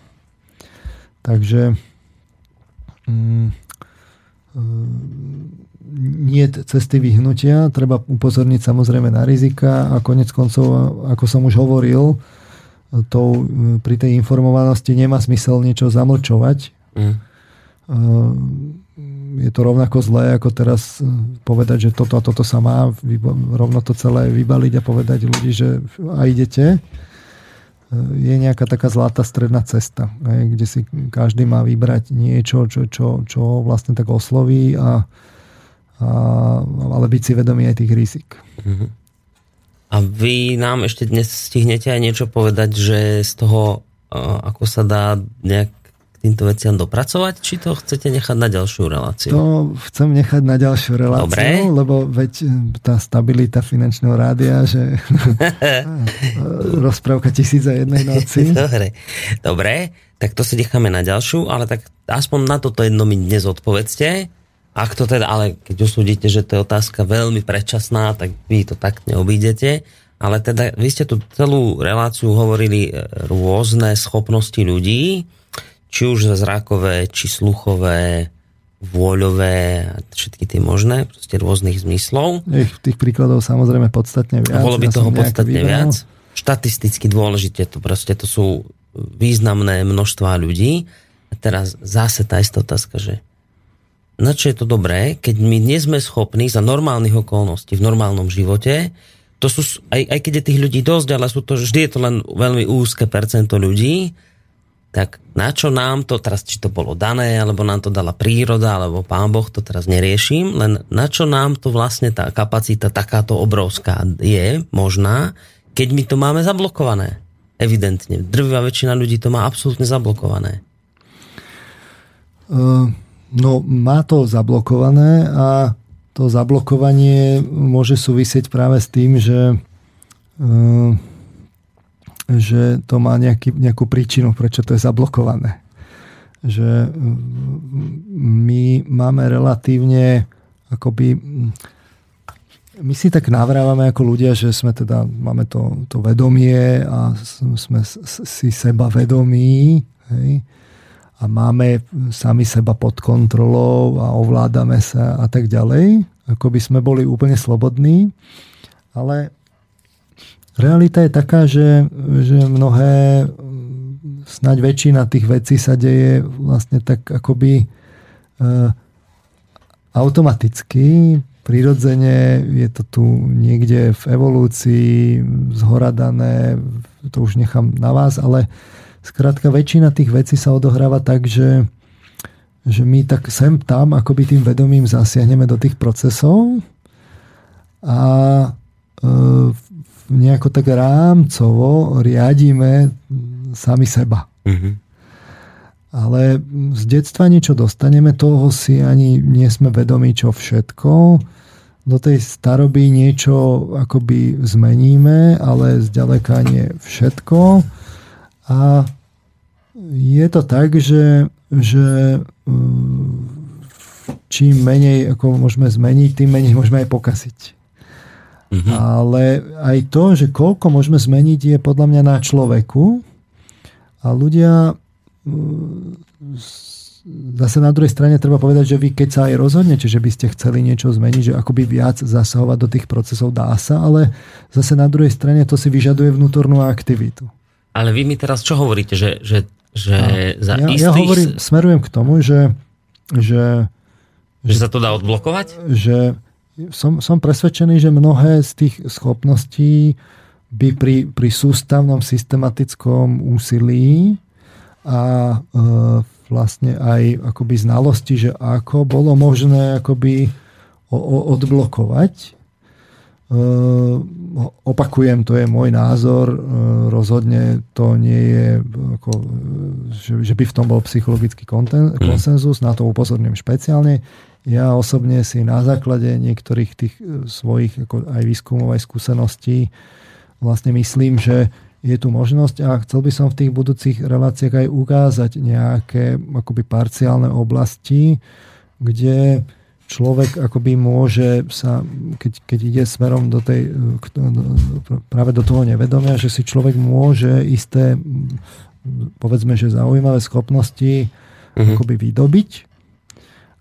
Takže mm, e, nie cesty vyhnutia, treba upozorniť samozrejme na rizika a konec koncov, ako som už hovoril, to pri tej informovanosti nemá smysel niečo zamlčovať. Mm je to rovnako zlé, ako teraz eh, povedať, že toto a toto sa má, rovno to celé vybaliť a povedať ľudí, že a idete. Eh, je nejaká taká zlatá stredná cesta, kde si každý má vybrať niečo, čo, čo, čo vlastne tak osloví, a, a, ale byť si vedomý aj tých rizik. Mhm. A vy nám ešte dnes stihnete aj niečo povedať, že z toho, eh, ako sa dá nejak týmto veciam dopracovať, či to chcete nechať na ďalšiu reláciu? To chcem nechať na ďalšiu reláciu, Dobre. lebo veď e, tá stabilita finančného rádia, že rozprávka tisíc a jednej noci. Dobre. Dobre, tak to si necháme na ďalšiu, ale tak aspoň na toto jedno mi dnes odpovedzte. Ak to teda, ale keď usúdite, že to je otázka veľmi predčasná, tak vy to tak neobídete. Ale teda vy ste tu celú reláciu hovorili e, rôzne schopnosti ľudí, či už zrakové, či sluchové, vôľové a všetky tie možné, proste rôznych zmyslov. Ich tých príkladov samozrejme podstatne viac. Bolo by ja toho podstatne viac. Štatisticky dôležité, to proste to sú významné množstvá ľudí. A teraz zase tá istá otázka, že na čo je to dobré, keď my nie sme schopní za normálnych okolností v normálnom živote, to sú, aj, aj keď je tých ľudí dosť, ale sú to, vždy je to len veľmi úzke percento ľudí, tak na čo nám to, teraz či to bolo dané, alebo nám to dala príroda, alebo pán Boh, to teraz neriešim, len na čo nám to vlastne tá kapacita takáto obrovská je možná, keď my to máme zablokované. Evidentne. Drvivá väčšina ľudí to má absolútne zablokované. Uh, no, má to zablokované a to zablokovanie môže súvisieť práve s tým, že uh, že to má nejaký, nejakú príčinu, prečo to je zablokované. Že my máme relatívne akoby my si tak navrávame ako ľudia, že sme teda, máme to, to vedomie a sme si seba vedomí hej, a máme sami seba pod kontrolou a ovládame sa a tak ďalej, ako by sme boli úplne slobodní, ale Realita je taká, že, že mnohé, snáď väčšina tých vecí sa deje vlastne tak akoby e, automaticky, prirodzene, je to tu niekde v evolúcii zhoradané, to už nechám na vás, ale skrátka väčšina tých vecí sa odohráva tak, že, že my tak sem tam akoby tým vedomím zasiahneme do tých procesov a e, nejako tak rámcovo riadíme sami seba. Mm-hmm. Ale z detstva niečo dostaneme, toho si ani nie sme vedomí, čo všetko. Do tej staroby niečo akoby zmeníme, ale zďaleka nie všetko. A je to tak, že, že mm, čím menej ako môžeme zmeniť, tým menej môžeme aj pokaziť. Mm-hmm. Ale aj to, že koľko môžeme zmeniť, je podľa mňa na človeku. A ľudia zase na druhej strane treba povedať, že vy keď sa aj rozhodnete, že by ste chceli niečo zmeniť, že akoby viac zasahovať do tých procesov dá sa, ale zase na druhej strane to si vyžaduje vnútornú aktivitu. Ale vy mi teraz čo hovoríte, že, že, že za ja, istých... Ja hovorím, smerujem k tomu, že, že, že sa to dá odblokovať? Že som, som presvedčený, že mnohé z tých schopností by pri, pri sústavnom systematickom úsilí a e, vlastne aj akoby znalosti, že ako bolo možné akoby odblokovať. E, opakujem, to je môj názor, e, rozhodne to nie je, ako, že, že by v tom bol psychologický mhm. konsenzus, na to upozorňujem špeciálne. Ja osobne si na základe niektorých tých e, svojich ako aj výskumov, aj skúseností vlastne myslím, že je tu možnosť a chcel by som v tých budúcich reláciách aj ukázať nejaké akoby parciálne oblasti, kde človek akoby môže sa, keď, keď ide smerom do tej, práve do toho nevedomia, že si človek môže isté, povedzme, že zaujímavé schopnosti uh-huh. akoby vydobiť.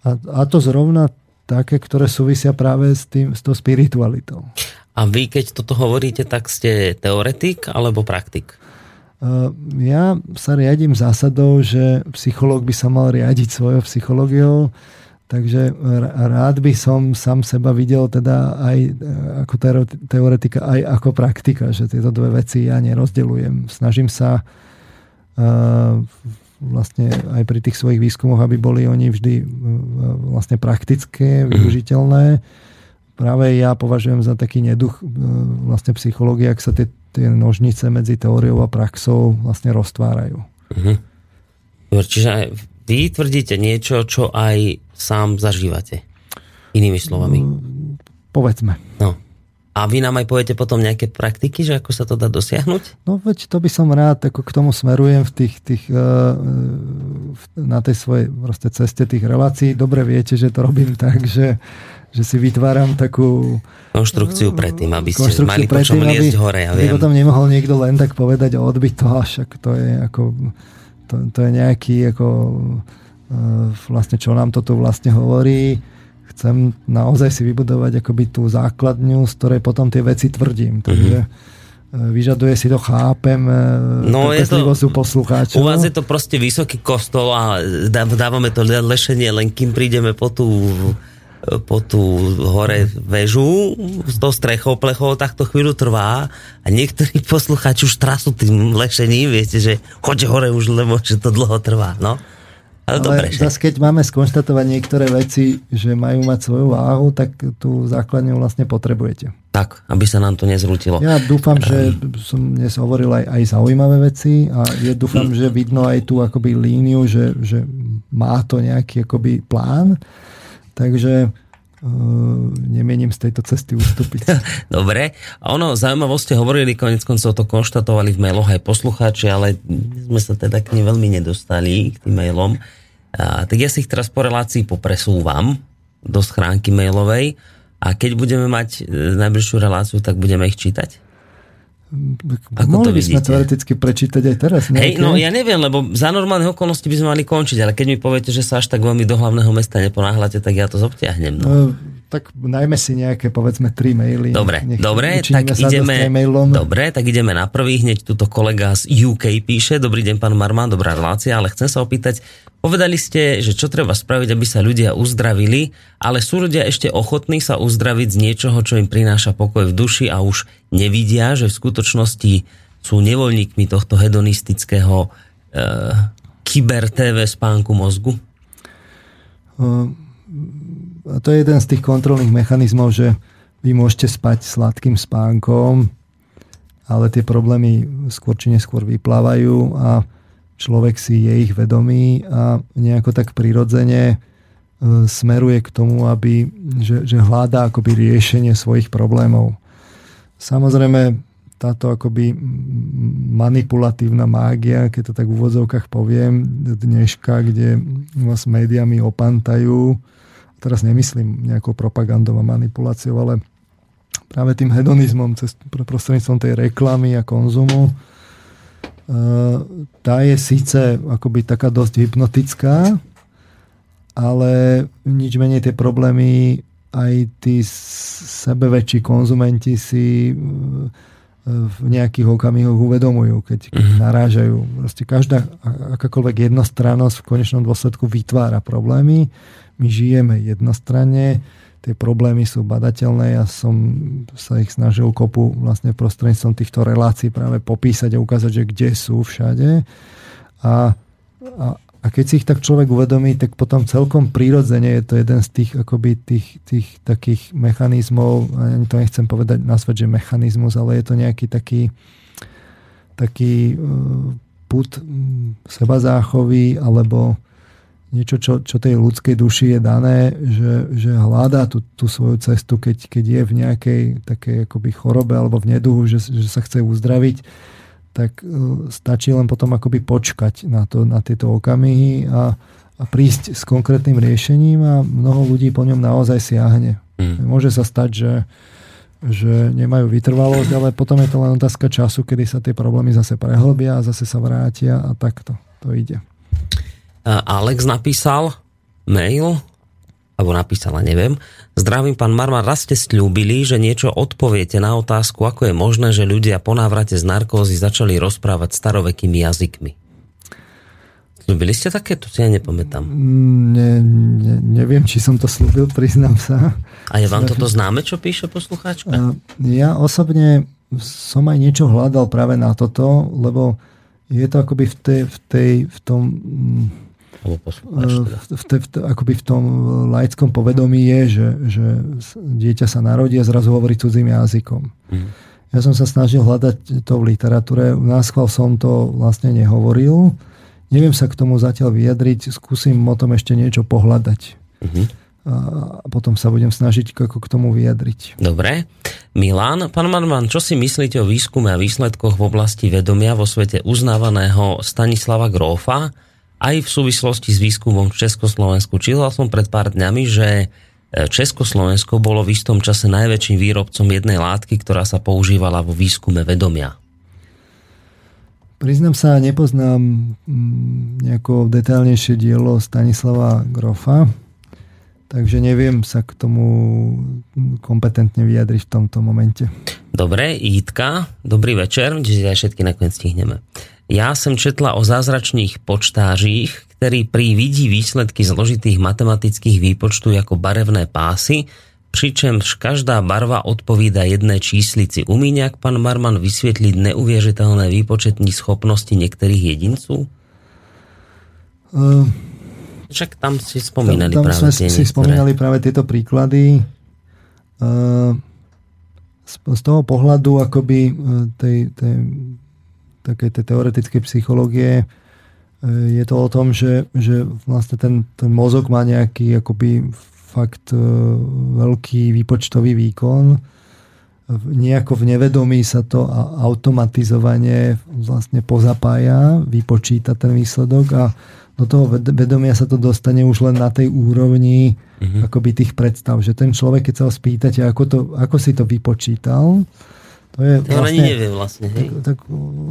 A, a to zrovna také, ktoré súvisia práve s, tým, s tou spiritualitou. A vy, keď toto hovoríte, tak ste teoretik alebo praktik? Ja sa riadím zásadou, že psychológ by sa mal riadiť svojou psychológiou, takže rád by som sám seba videl teda aj e, ako teoretika, aj ako praktika, že tieto dve veci ja nerozdelujem. Snažím sa vlastne aj pri tých svojich výskumoch, aby boli oni vždy e, vlastne praktické, mhm. využiteľné. Práve ja považujem za taký neduch e, vlastne psychológie, ak sa tie, tie nožnice medzi teóriou a praxou vlastne roztvárajú. Uh-huh. Čiže vy tvrdíte niečo, čo aj sám zažívate. Inými slovami. Mm, povedzme. No. A vy nám aj poviete potom nejaké praktiky, že ako sa to dá dosiahnuť? No veď to by som rád, ako k tomu smerujem v tých, tých, uh, na tej svojej ceste tých relácií. Dobre viete, že to robím tak, že že si vytváram takú konštrukciu predtým, aby ste mali po čom liesť hore, ja viem. potom nemohol niekto len tak povedať a odbiť to, však to je ako to, to je nejaký ako uh, vlastne čo nám toto vlastne hovorí chcem naozaj si vybudovať akoby tú základňu, z ktorej potom tie veci tvrdím. Mhm. Takže mm-hmm. vyžaduje si to, chápem, no, je to, sú poslucháčov. U vás je to proste vysoký kostol a dávame to lešenie, len kým prídeme po tú po tú hore väžu s tou strechou plechou, tak to chvíľu trvá a niektorí poslucháči už trasú tým lešením, viete, že choďte hore už, lebo že to dlho trvá, no. Ale, Ale dobre, zase, keď máme skonštatovať niektoré veci, že majú mať svoju váhu, tak tú základňu vlastne potrebujete. Tak, aby sa nám to nezrutilo. Ja dúfam, že som dnes hovoril aj, aj zaujímavé veci a ja dúfam, že vidno aj tú akoby líniu, že, že má to nejaký akoby plán Takže nemienim z tejto cesty ustúpiť. Dobre. A ono, zaujímavo ste hovorili, konec koncov to konštatovali v mailoch aj poslucháči, ale sme sa teda k nej veľmi nedostali, k tým mailom. A, tak ja si ich teraz po relácii popresúvam do schránky mailovej a keď budeme mať e, najbližšiu reláciu, tak budeme ich čítať? Ako Mohli by sme teoreticky prečítať aj teraz. Hej, no ja neviem, lebo za normálne okolnosti by sme mali končiť, ale keď mi poviete, že sa až tak veľmi do hlavného mesta neponáhľate, tak ja to zobtiahnem. No. Uh, tak najmä si nejaké, povedzme, tri maily. Dobre, Nech dobre, tak ideme, dobre, tak ideme na prvý. Hneď tuto kolega z UK píše. Dobrý deň, pán Marman, dobrá relácia, ale chcem sa opýtať, Povedali ste, že čo treba spraviť, aby sa ľudia uzdravili, ale sú ľudia ešte ochotní sa uzdraviť z niečoho, čo im prináša pokoj v duši a už nevidia, že v skutočnosti sú nevoľníkmi tohto hedonistického e, kyber TV spánku mozgu? A to je jeden z tých kontrolných mechanizmov, že vy môžete spať sladkým spánkom, ale tie problémy skôr či neskôr vyplávajú a človek si je ich vedomý a nejako tak prirodzene e, smeruje k tomu, aby, že, že hľadá akoby riešenie svojich problémov. Samozrejme, táto akoby manipulatívna mágia, keď to tak v úvodzovkách poviem, dneška, kde vás médiami opantajú, teraz nemyslím nejakou propagandou a manipuláciou, ale práve tým hedonizmom, cez, prostredníctvom tej reklamy a konzumu, tá je síce akoby taká dosť hypnotická, ale nič menej tie problémy aj tí sebeväčší konzumenti si v nejakých okamihoch uvedomujú, keď, keď mm-hmm. narážajú. Proste každá akákoľvek jednostrannosť v konečnom dôsledku vytvára problémy. My žijeme jednostranne, tie problémy sú badateľné. Ja som sa ich snažil kopu vlastne prostredníctvom týchto relácií práve popísať a ukázať, že kde sú všade. A, a, a keď si ich tak človek uvedomí, tak potom celkom prírodzene je to jeden z tých, akoby tých, tých takých mechanizmov, ani to nechcem povedať, nazvať, že mechanizmus, ale je to nejaký taký taký uh, put seba záchový alebo niečo, čo, čo tej ľudskej duši je dané, že, že hľadá tú, tú svoju cestu, keď, keď je v nejakej takej akoby chorobe alebo v neduhu, že, že sa chce uzdraviť tak e, stačí len potom akoby počkať na, to, na tieto okamihy a, a prísť s konkrétnym riešením a mnoho ľudí po ňom naozaj siahne. Mm. Môže sa stať, že, že nemajú vytrvalosť, ale potom je to len otázka času, kedy sa tie problémy zase prehlbia a zase sa vrátia a takto to ide. Alex napísal mail, alebo napísala, neviem. Zdravím, pán Marman, raz ste slúbili, že niečo odpoviete na otázku, ako je možné, že ľudia po návrate z narkózy začali rozprávať starovekými jazykmi. Slúbili ste také? To si ja nepamätám. Ne, ne, neviem, či som to slúbil, priznám sa. A je vám toto známe, čo píše poslucháčka? Ja osobne som aj niečo hľadal práve na toto, lebo je to akoby v, tej, v, tej, v tom alebo poslucháč eh, teda. v, v, v, akoby v tom laickom povedomí je, že, že dieťa sa narodí a zrazu hovorí cudzím jazykom. Mm. Ja som sa snažil hľadať to v literatúre. Náschval som to vlastne nehovoril. Neviem sa k tomu zatiaľ vyjadriť. Skúsim o tom ešte niečo pohľadať. Mm-hmm. A potom sa budem snažiť ako k tomu vyjadriť. Dobre. Milan, pán Marman, čo si myslíte o výskume a výsledkoch v oblasti vedomia vo svete uznávaného Stanislava Grófa, aj v súvislosti s výskumom v Československu. Čítal som pred pár dňami, že e, Československo bolo v istom čase najväčším výrobcom jednej látky, ktorá sa používala vo výskume vedomia. Priznám sa, nepoznám mm, nejako detailnejšie dielo Stanislava Grofa, takže neviem sa k tomu kompetentne vyjadriť v tomto momente. Dobre, Jitka, dobrý večer, čiže aj všetky nakoniec stihneme. Ja som četla o zázračných počtážích, ktorí pri vidí výsledky zložitých matematických výpočtu ako barevné pásy, pričemž každá barva odpovída jednej číslici. Umí nejak pán Marman vysvetliť neuvěřitelné výpočetní schopnosti niektorých jedincov? Uh, Však tam si spomínali tam, tam práve sme tie si spomínali práve tieto príklady. Uh, z, z toho pohľadu akoby tej, tej takej tej teoretickej psychológie e, je to o tom, že, že vlastne ten, ten mozog má nejaký akoby fakt e, veľký výpočtový výkon. Nejako v nevedomí sa to automatizovanie vlastne pozapája, vypočíta ten výsledok a do toho vedomia sa to dostane už len na tej úrovni mm-hmm. akoby tých predstav. Že ten človek, keď sa ho spýtate, ako, to, ako si to vypočítal, to je vlastne, ani nevie vlastne, hej? Tak, tak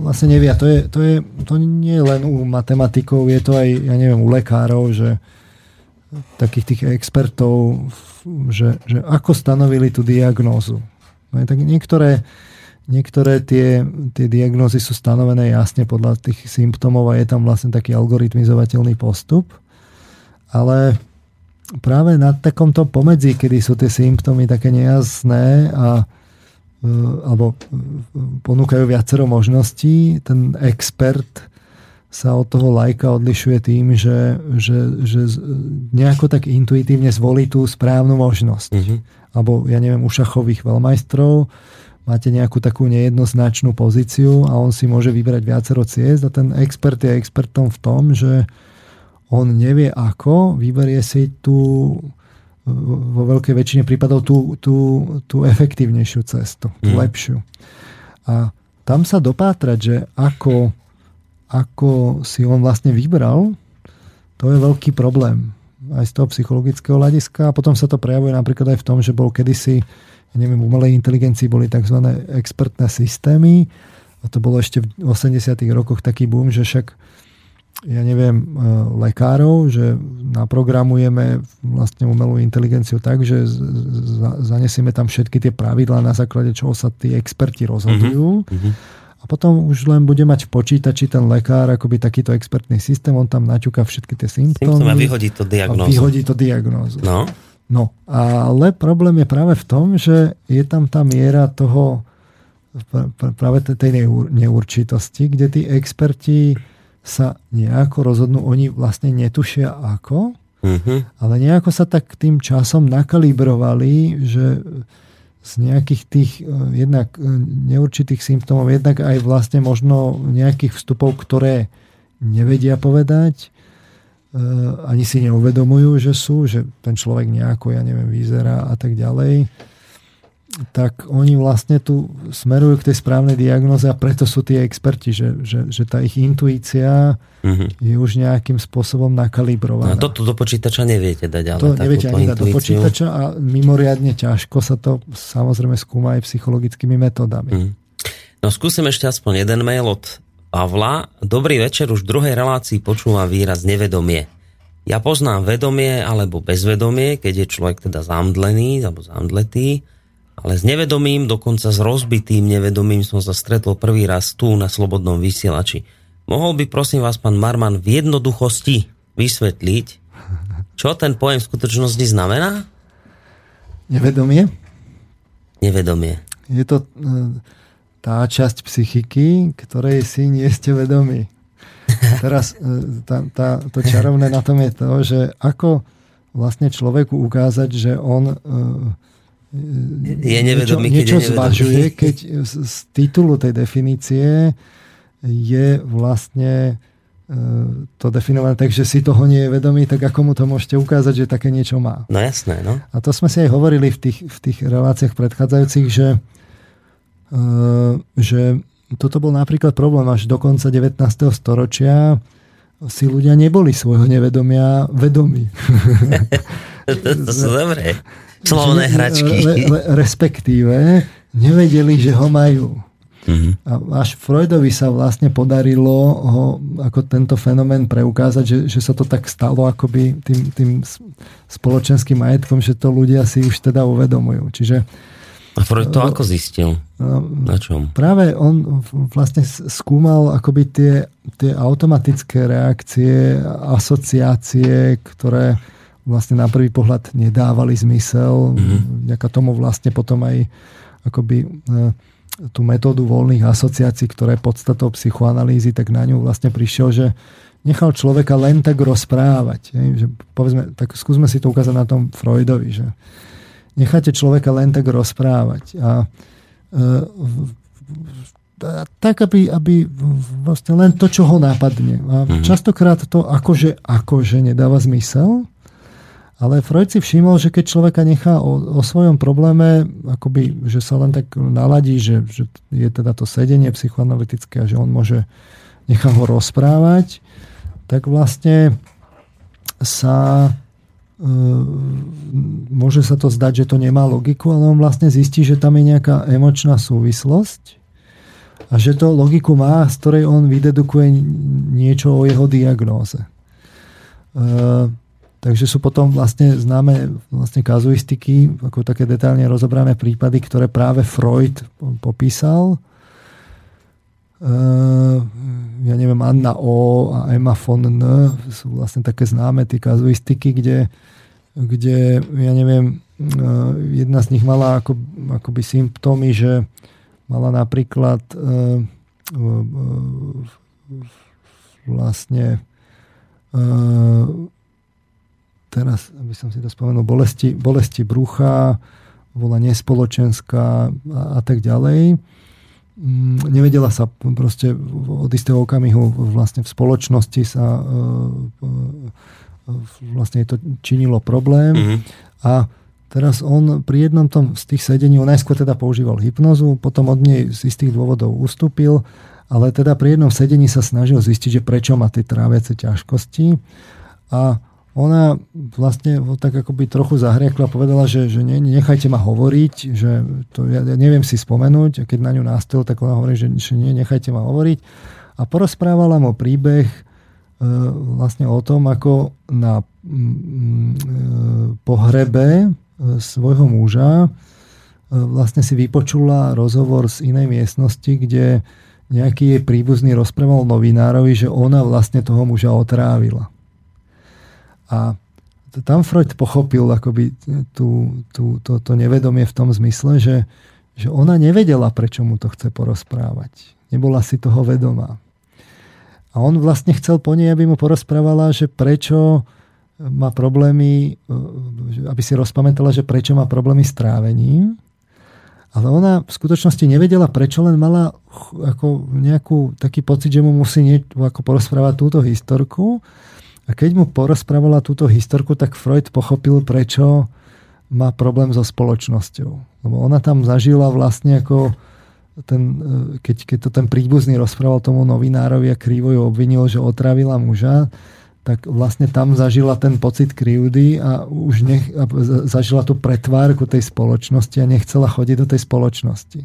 vlastne nevie. To, je, to, je, to nie je len u matematikov, je to aj, ja neviem, u lekárov, že takých tých expertov, že, že ako stanovili tú diagnózu. No tak niektoré, niektoré tie, tie diagnózy sú stanovené jasne podľa tých symptómov a je tam vlastne taký algoritmizovateľný postup. Ale práve na takomto pomedzi, kedy sú tie symptómy také nejasné a alebo e, ponúkajú viacero možností. Ten expert sa od toho lajka odlišuje tým, že, že, že nejako tak intuitívne zvolí tú správnu možnosť. Mm-hmm. Alebo ja neviem, u šachových veľmajstrov máte nejakú takú nejednoznačnú pozíciu a on si môže vybrať viacero ciest a ten expert je expertom v tom, že on nevie ako, vyberie si tú vo veľkej väčšine prípadov tú, tú, tú efektívnejšiu cestu, tú mm. lepšiu. A tam sa dopátrať, že ako, ako si on vlastne vybral, to je veľký problém. Aj z toho psychologického hľadiska. A potom sa to prejavuje napríklad aj v tom, že bol kedysi, ja neviem, umelej inteligencii boli tzv. expertné systémy a to bolo ešte v 80 rokoch taký boom, že však ja neviem, e, lekárov, že naprogramujeme vlastne umelú inteligenciu tak, že zanesieme tam všetky tie pravidlá, na základe čoho sa tí experti rozhodujú. Mm-hmm. A potom už len bude mať v počítači ten lekár akoby takýto expertný systém, on tam naťuka všetky tie symptómy. a vyhodí to diagnózu. A vyhodí to diagnózu. No. No, ale problém je práve v tom, že je tam tá miera toho práve tej neurčitosti, kde tí experti sa nejako rozhodnú, oni vlastne netušia ako, uh-huh. ale nejako sa tak tým časom nakalibrovali, že z nejakých tých e, jednak e, neurčitých symptómov, jednak aj vlastne možno nejakých vstupov, ktoré nevedia povedať, e, ani si neuvedomujú, že sú, že ten človek nejako, ja neviem, vyzerá a tak ďalej tak oni vlastne tu smerujú k tej správnej diagnoze a preto sú tí experti, že, že, že tá ich intuícia uh-huh. je už nejakým spôsobom nakalibrovaná. No, toto do počítača neviete dať, ale To neviete ani dať do počítača a mimoriadne ťažko sa to samozrejme skúma aj psychologickými metódami. Uh-huh. No skúsim ešte aspoň jeden mail od Pavla. Dobrý večer, už v druhej relácii počúvam výraz nevedomie. Ja poznám vedomie alebo bezvedomie, keď je človek teda zamdlený alebo zamdletý ale s nevedomým, dokonca s rozbitým nevedomým som sa stretol prvý raz tu na Slobodnom vysielači. Mohol by prosím vás pán Marman v jednoduchosti vysvetliť, čo ten pojem v skutočnosti znamená? Nevedomie? Nevedomie. Je to e, tá časť psychiky, ktorej si nie ste vedomí. Teraz e, tá, tá, to čarovné na tom je to, že ako vlastne človeku ukázať, že on e, je nevedomý, niečo, niečo keď zvažuje, keď z titulu tej definície je vlastne e, to definované tak, že si toho nie je vedomý, tak ako mu to môžete ukázať, že také niečo má. No jasné, no. A to sme si aj hovorili v tých, v tých reláciách predchádzajúcich, že, e, že toto bol napríklad problém až do konca 19. storočia si ľudia neboli svojho nevedomia vedomí. to, to sú dobré. Slovné hračky. Re, re, respektíve nevedeli, že ho majú. Uh-huh. A až Freudovi sa vlastne podarilo ho, ako tento fenomén preukázať, že, že sa to tak stalo akoby tým, tým spoločenským majetkom, že to ľudia si už teda uvedomujú. Čiže a Freud to ako zistil? No, Na čom? Práve on vlastne skúmal akoby tie, tie automatické reakcie, asociácie, ktoré vlastne na prvý pohľad nedávali zmysel. Mm-hmm. Vďaka tomu vlastne potom aj akoby e, tú metódu voľných asociácií, ktoré je podstatou psychoanalýzy, tak na ňu vlastne prišiel, že nechal človeka len tak rozprávať. Že povedzme, tak skúsme si to ukázať na tom Freudovi, že necháte človeka len tak rozprávať. A, e, tak, aby, aby vlastne len to, čo ho napadne. A mm-hmm. častokrát to akože, akože nedáva zmysel, ale Freud si všimol, že keď človeka nechá o, o svojom probléme, akoby, že sa len tak naladí, že, že je teda to sedenie psychoanalytické a že on môže, nechá ho rozprávať, tak vlastne sa e, môže sa to zdať, že to nemá logiku, ale on vlastne zistí, že tam je nejaká emočná súvislosť a že to logiku má, z ktorej on vydedukuje niečo o jeho diagnóze. E, Takže sú potom vlastne známe vlastne kazuistiky, ako také detálne rozobrané prípady, ktoré práve Freud popísal. Uh, ja neviem, Anna O a Emma von N sú vlastne také známe tie kazuistiky, kde, kde ja neviem, uh, jedna z nich mala ako, akoby symptómy, že mala napríklad uh, vlastne teraz, aby som si to spomenul, bolesti, bolesti brucha, bola nespoločenská a, a tak ďalej. Mm, nevedela sa proste od istého okamihu vlastne v spoločnosti sa e, e, vlastne to činilo problém mm-hmm. a teraz on pri jednom tom z tých sedení, on najskôr teda používal hypnozu, potom od nej z istých dôvodov ustúpil, ale teda pri jednom sedení sa snažil zistiť, že prečo má tie tráviace ťažkosti a ona vlastne tak akoby trochu zahriekla povedala, že, že ne, nechajte ma hovoriť, že to ja, ja neviem si spomenúť keď na ňu nástil, tak ona hovorí, že, že nie, nechajte ma hovoriť a porozprávala mu príbeh e, vlastne o tom, ako na mm, e, pohrebe e, svojho muža e, vlastne si vypočula rozhovor z inej miestnosti, kde nejaký jej príbuzný rozprával novinárovi, že ona vlastne toho muža otrávila. A tam Freud pochopil akoby tú, tú, to, to nevedomie v tom zmysle, že, že ona nevedela, prečo mu to chce porozprávať. Nebola si toho vedomá. A on vlastne chcel po nej, aby mu porozprávala, že prečo má problémy, aby si rozpamätala, že prečo má problémy s trávením. Ale ona v skutočnosti nevedela, prečo len mala ako nejakú, taký pocit, že mu musí nie, ako porozprávať túto historku. A keď mu porozprávala túto historku, tak Freud pochopil, prečo má problém so spoločnosťou. Lebo ona tam zažila vlastne ako ten, e, keď, keď to ten príbuzný rozprával tomu novinárovi a krivo ju obvinil, že otravila muža, tak vlastne tam zažila ten pocit krivdy a už nech, a zažila tú pretvárku tej spoločnosti a nechcela chodiť do tej spoločnosti.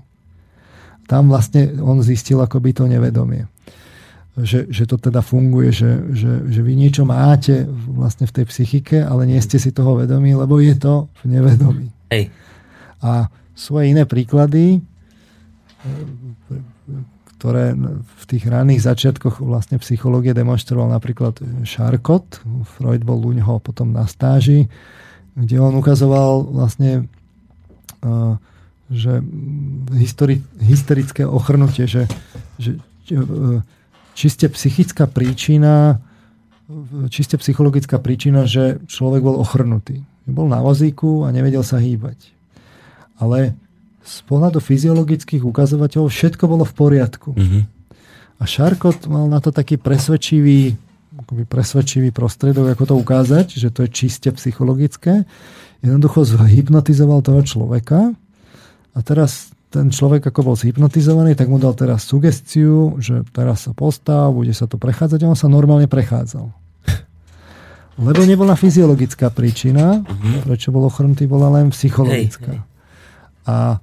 Tam vlastne on zistil akoby to nevedomie že, že to teda funguje, že, že, že vy niečo máte vlastne v tej psychike, ale nie ste si toho vedomí, lebo je to v nevedomí. Hej. A svoje iné príklady, ktoré v tých ranných začiatkoch vlastne psychológie demonstroval napríklad Charcot, Freud bol u neho potom na stáži, kde on ukazoval vlastne že histori, hysterické ochrnutie, že, že čiste psychická príčina, čiste psychologická príčina, že človek bol ochrnutý. Bol na vozíku a nevedel sa hýbať. Ale z pohľadu fyziologických ukazovateľov všetko bolo v poriadku. Mm-hmm. A Šarkot mal na to taký presvedčivý, akoby presvedčivý prostredok, ako to ukázať, že to je čiste psychologické. Jednoducho zhypnotizoval toho človeka a teraz ten človek ako bol zhypnotizovaný, tak mu dal teraz sugestiu, že teraz sa postav, bude sa to prechádzať a on sa normálne prechádzal. Lebo nebola fyziologická príčina, prečo bol ochrnutý, bola len psychologická. A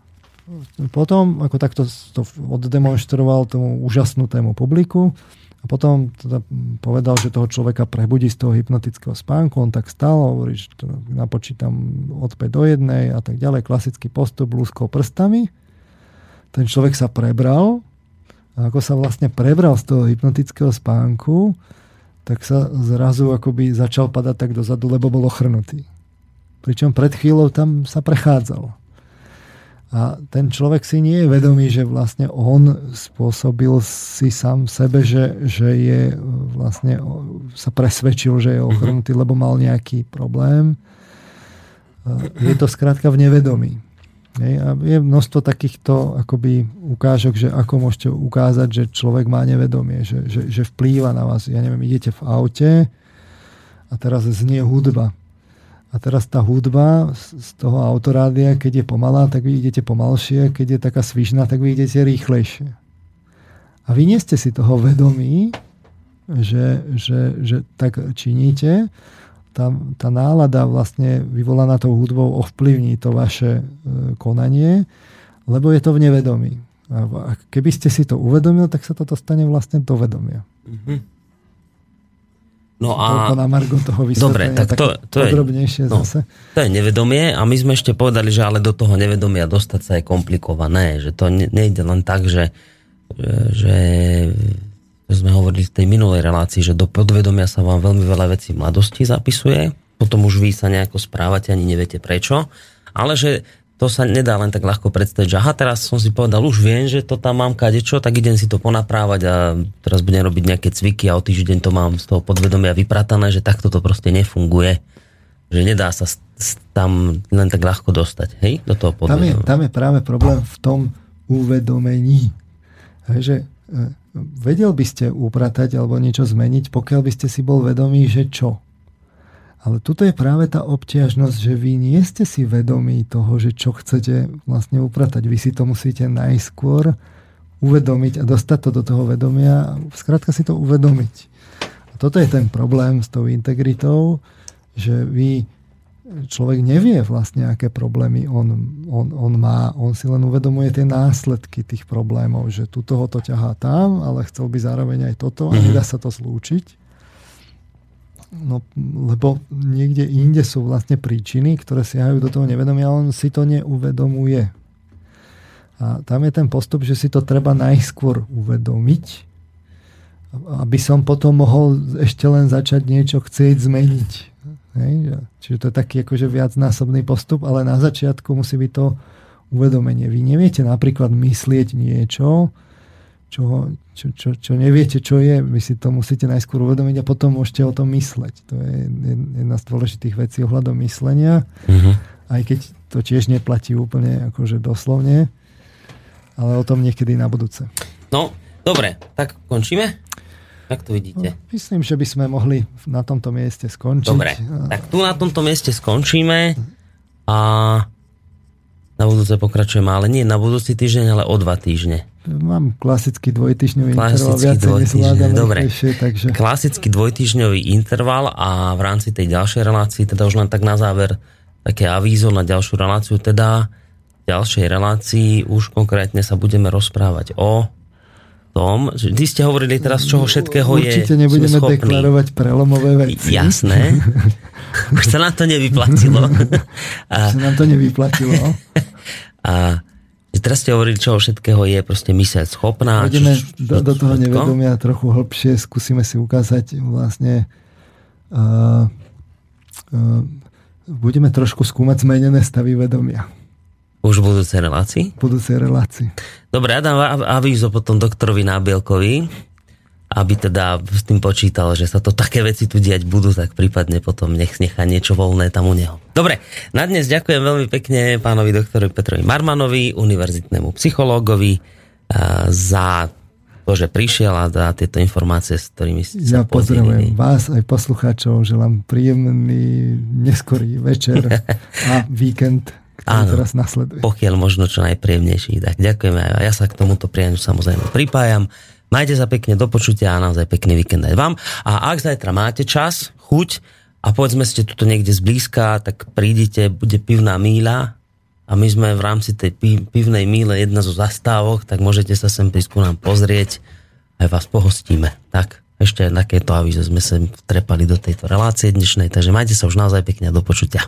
potom, ako takto to oddemonstroval tomu úžasnutému publiku a potom teda povedal, že toho človeka prebudí z toho hypnotického spánku, on tak stal, hovorí, že to napočítam od 5 do 1 a tak ďalej, klasický postup, lúskou prstami ten človek sa prebral a ako sa vlastne prebral z toho hypnotického spánku, tak sa zrazu akoby začal padať tak dozadu, lebo bol ochrnutý. Pričom pred chvíľou tam sa prechádzal. A ten človek si nie je vedomý, že vlastne on spôsobil si sám sebe, že, že je vlastne sa presvedčil, že je mhm. ochrnutý, lebo mal nejaký problém. Je to skrátka v nevedomí. Je množstvo takýchto akoby ukážok, že ako môžete ukázať, že človek má nevedomie, že, že, že vplýva na vás. Ja neviem, idete v aute a teraz znie hudba. A teraz tá hudba z toho autorádia, keď je pomalá, tak vy idete pomalšie, keď je taká svižná, tak vy idete rýchlejšie. A vy nie ste si toho vedomí, že, že, že tak činíte, tá, tá nálada vlastne vyvolaná tou hudbou ovplyvní to vaše e, konanie, lebo je to v nevedomí. A keby ste si to uvedomil, tak sa to stane vlastne do vedomia. Mm-hmm. No a... na Margo toho Dobre, tak to, to, je, no, zase. to je nevedomie a my sme ešte povedali, že ale do toho nevedomia dostať sa je komplikované, že to nejde len tak, že, že sme hovorili v tej minulej relácii, že do podvedomia sa vám veľmi veľa vecí v mladosti zapisuje, potom už vy sa nejako správate, ani neviete prečo, ale že to sa nedá len tak ľahko predstaviť, že aha, teraz som si povedal, už viem, že to tam mám kadečo, tak idem si to ponaprávať a teraz budem robiť nejaké cviky a o týždeň to mám z toho podvedomia vypratané, že takto to proste nefunguje. Že nedá sa tam len tak ľahko dostať, hej, do toho podvedomia. Tam je, tam je práve problém v tom uvedomení. Hej, že e, vedel by ste upratať alebo niečo zmeniť, pokiaľ by ste si bol vedomí, že čo. Ale tuto je práve tá obťažnosť, že vy nie ste si vedomí toho, že čo chcete vlastne upratať. Vy si to musíte najskôr uvedomiť a dostať to do toho vedomia a skrátka si to uvedomiť. A toto je ten problém s tou integritou, že vy človek nevie vlastne, aké problémy on, on, on má. On si len uvedomuje tie následky tých problémov, že tu toho to ťahá tam, ale chcel by zároveň aj toto a mhm. nedá sa to zlúčiť. No, lebo niekde inde sú vlastne príčiny, ktoré siahajú do toho nevedomia, ale on si to neuvedomuje. A tam je ten postup, že si to treba najskôr uvedomiť, aby som potom mohol ešte len začať niečo chcieť zmeniť. Hej? Čiže to je taký akože viacnásobný postup, ale na začiatku musí byť to uvedomenie. Vy neviete napríklad myslieť niečo, čo, čo, čo, čo neviete, čo je. Vy si to musíte najskôr uvedomiť a potom môžete o tom mysleť. To je jedna z dôležitých vecí ohľadom myslenia. Uh-huh. Aj keď to tiež neplatí úplne akože doslovne, ale o tom niekedy na budúce. No, dobre, tak končíme? Jak to vidíte? No, myslím, že by sme mohli na tomto mieste skončiť. Dobre, tak tu na tomto mieste skončíme a na budúce pokračujeme, ale nie na budúci týždeň, ale o dva týždne. Mám klasický dvojtyžňový klasický interval, dvojtyžňový, dobre. takže... Klasický dvojtyžňový interval a v rámci tej ďalšej relácii, teda už len tak na záver, také avízo na ďalšiu reláciu, teda v ďalšej relácii už konkrétne sa budeme rozprávať o tom, že vy ste hovorili teraz, čoho všetkého Určite je Určite nebudeme deklarovať prelomové veci. Jasné. Už sa nám to nevyplatilo. Už sa nám to nevyplatilo. A teraz ste hovorili, čoho všetkého je proste myseľ schopná. Pôjdeme do, do toho nevedomia trochu hlbšie, skúsime si ukázať vlastne uh, uh, budeme trošku skúmať zmenené stavy vedomia. Už v budúcej relácii? V budúcej relácii. Dobre, ja dám avízo potom doktorovi Nábielkovi, aby teda s tým počítal, že sa to také veci tu diať budú, tak prípadne potom nech nechá niečo voľné tam u neho. Dobre, na dnes ďakujem veľmi pekne pánovi doktorovi Petrovi Marmanovi, univerzitnému psychológovi za to, že prišiel a dá tieto informácie, s ktorými ste Ja pozdravujem vás aj poslucháčov, želám príjemný neskorý večer a víkend ktorý Áno, teraz nasleduje. Pokiaľ možno čo najpríjemnejší. Tak ďakujeme aj ja sa k tomuto prianiu samozrejme pripájam. Majte sa pekne do počutia a naozaj pekný víkend aj vám. A ak zajtra máte čas, chuť a povedzme ste tuto niekde zblízka, tak prídite, bude pivná míľa a my sme v rámci tej pivnej míle jedna zo zastávok, tak môžete sa sem prísť nám pozrieť, aj vás pohostíme. Tak, ešte takéto avízo sme sa trepali do tejto relácie dnešnej, takže majte sa už naozaj pekne do počutia.